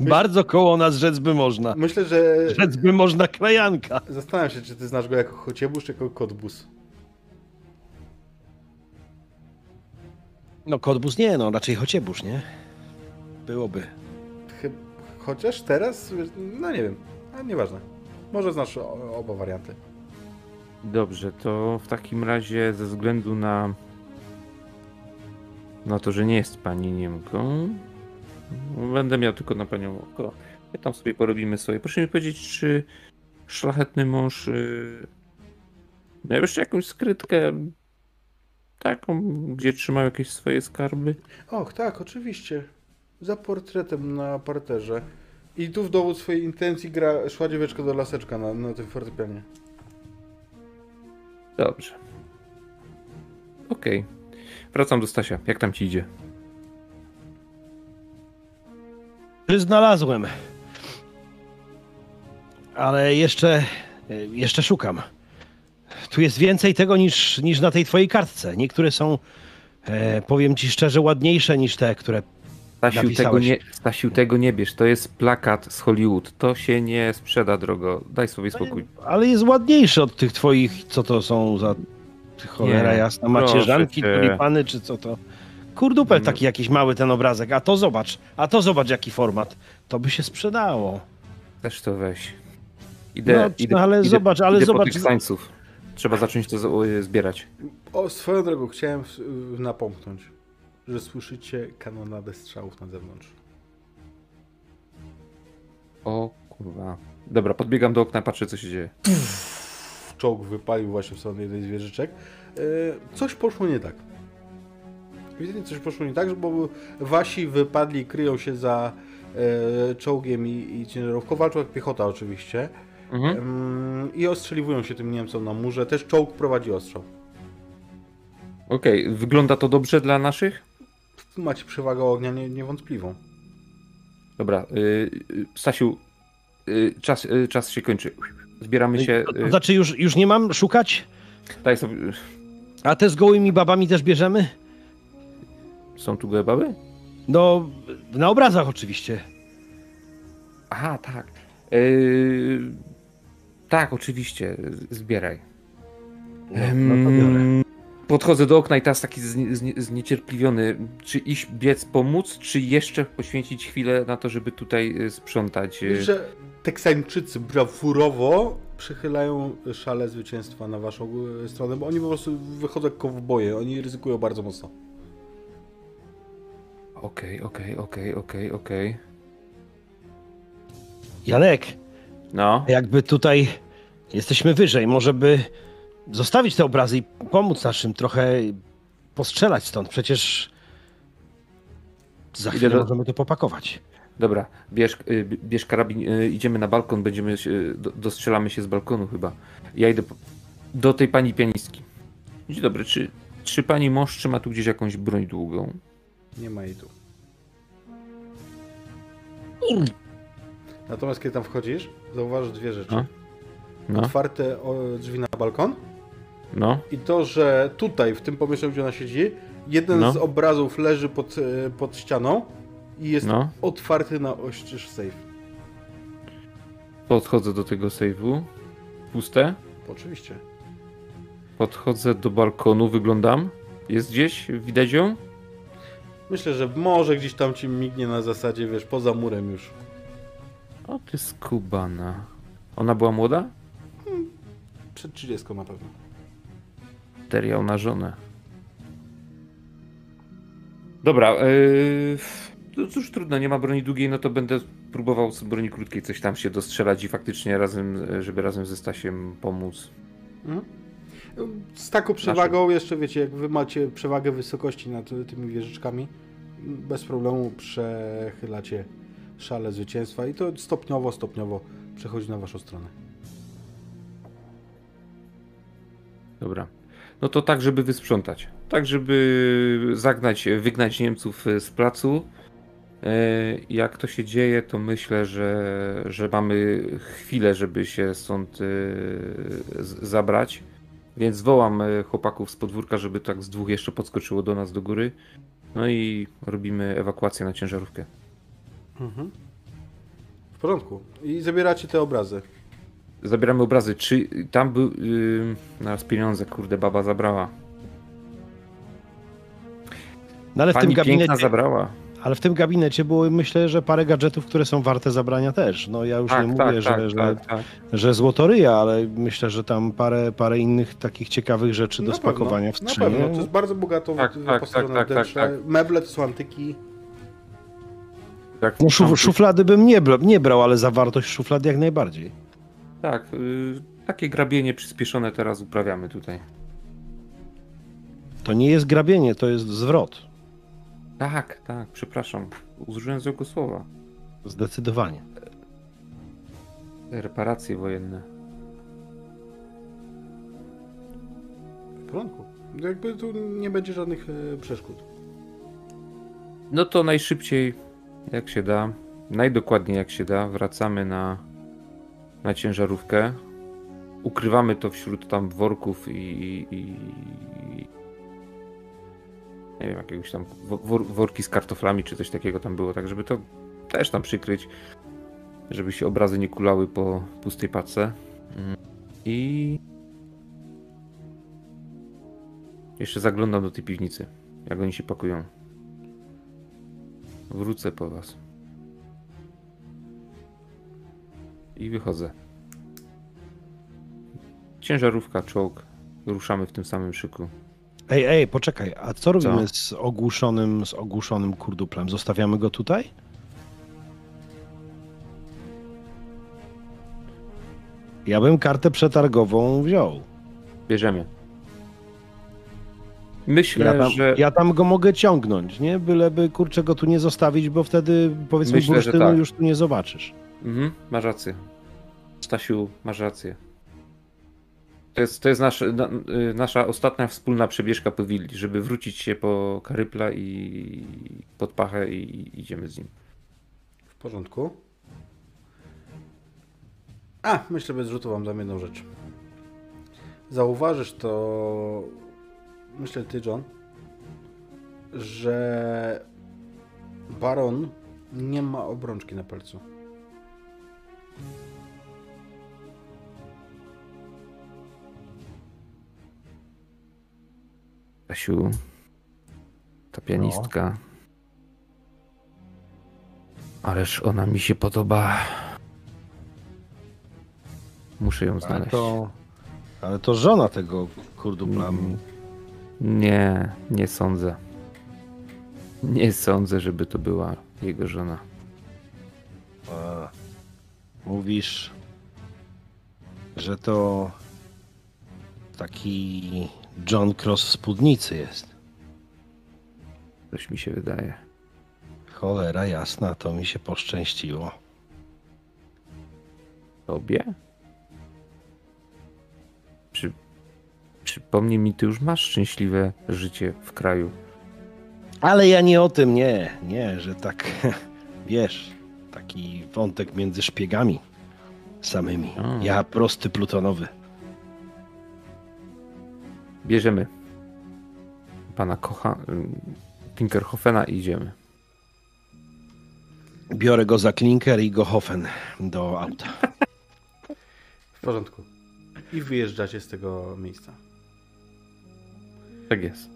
Bardzo koło nas rzec by można. Myślę, że... Rzec by można krajanka. Zastanawiam się, czy ty znasz go jako Chocieburz, czy jako Kotbus. No Kodbus nie, no raczej Chociebórz, nie? Byłoby. Chociaż teraz, no nie wiem, ale nieważne. Może znasz oba warianty. Dobrze, to w takim razie ze względu na na to, że nie jest pani Niemką, będę miał tylko na panią oko. My tam sobie porobimy swoje. Proszę mi powiedzieć, czy szlachetny mąż yy, miał jeszcze jakąś skrytkę taką, gdzie trzymał jakieś swoje skarby? Och, tak, oczywiście. Za portretem na parterze. I tu w dowód swojej intencji gra, szła dzieweczka do laseczka na, na tym fortepianie. Dobrze. Okej. Wracam do Stasia. Jak tam ci idzie? Czy znalazłem. Ale jeszcze, jeszcze szukam. Tu jest więcej tego niż, niż na tej twojej kartce. Niektóre są, e, powiem ci szczerze, ładniejsze niż te, które. Stasiu tego, nie, Stasiu, tego nie bierz. To jest plakat z Hollywood. To się nie sprzeda drogo. Daj sobie spokój. Ale jest ładniejszy od tych twoich, co to są za cholera Nie, jasna, macierzanki, tulipany, czy co to. Kurdupel taki jakiś mały ten obrazek. A to zobacz, a to zobacz jaki format. To by się sprzedało. Też to weź. Idę, No, idę, no, ale idę, zobacz, ale idę zobacz- po tych sańców. Trzeba zacząć to zbierać. O, swoją drogą, chciałem napomknąć, że słyszycie kanonadę strzałów na zewnątrz. O kurwa. Dobra, podbiegam do okna, patrzę co się dzieje. Czołg wypalił właśnie w stronę jednej z wieżyczek. E, coś poszło nie tak. Ewidentnie coś poszło nie tak, bo wasi wypadli, kryją się za e, czołgiem i, i ciężarówką. Walczą jak piechota oczywiście. Mhm. Em, I ostrzeliwują się tym Niemcom na murze. Też czołg prowadzi ostrzał. Okej, wygląda to dobrze dla naszych? Macie przewagę ognia nie, niewątpliwą. Dobra, y, y, Stasiu, y, czas, y, czas się kończy. Zbieramy się. To, to Y, znaczy już, już nie mam szukać? daj sobie. A te z gołymi babami też bierzemy? Są tu gołe baby? No, na obrazach oczywiście. Aha, tak. Y, tak, oczywiście. Zbieraj. No, no to biorę. Podchodzę do okna i teraz taki znie, znie, zniecierpliwiony. Czy iść biec pomóc, czy jeszcze poświęcić chwilę na to, żeby tutaj y, sprzątać? y? Wiesz, że Teksańczycy brawurowo przechylają szale zwycięstwa na waszą e, stronę, bo oni po prostu wychodzą jak kowboje, oni ryzykują bardzo mocno. Okej, okej, okej, okej, okej. Janek, No, jakby tutaj jesteśmy wyżej, może by zostawić te obrazy i pomóc naszym trochę postrzelać stąd. Przecież za chwilę do- możemy to popakować. dobra, bierz, y, bierz karabin, y, idziemy na balkon, będziemy się, do, dostrzelamy się z balkonu chyba. Ja idę po, do tej pani pianistki. Dzień dobry, czy, czy pani mąż trzyma tu gdzieś jakąś broń długą? Nie ma jej tu. Natomiast kiedy tam wchodzisz, zauważysz dwie rzeczy. No. No, Otwarte drzwi na balkon no, i to, że tutaj, w tym pomieszczeniu, gdzie ona siedzi, jeden No. z obrazów leży pod, e, pod ścianą i jest no. otwarty na oścież safe. Podchodzę do tego save'u. Puste. Oczywiście. Podchodzę do balkonu, wyglądam. Jest gdzieś? Widać ją? Myślę, że może gdzieś tam ci mignie na zasadzie, wiesz, poza murem już. O, ty skubana. Ona była młoda? Przed 30 na pewno. Materiał na żonę. Dobra, yy, no cóż, trudno, nie ma broni długiej, no to będę próbował z broni krótkiej coś tam się dostrzelać i faktycznie razem, żeby razem ze Stasiem pomóc. Mhm. Z taką przewagą, jeszcze wiecie, jak wy macie przewagę wysokości nad tymi wieżyczkami, bez problemu przechylacie szale zwycięstwa i to stopniowo, stopniowo przechodzi na waszą stronę. Dobra. No to tak, żeby wysprzątać. Tak, żeby zagnać, wygnać Niemców z placu. E, Jak to się dzieje, to myślę, że, że mamy chwilę, żeby się stąd e, zabrać. Więc wołam e, chłopaków z podwórka, żeby tak z dwóch jeszcze podskoczyło do nas do góry. No i robimy ewakuację na ciężarówkę. Mhm. W porządku. I zabieracie te obrazy. Zabieramy obrazy. Czy tam był. Yy, naraz pieniądze, kurde, baba zabrała. No ale w tym Pani piękna gabinecie, zabrała. ale w tym gabinecie było myślę, że parę gadżetów, które są warte zabrania też. No ja już nie mówię, że, że, tak, tak. że złotoryja, ale myślę, że tam parę, parę innych takich ciekawych rzeczy do Na spakowania pewno, w skrzynię. Na pewno, to jest bardzo bogato Tak, tak, wyposażone tak, tak, tak, Meble to są antyki. No, szuf, szuflady bym nie, nie brał, ale zawartość szuflad jak najbardziej. Tak, yy, takie grabienie przyspieszone teraz uprawiamy tutaj. To nie jest grabienie, to jest zwrot. Tak, tak, przepraszam. Użyłem złego słowa. Zdecydowanie. Reparacje wojenne. W porządku. Jakby tu nie będzie żadnych e, przeszkód. No to najszybciej, jak się da, najdokładniej jak się da, wracamy na, na ciężarówkę. Ukrywamy to wśród tam worków i, i, i nie wiem, jakiegoś tam wo- wor, worki z kartoflami czy coś takiego tam było, tak żeby to też tam przykryć, żeby się obrazy nie kulały po pustej paczce. Mm. I jeszcze zaglądam do tej piwnicy, jak oni się pakują. Wrócę po was. I wychodzę. Ciężarówka, czołg. Ruszamy w tym samym szyku. Ej, ej, poczekaj, a co robimy z ogłuszonym, z ogłuszonym kurduplem? Zostawiamy go tutaj? Ja bym kartę przetargową wziął. Bierzemy. Myślę, Ja tam, że. ja tam go mogę ciągnąć, nie? Byleby kurczę go tu nie zostawić, bo wtedy powiedzmy Myślę, bursztynu tak. już tu nie zobaczysz. Mhm, masz rację. Stasiu, masz rację. To jest, to jest nasz, na, y, nasza ostatnia wspólna przebieżka po willi, żeby wrócić się po karypla i pod pachę i idziemy z nim. W porządku. A, myślę, bez rzutu wam dam jedną rzecz. Zauważysz to, myślę ty, John, że Baron nie ma obrączki na palcu. Stasiu, ta pianistka. Ależ ona mi się podoba. Muszę ją Ale znaleźć. to, ale to żona tego kurdupla. Mm. Nie, nie sądzę. Nie sądzę, żeby to była jego żona. A, mówisz, że to taki John Cross w spódnicy jest. Coś mi się wydaje. Cholera jasna, to mi się poszczęściło. Tobie? Przy... Przypomnij mi, ty już masz szczęśliwe życie w kraju. Ale ja nie o tym, nie, nie, że tak, wiesz, taki wątek między szpiegami samymi. A. Ja prosty plutonowy. Bierzemy pana Kocha, Pinkerhoffena i idziemy. Biorę go za klinker i go hofen do auta. W porządku. I wyjeżdżacie z tego miejsca. Tak jest.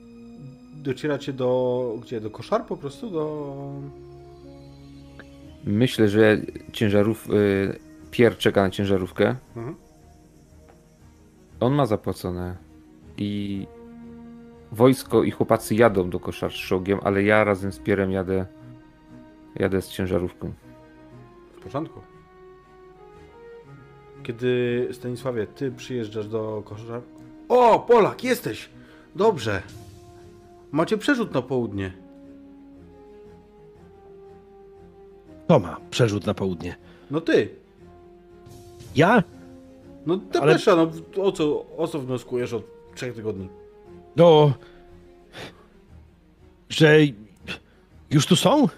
Docieracie do, gdzie? Do koszar po prostu? Do... Myślę, że ciężarów... y, Pier czeka na ciężarówkę. Mhm. On ma zapłacone i wojsko i chłopacy jadą do koszar z czołgiem, ale ja razem z Pierem jadę jadę z ciężarówką. W porządku. Kiedy, Stanisławie, ty przyjeżdżasz do koszar, O, Polak, jesteś! Dobrze. Macie przerzut na południe. Kto ma przerzut na południe? No ty. Ja? No depesza, no o co, o co wnioskujesz od trzech tygodni? No. Że. Już tu są?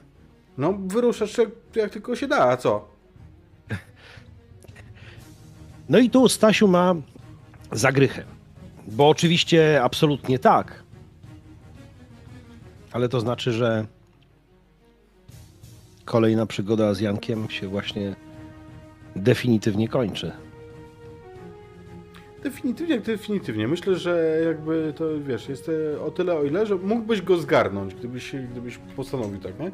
No wyruszasz jak, jak tylko się da, a co? No i tu Stasiu ma zagrychę. Bo oczywiście absolutnie tak. Ale to znaczy, że kolejna przygoda z Jankiem się właśnie definitywnie kończy. Definitywnie, definitywnie. Myślę, że jakby to, wiesz, jest e, o tyle o ile, że mógłbyś go zgarnąć, gdybyś, gdybyś postanowił tak, nie?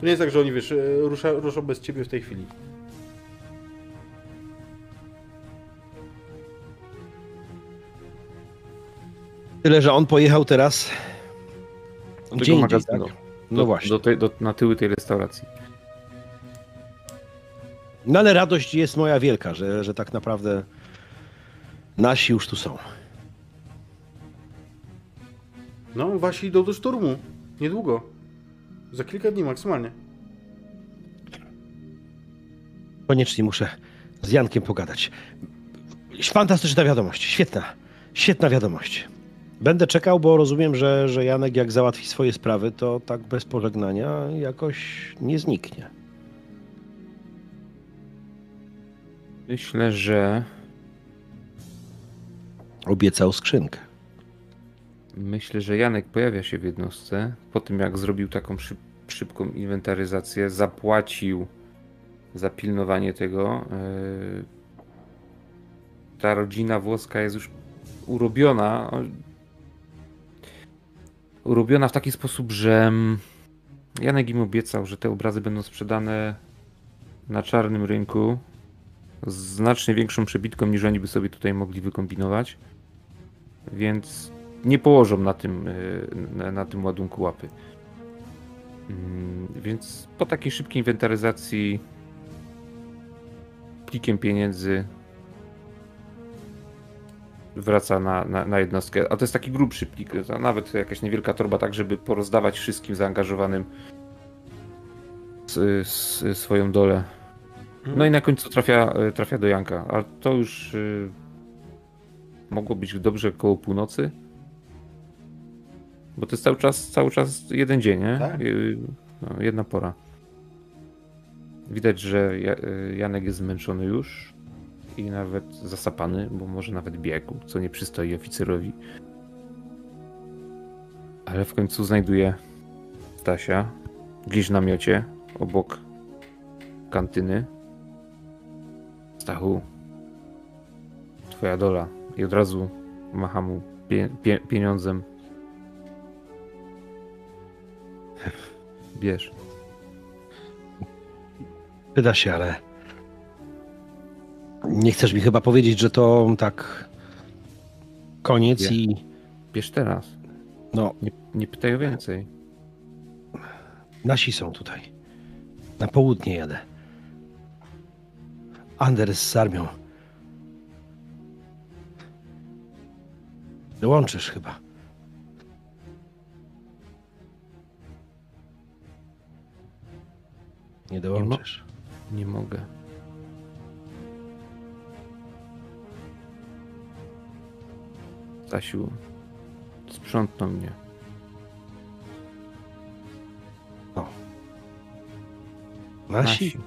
To nie jest tak, że oni, wiesz, e, rusza, ruszą bez ciebie w tej chwili. Tyle, że on pojechał teraz Do gdzie tego indziej, tak? No do, właśnie. Do tej, do, na tyły tej restauracji. No ale radość jest moja wielka, że, że tak naprawdę nasi już tu są. No, wasi idą do szturmu. Niedługo. Za kilka dni maksymalnie. Koniecznie muszę z Jankiem pogadać. Fantastyczna wiadomość, świetna, świetna wiadomość. Będę czekał, bo rozumiem, że, że Janek jak załatwi swoje sprawy, to tak bez pożegnania jakoś nie zniknie. Myślę, że Obiecał skrzynkę. Myślę, że Janek pojawia się w jednostce po tym, jak zrobił taką szyb, szybką inwentaryzację, zapłacił za pilnowanie tego. Yy, Ta rodzina włoska jest już urobiona. Urobiona w taki sposób, że mm, Janek im obiecał, że te obrazy będą sprzedane na czarnym rynku z znacznie większą przebitką niż oni by sobie tutaj mogli wykombinować. Więc nie położą na tym, na, na tym ładunku łapy. Mm, Więc po takiej szybkiej inwentaryzacji plikiem pieniędzy wraca na, na, na jednostkę. A to jest taki grubszy plik, nawet jakaś niewielka torba, tak żeby porozdawać wszystkim zaangażowanym s- s- swoją dolę. No i na końcu trafia, trafia do Janka, ale to już y, mogło być dobrze koło północy. Bo to jest cały czas, cały czas jeden dzień, nie? Tak. Y, No, jedna pora. Widać, że y, Janek jest zmęczony już i nawet zasapany, bo może nawet biegł, co nie przystoi oficerowi. Ale w końcu znajduje Stasia gdzieś w namiocie obok kantyny. Stachu, twoja dola. I od razu macha mu pie, pie, pieniądzem. Bierz. Pyta się, ale nie chcesz mi chyba powiedzieć, że to tak koniec Nie. i Bierz teraz. no, Nie, nie pytaj o więcej. nasi są tutaj. Na południe jadę. Anders z armią. Dołączysz chyba. Nie dołączysz. Nie mogę. Stasiu, sprzątnął mnie. Nasi?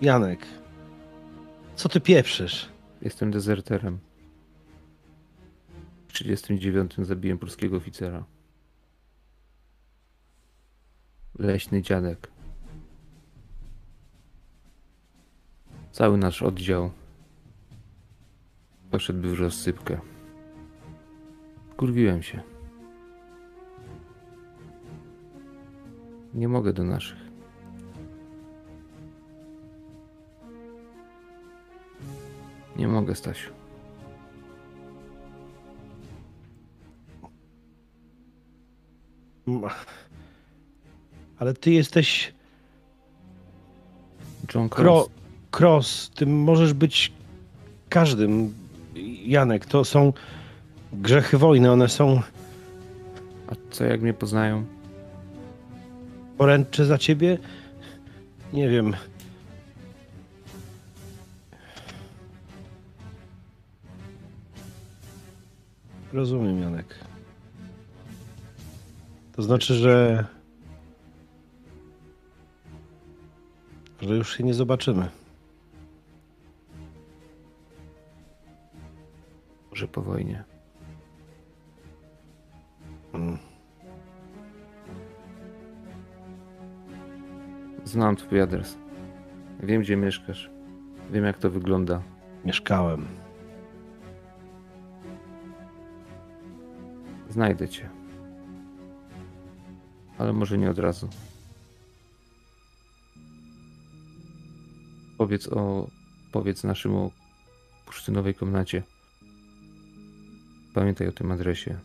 Janek, co ty pieprzysz? Jestem dezerterem. W 39 zabiłem polskiego oficera. Leśny dziadek. Cały nasz oddział poszedłby w rozsypkę. Kurwiłem się. Nie mogę do naszych. Nie mogę, Stasiu. Ale ty jesteś John Kro Cross. Cross, ty możesz być każdym. Janek, to są grzechy wojny, one są A co jak mnie poznają? poręcze za ciebie? Nie wiem. Rozumiem, Janek. To znaczy, że. że już się nie zobaczymy. Może po wojnie. Mm. Znam twój adres. Wiem, gdzie mieszkasz. Wiem, jak to wygląda. Mieszkałem. Znajdę cię. Ale może nie od razu. Powiedz o. Powiedz naszym o bursztynowej komnacie. Pamiętaj o tym adresie.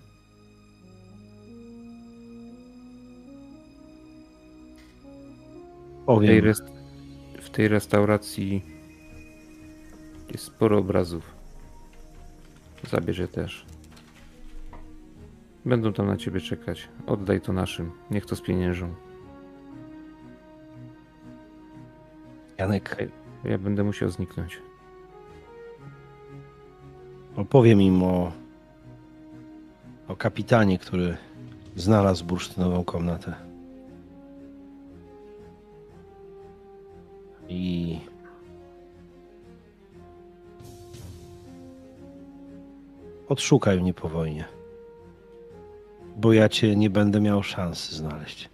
W tej, w tej restauracji jest sporo obrazów. Zabierz je też. Będą tam na ciebie czekać. Oddaj to naszym. Niech to spieniężą. Janek, Ja będę musiał zniknąć. opowiem im o. o kapitanie, który znalazł bursztynową komnatę. I. Odszukaj mnie po wojnie. Bo ja cię nie będę miał szansy znaleźć.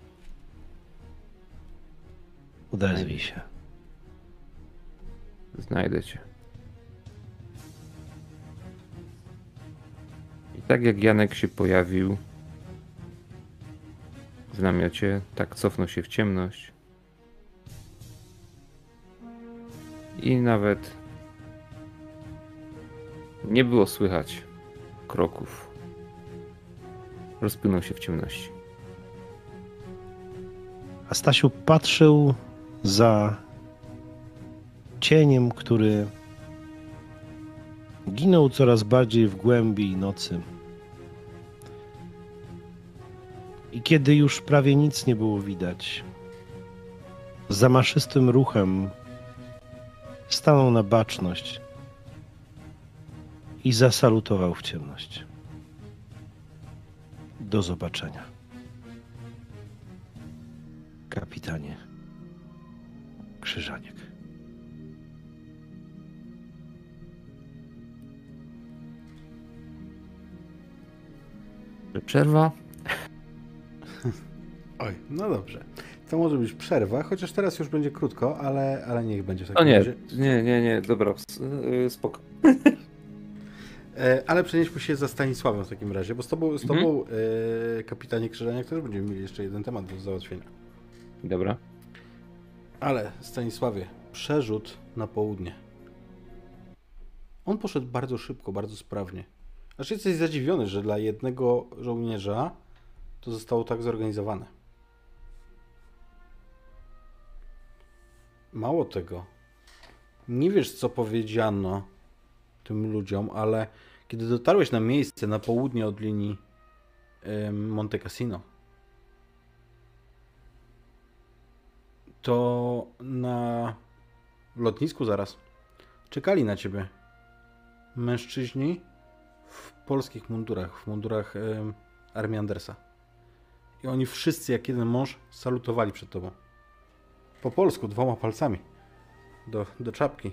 Odezwij się. Znajdę cię. Tak jak Janek się pojawił w namiocie, tak cofnął się w ciemność. I nawet nie było słychać kroków. Rozpłynął się w ciemności. A Stasiu patrzył za cieniem, który ginął coraz bardziej w głębi nocy. I kiedy już prawie nic nie było widać, z zamaszystym ruchem stanął na baczność i zasalutował w ciemność. Do zobaczenia. Kapitanie Krzyżaniek. Przerwa? Oj, no dobrze. To może być przerwa, chociaż teraz już będzie krótko, ale, ale niech będzie w O nie, razie. nie, nie, nie, dobra, yy, spoko. E, ale przenieśmy się za Stanisławem w takim razie, bo z tobą, z Mhm. tobą e, kapitanie Krzyżaniak też będziemy mieli jeszcze jeden temat do załatwienia. Dobra. Ale Stanisławie, przerzut na południe. On poszedł bardzo szybko, bardzo sprawnie. Aż jesteś zadziwiony, że dla jednego żołnierza to zostało tak zorganizowane. Mało tego. Nie wiesz, co powiedziano tym ludziom, ale kiedy dotarłeś na miejsce na południe od linii Monte Cassino, to na lotnisku zaraz czekali na ciebie mężczyźni w polskich mundurach, w mundurach armii Andersa. I oni wszyscy, jak jeden mąż, salutowali przed tobą. Po polsku, dwoma palcami. Do, do czapki.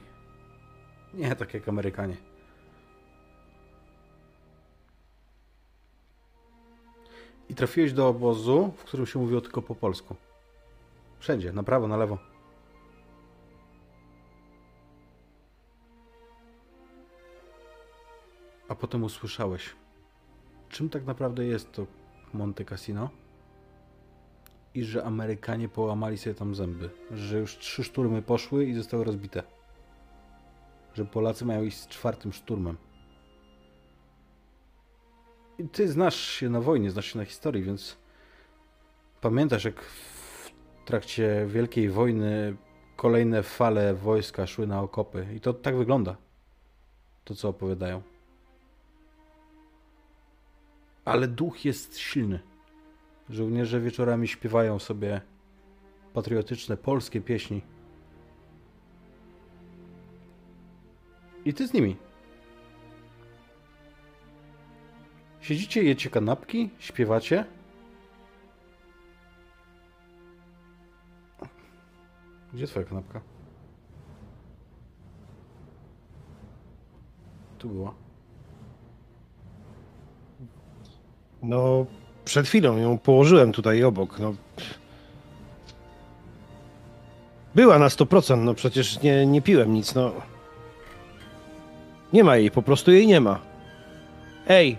Nie tak jak Amerykanie. I trafiłeś do obozu, w którym się mówiło tylko po polsku. Wszędzie, na prawo, na lewo. A potem usłyszałeś, czym tak naprawdę jest to Monte Cassino i że Amerykanie połamali sobie tam zęby, że już trzy szturmy poszły i zostały rozbite. Że Polacy mają iść z czwartym szturmem. I ty znasz się na wojnie, znasz się na historii, więc pamiętasz jak w trakcie Wielkiej Wojny kolejne fale wojska szły na okopy i to tak wygląda. To co opowiadają. Ale duch jest silny. Żołnierze wieczorami śpiewają sobie patriotyczne polskie pieśni. I ty z nimi. Siedzicie, jecie kanapki, śpiewacie. Gdzie twoja kanapka? Tu była. No, przed chwilą ją położyłem tutaj obok. No. Była na 100%, no przecież nie, nie piłem nic, no. Nie ma jej, po prostu jej nie ma. Ej,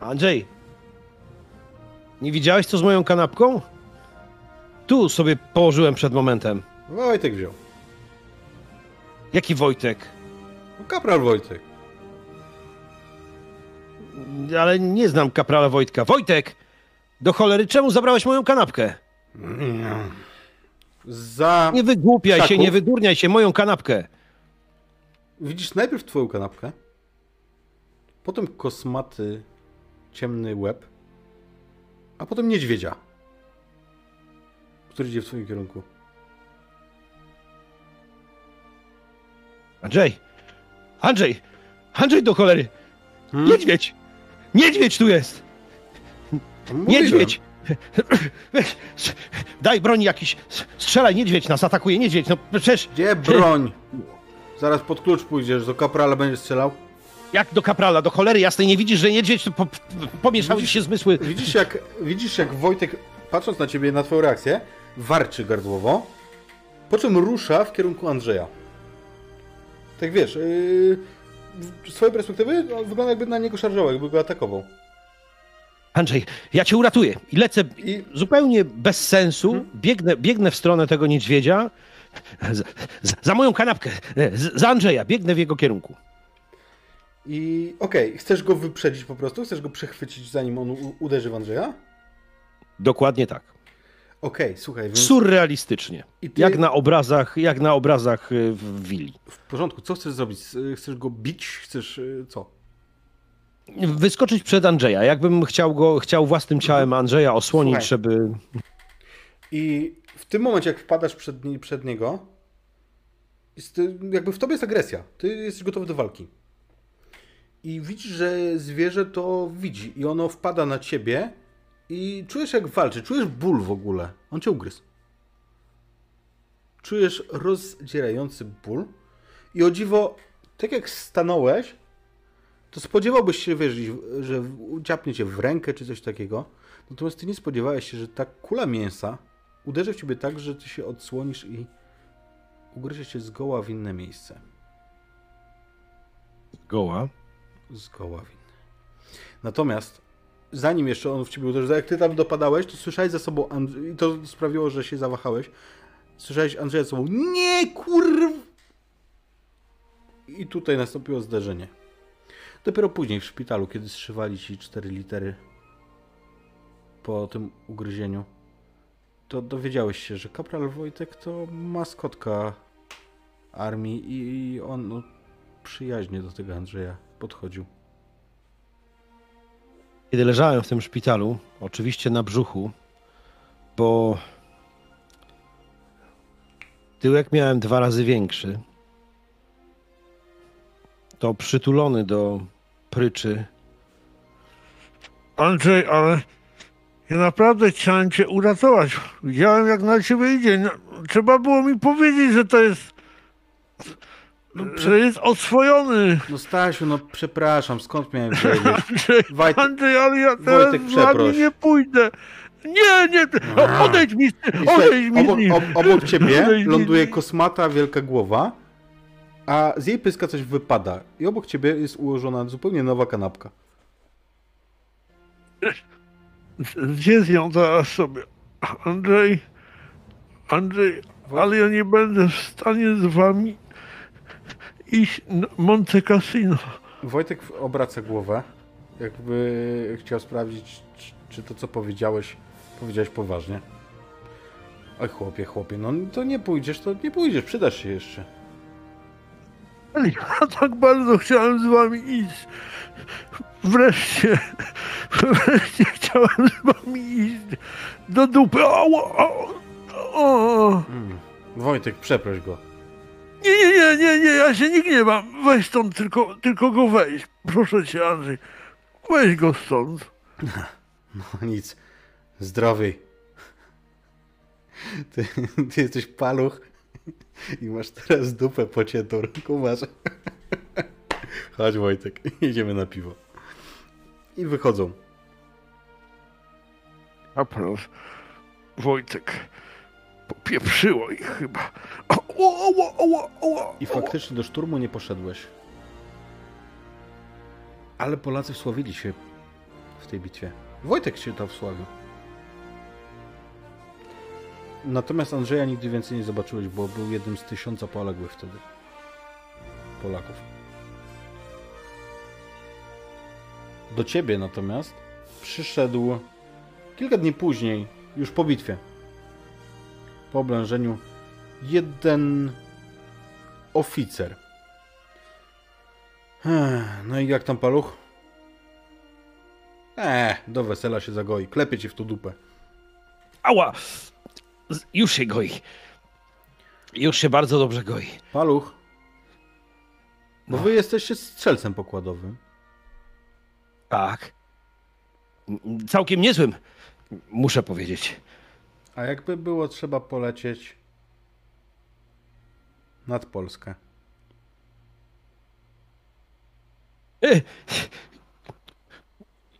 Andrzej, nie widziałeś co z moją kanapką? Tu sobie położyłem przed momentem. Wojtek wziął. Jaki Wojtek? No, Kapral Wojtek. Ale nie znam kaprala Wojtka. Wojtek! Do cholery, czemu zabrałeś moją kanapkę? Za... Nie wygłupiaj się, nie wydurniaj się, moją kanapkę. Widzisz najpierw twoją kanapkę, potem kosmaty, ciemny łeb, a potem niedźwiedzia, który idzie w twoim kierunku. Andrzej! Andrzej! Andrzej do cholery! Hmm? Niedźwiedź! Niedźwiedź tu jest! Niedźwiedź! Weź, Daj broń jakiś. Strzelaj, niedźwiedź nas atakuje, niedźwiedź. No przecież Gdzie broń? Zaraz pod klucz pójdziesz, do kaprala będziesz strzelał. jak do kaprala, do cholery jasnej nie widzisz, że niedźwiedź, to po, po, pomieszały ci się zmysły. Widzisz jak, widzisz jak Wojtek, patrząc na ciebie, na twoją reakcję, warczy gardłowo, po czym rusza w kierunku Andrzeja. Tak wiesz, yy, z twojej perspektywy no, wygląda jakby na niego szarżował, jakby go atakował. Andrzej, ja cię uratuję. I lecę I zupełnie bez sensu, biegnę, biegnę w stronę tego niedźwiedzia. Z, z, za moją kanapkę, z, za Andrzeja, biegnę w jego kierunku. I okej, chcesz go wyprzedzić po prostu? Chcesz go przechwycić zanim on uderzy w Andrzeja? Dokładnie tak. Okej, słuchaj, więc Surrealistycznie. Ty- Jak na obrazach, jak na obrazach y, w willi. w porządku, co chcesz zrobić? S- Chcesz go bić? Chcesz y, co? Wyskoczyć przed Andrzeja. Jakbym chciał go, chciał własnym ciałem Andrzeja osłonić, Słuchaj. żeby. I w tym momencie, jak wpadasz przed, przed niego, jest, y, jakby w tobie jest agresja. Ty jesteś gotowy do walki. I widzisz, że zwierzę to widzi i ono wpada na ciebie i czujesz jak walczy, czujesz ból w ogóle. On cię ugryzł. Czujesz rozdzierający ból i o dziwo, tak jak stanąłeś, to spodziewałbyś się, wiesz, że dziapnie cię w rękę czy coś takiego. Natomiast ty nie spodziewałeś się, że ta kula mięsa uderzy w ciebie tak, że ty się odsłonisz i ugryzie cię zgoła w inne miejsce. Goła. Zgoła w inne. Natomiast zanim jeszcze on w ciebie uderzył, jak ty tam dopadałeś, to słyszałeś za sobą, i to sprawiło, że się zawahałeś, słyszałeś Andrzeja za sobą, nie kurw! I tutaj nastąpiło zderzenie. Dopiero później w szpitalu, kiedy zszywali ci cztery litery po tym ugryzieniu, to dowiedziałeś się, że kapral Wojtek to maskotka armii i on no, przyjaźnie do tego Andrzeja podchodził. Kiedy leżałem w tym szpitalu, oczywiście na brzuchu, bo tyłek miałem dwa razy większy, to przytulony do pryczy. Andrzej, ale ja naprawdę chciałem cię uratować. Widziałem, jak na ciebie idzie. No, trzeba było mi powiedzieć, że to jest. Że jest oswojony. No Stasiu, no przepraszam, skąd miałem wiedzieć? Andrzej, Wojtek- Andrzej ale ja teraz Wojtek, z wami przeproś. nie pójdę. Nie, nie, odejdź mi, odejdź mi obok, ob, obok ciebie ląduje kosmata wielka głowa, a z jej pyska coś wypada. I obok ciebie jest ułożona zupełnie nowa kanapka. Gdzie z nią zaraz sobie? Andrzej, Andrzej, ale ja nie będę w stanie z wami iść na Monte Cassino. Wojtek obraca głowę, jakby chciał sprawdzić, czy, to co powiedziałeś, powiedziałeś poważnie. Oj chłopie, chłopie, no to nie pójdziesz, to nie pójdziesz, przydasz się jeszcze. Ale ja tak bardzo chciałem z wami iść. Wreszcie, wreszcie chciałem z wami iść do dupy. O, o, o. Mm. Wojtek, przeproś go. Nie, nie, nie, nie, nie, ja się nie gniewam. Weź stąd, tylko, tylko go weź. Proszę cię, Andrzej. Weź go stąd. No nic. Zdrowy. Ty, ty jesteś paluch i masz teraz dupę pociętą. Kumasz. Chodź Wojtek, jedziemy na piwo. I wychodzą. A pan Wojtek popieprzyło ich chyba. O, o, o, I faktycznie do szturmu nie poszedłeś. Ale Polacy wsławili się w tej bitwie. Wojtek się tam wsławił. Natomiast Andrzeja nigdy więcej nie zobaczyłeś, bo był jednym z tysiąca poległych wtedy. Polaków. Do ciebie natomiast przyszedł kilka dni później, już po bitwie. Po oblężeniu jeden oficer. No i jak tam paluch? Eee, do wesela się zagoi. Klepie ci w tą dupę. Ała! Już się goi. Już się bardzo dobrze goi. Paluch. Bo wy jesteście strzelcem pokładowym. Tak. Całkiem niezłym, muszę powiedzieć. A jakby było trzeba polecieć nad Polskę. E,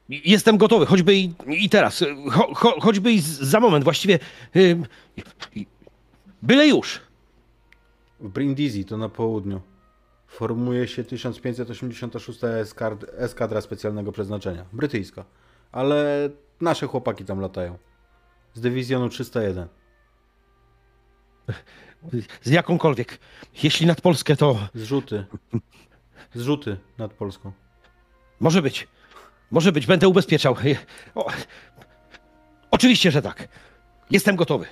Jestem gotowy, choćby i, i teraz. Cho, cho, choćby i za moment, właściwie. Byle już. W Brindisi to na południu. Formuje się 1586 eskad- eskadra specjalnego przeznaczenia. Brytyjska. Ale nasze chłopaki tam latają. Z dywizjonu 301. Z jakąkolwiek. Jeśli nad Polskę, to Zrzuty. Zrzuty nad Polską. może być. Może być, będę ubezpieczał. O, oczywiście, że tak. Jestem gotowy.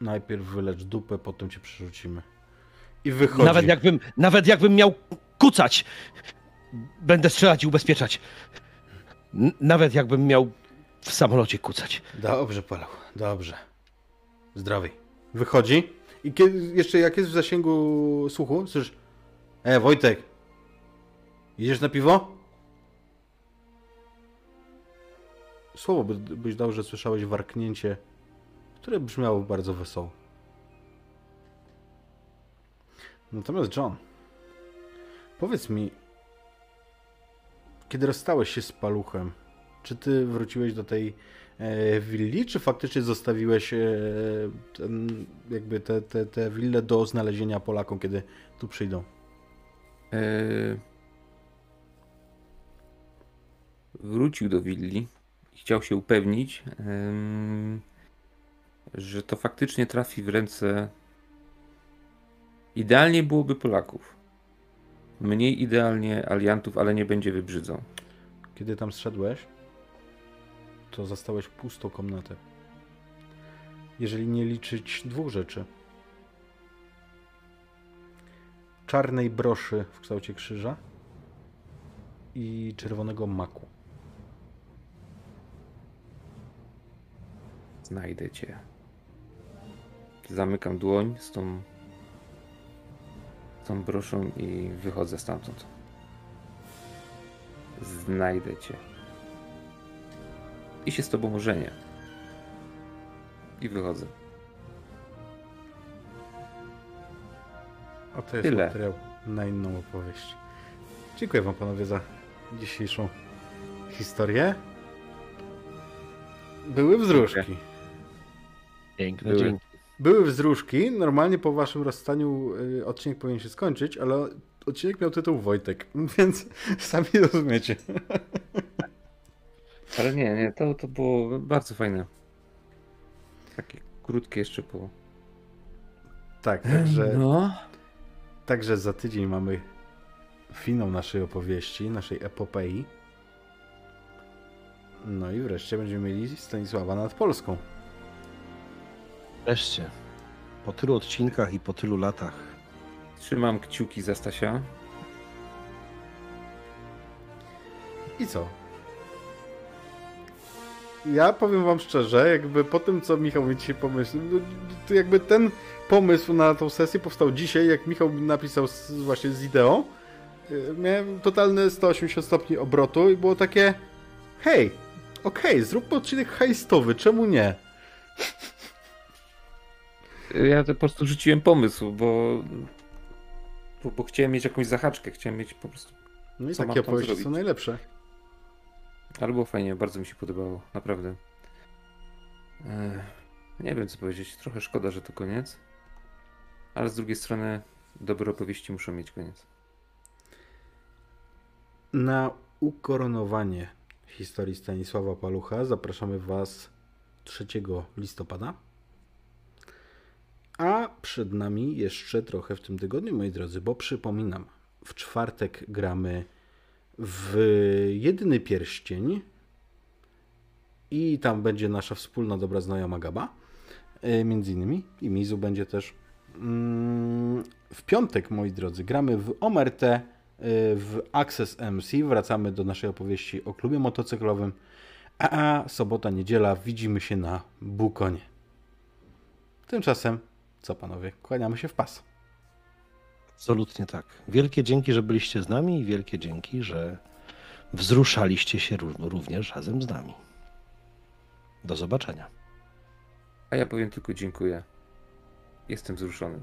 Najpierw wylecz dupę, potem cię przerzucimy. I wychodzi. Nawet jakbym, nawet jakbym miał kucać, będę strzelać i ubezpieczać. N- nawet jakbym miał w samolocie kucać. Dobrze, Paweł, dobrze. Zdrowy. Wychodzi i kiedy, jeszcze jak jest w zasięgu słuchu, słyszysz E, Wojtek, idziesz na piwo? Słowo by, byś dał, że słyszałeś warknięcie, które brzmiało bardzo wesoło. Natomiast John, powiedz mi, kiedy rozstałeś się z paluchem, czy ty wróciłeś do tej e, willi, czy faktycznie zostawiłeś e, ten, jakby te, te, te wille do znalezienia Polakom, kiedy tu przyjdą? Eee, wrócił do willi i chciał się upewnić, że to faktycznie trafi w ręce. Idealnie byłoby Polaków. Mniej idealnie aliantów, ale nie będzie wybrzydzą. Kiedy tam zszedłeś, to zastałeś pustą komnatę. Jeżeli nie liczyć dwóch rzeczy. Czarnej broszy w kształcie krzyża i czerwonego maku. Znajdę cię. Zamykam dłoń z tą, z tą broszą i wychodzę stamtąd. Znajdę cię. I się z tobą ożenię. I wychodzę. A to jest Tyle. materiał na inną opowieść. Dziękuję Wam panowie za dzisiejszą historię. Były wzruszki. Piękne, Były. dzięki. Były wzruszki. Normalnie po Waszym rozstaniu y, odcinek powinien się skończyć, ale odcinek miał tytuł Wojtek, więc sami rozumiecie. Ale nie, nie, to, to było bardzo fajne. Takie krótkie jeszcze było. Tak, także. No. Także za tydzień mamy finał naszej opowieści, naszej epopei. No i wreszcie będziemy mieli Stanisława nad Polską. Wreszcie. Po tylu odcinkach i po tylu latach. Trzymam kciuki za Stasia. I co? Ja powiem wam szczerze, jakby po tym, co Michał mi dzisiaj pomyślał, no, to jakby ten pomysł na tą sesję powstał dzisiaj, jak Michał mi napisał z, właśnie z ideą. y, Miałem totalny 180 stopni obrotu i było takie hej, okej, zróbmy odcinek hejstowy, czemu nie? Ja to po prostu rzuciłem pomysł, bo, bo, bo chciałem mieć jakąś zahaczkę, chciałem mieć po prostu. No i takie opowieści są najlepsze. Ale było fajnie, bardzo mi się podobało, naprawdę. Ech, nie wiem co powiedzieć, trochę szkoda, że to koniec. Ale z drugiej strony dobre opowieści muszą mieć koniec. Na ukoronowanie historii Stanisława Palucha zapraszamy Was 3 listopada. A przed nami jeszcze trochę w tym tygodniu, moi drodzy, bo przypominam, w czwartek gramy w Jedyny Pierścień i tam będzie nasza wspólna dobra znajoma Gaba, y, między innymi, i Mizu będzie też. Mm, W piątek, moi drodzy, gramy w Omertę y, w Access MC. Wracamy do naszej opowieści o klubie motocyklowym. A sobota, niedziela widzimy się na Bukonie. Tymczasem, co panowie, kłaniamy się w pas. Absolutnie tak. Wielkie dzięki, że byliście z nami i wielkie dzięki, że wzruszaliście się ró- również razem z nami. Do zobaczenia. A ja powiem tylko dziękuję. Jestem wzruszony.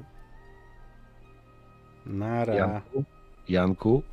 Nara. Janku, Janku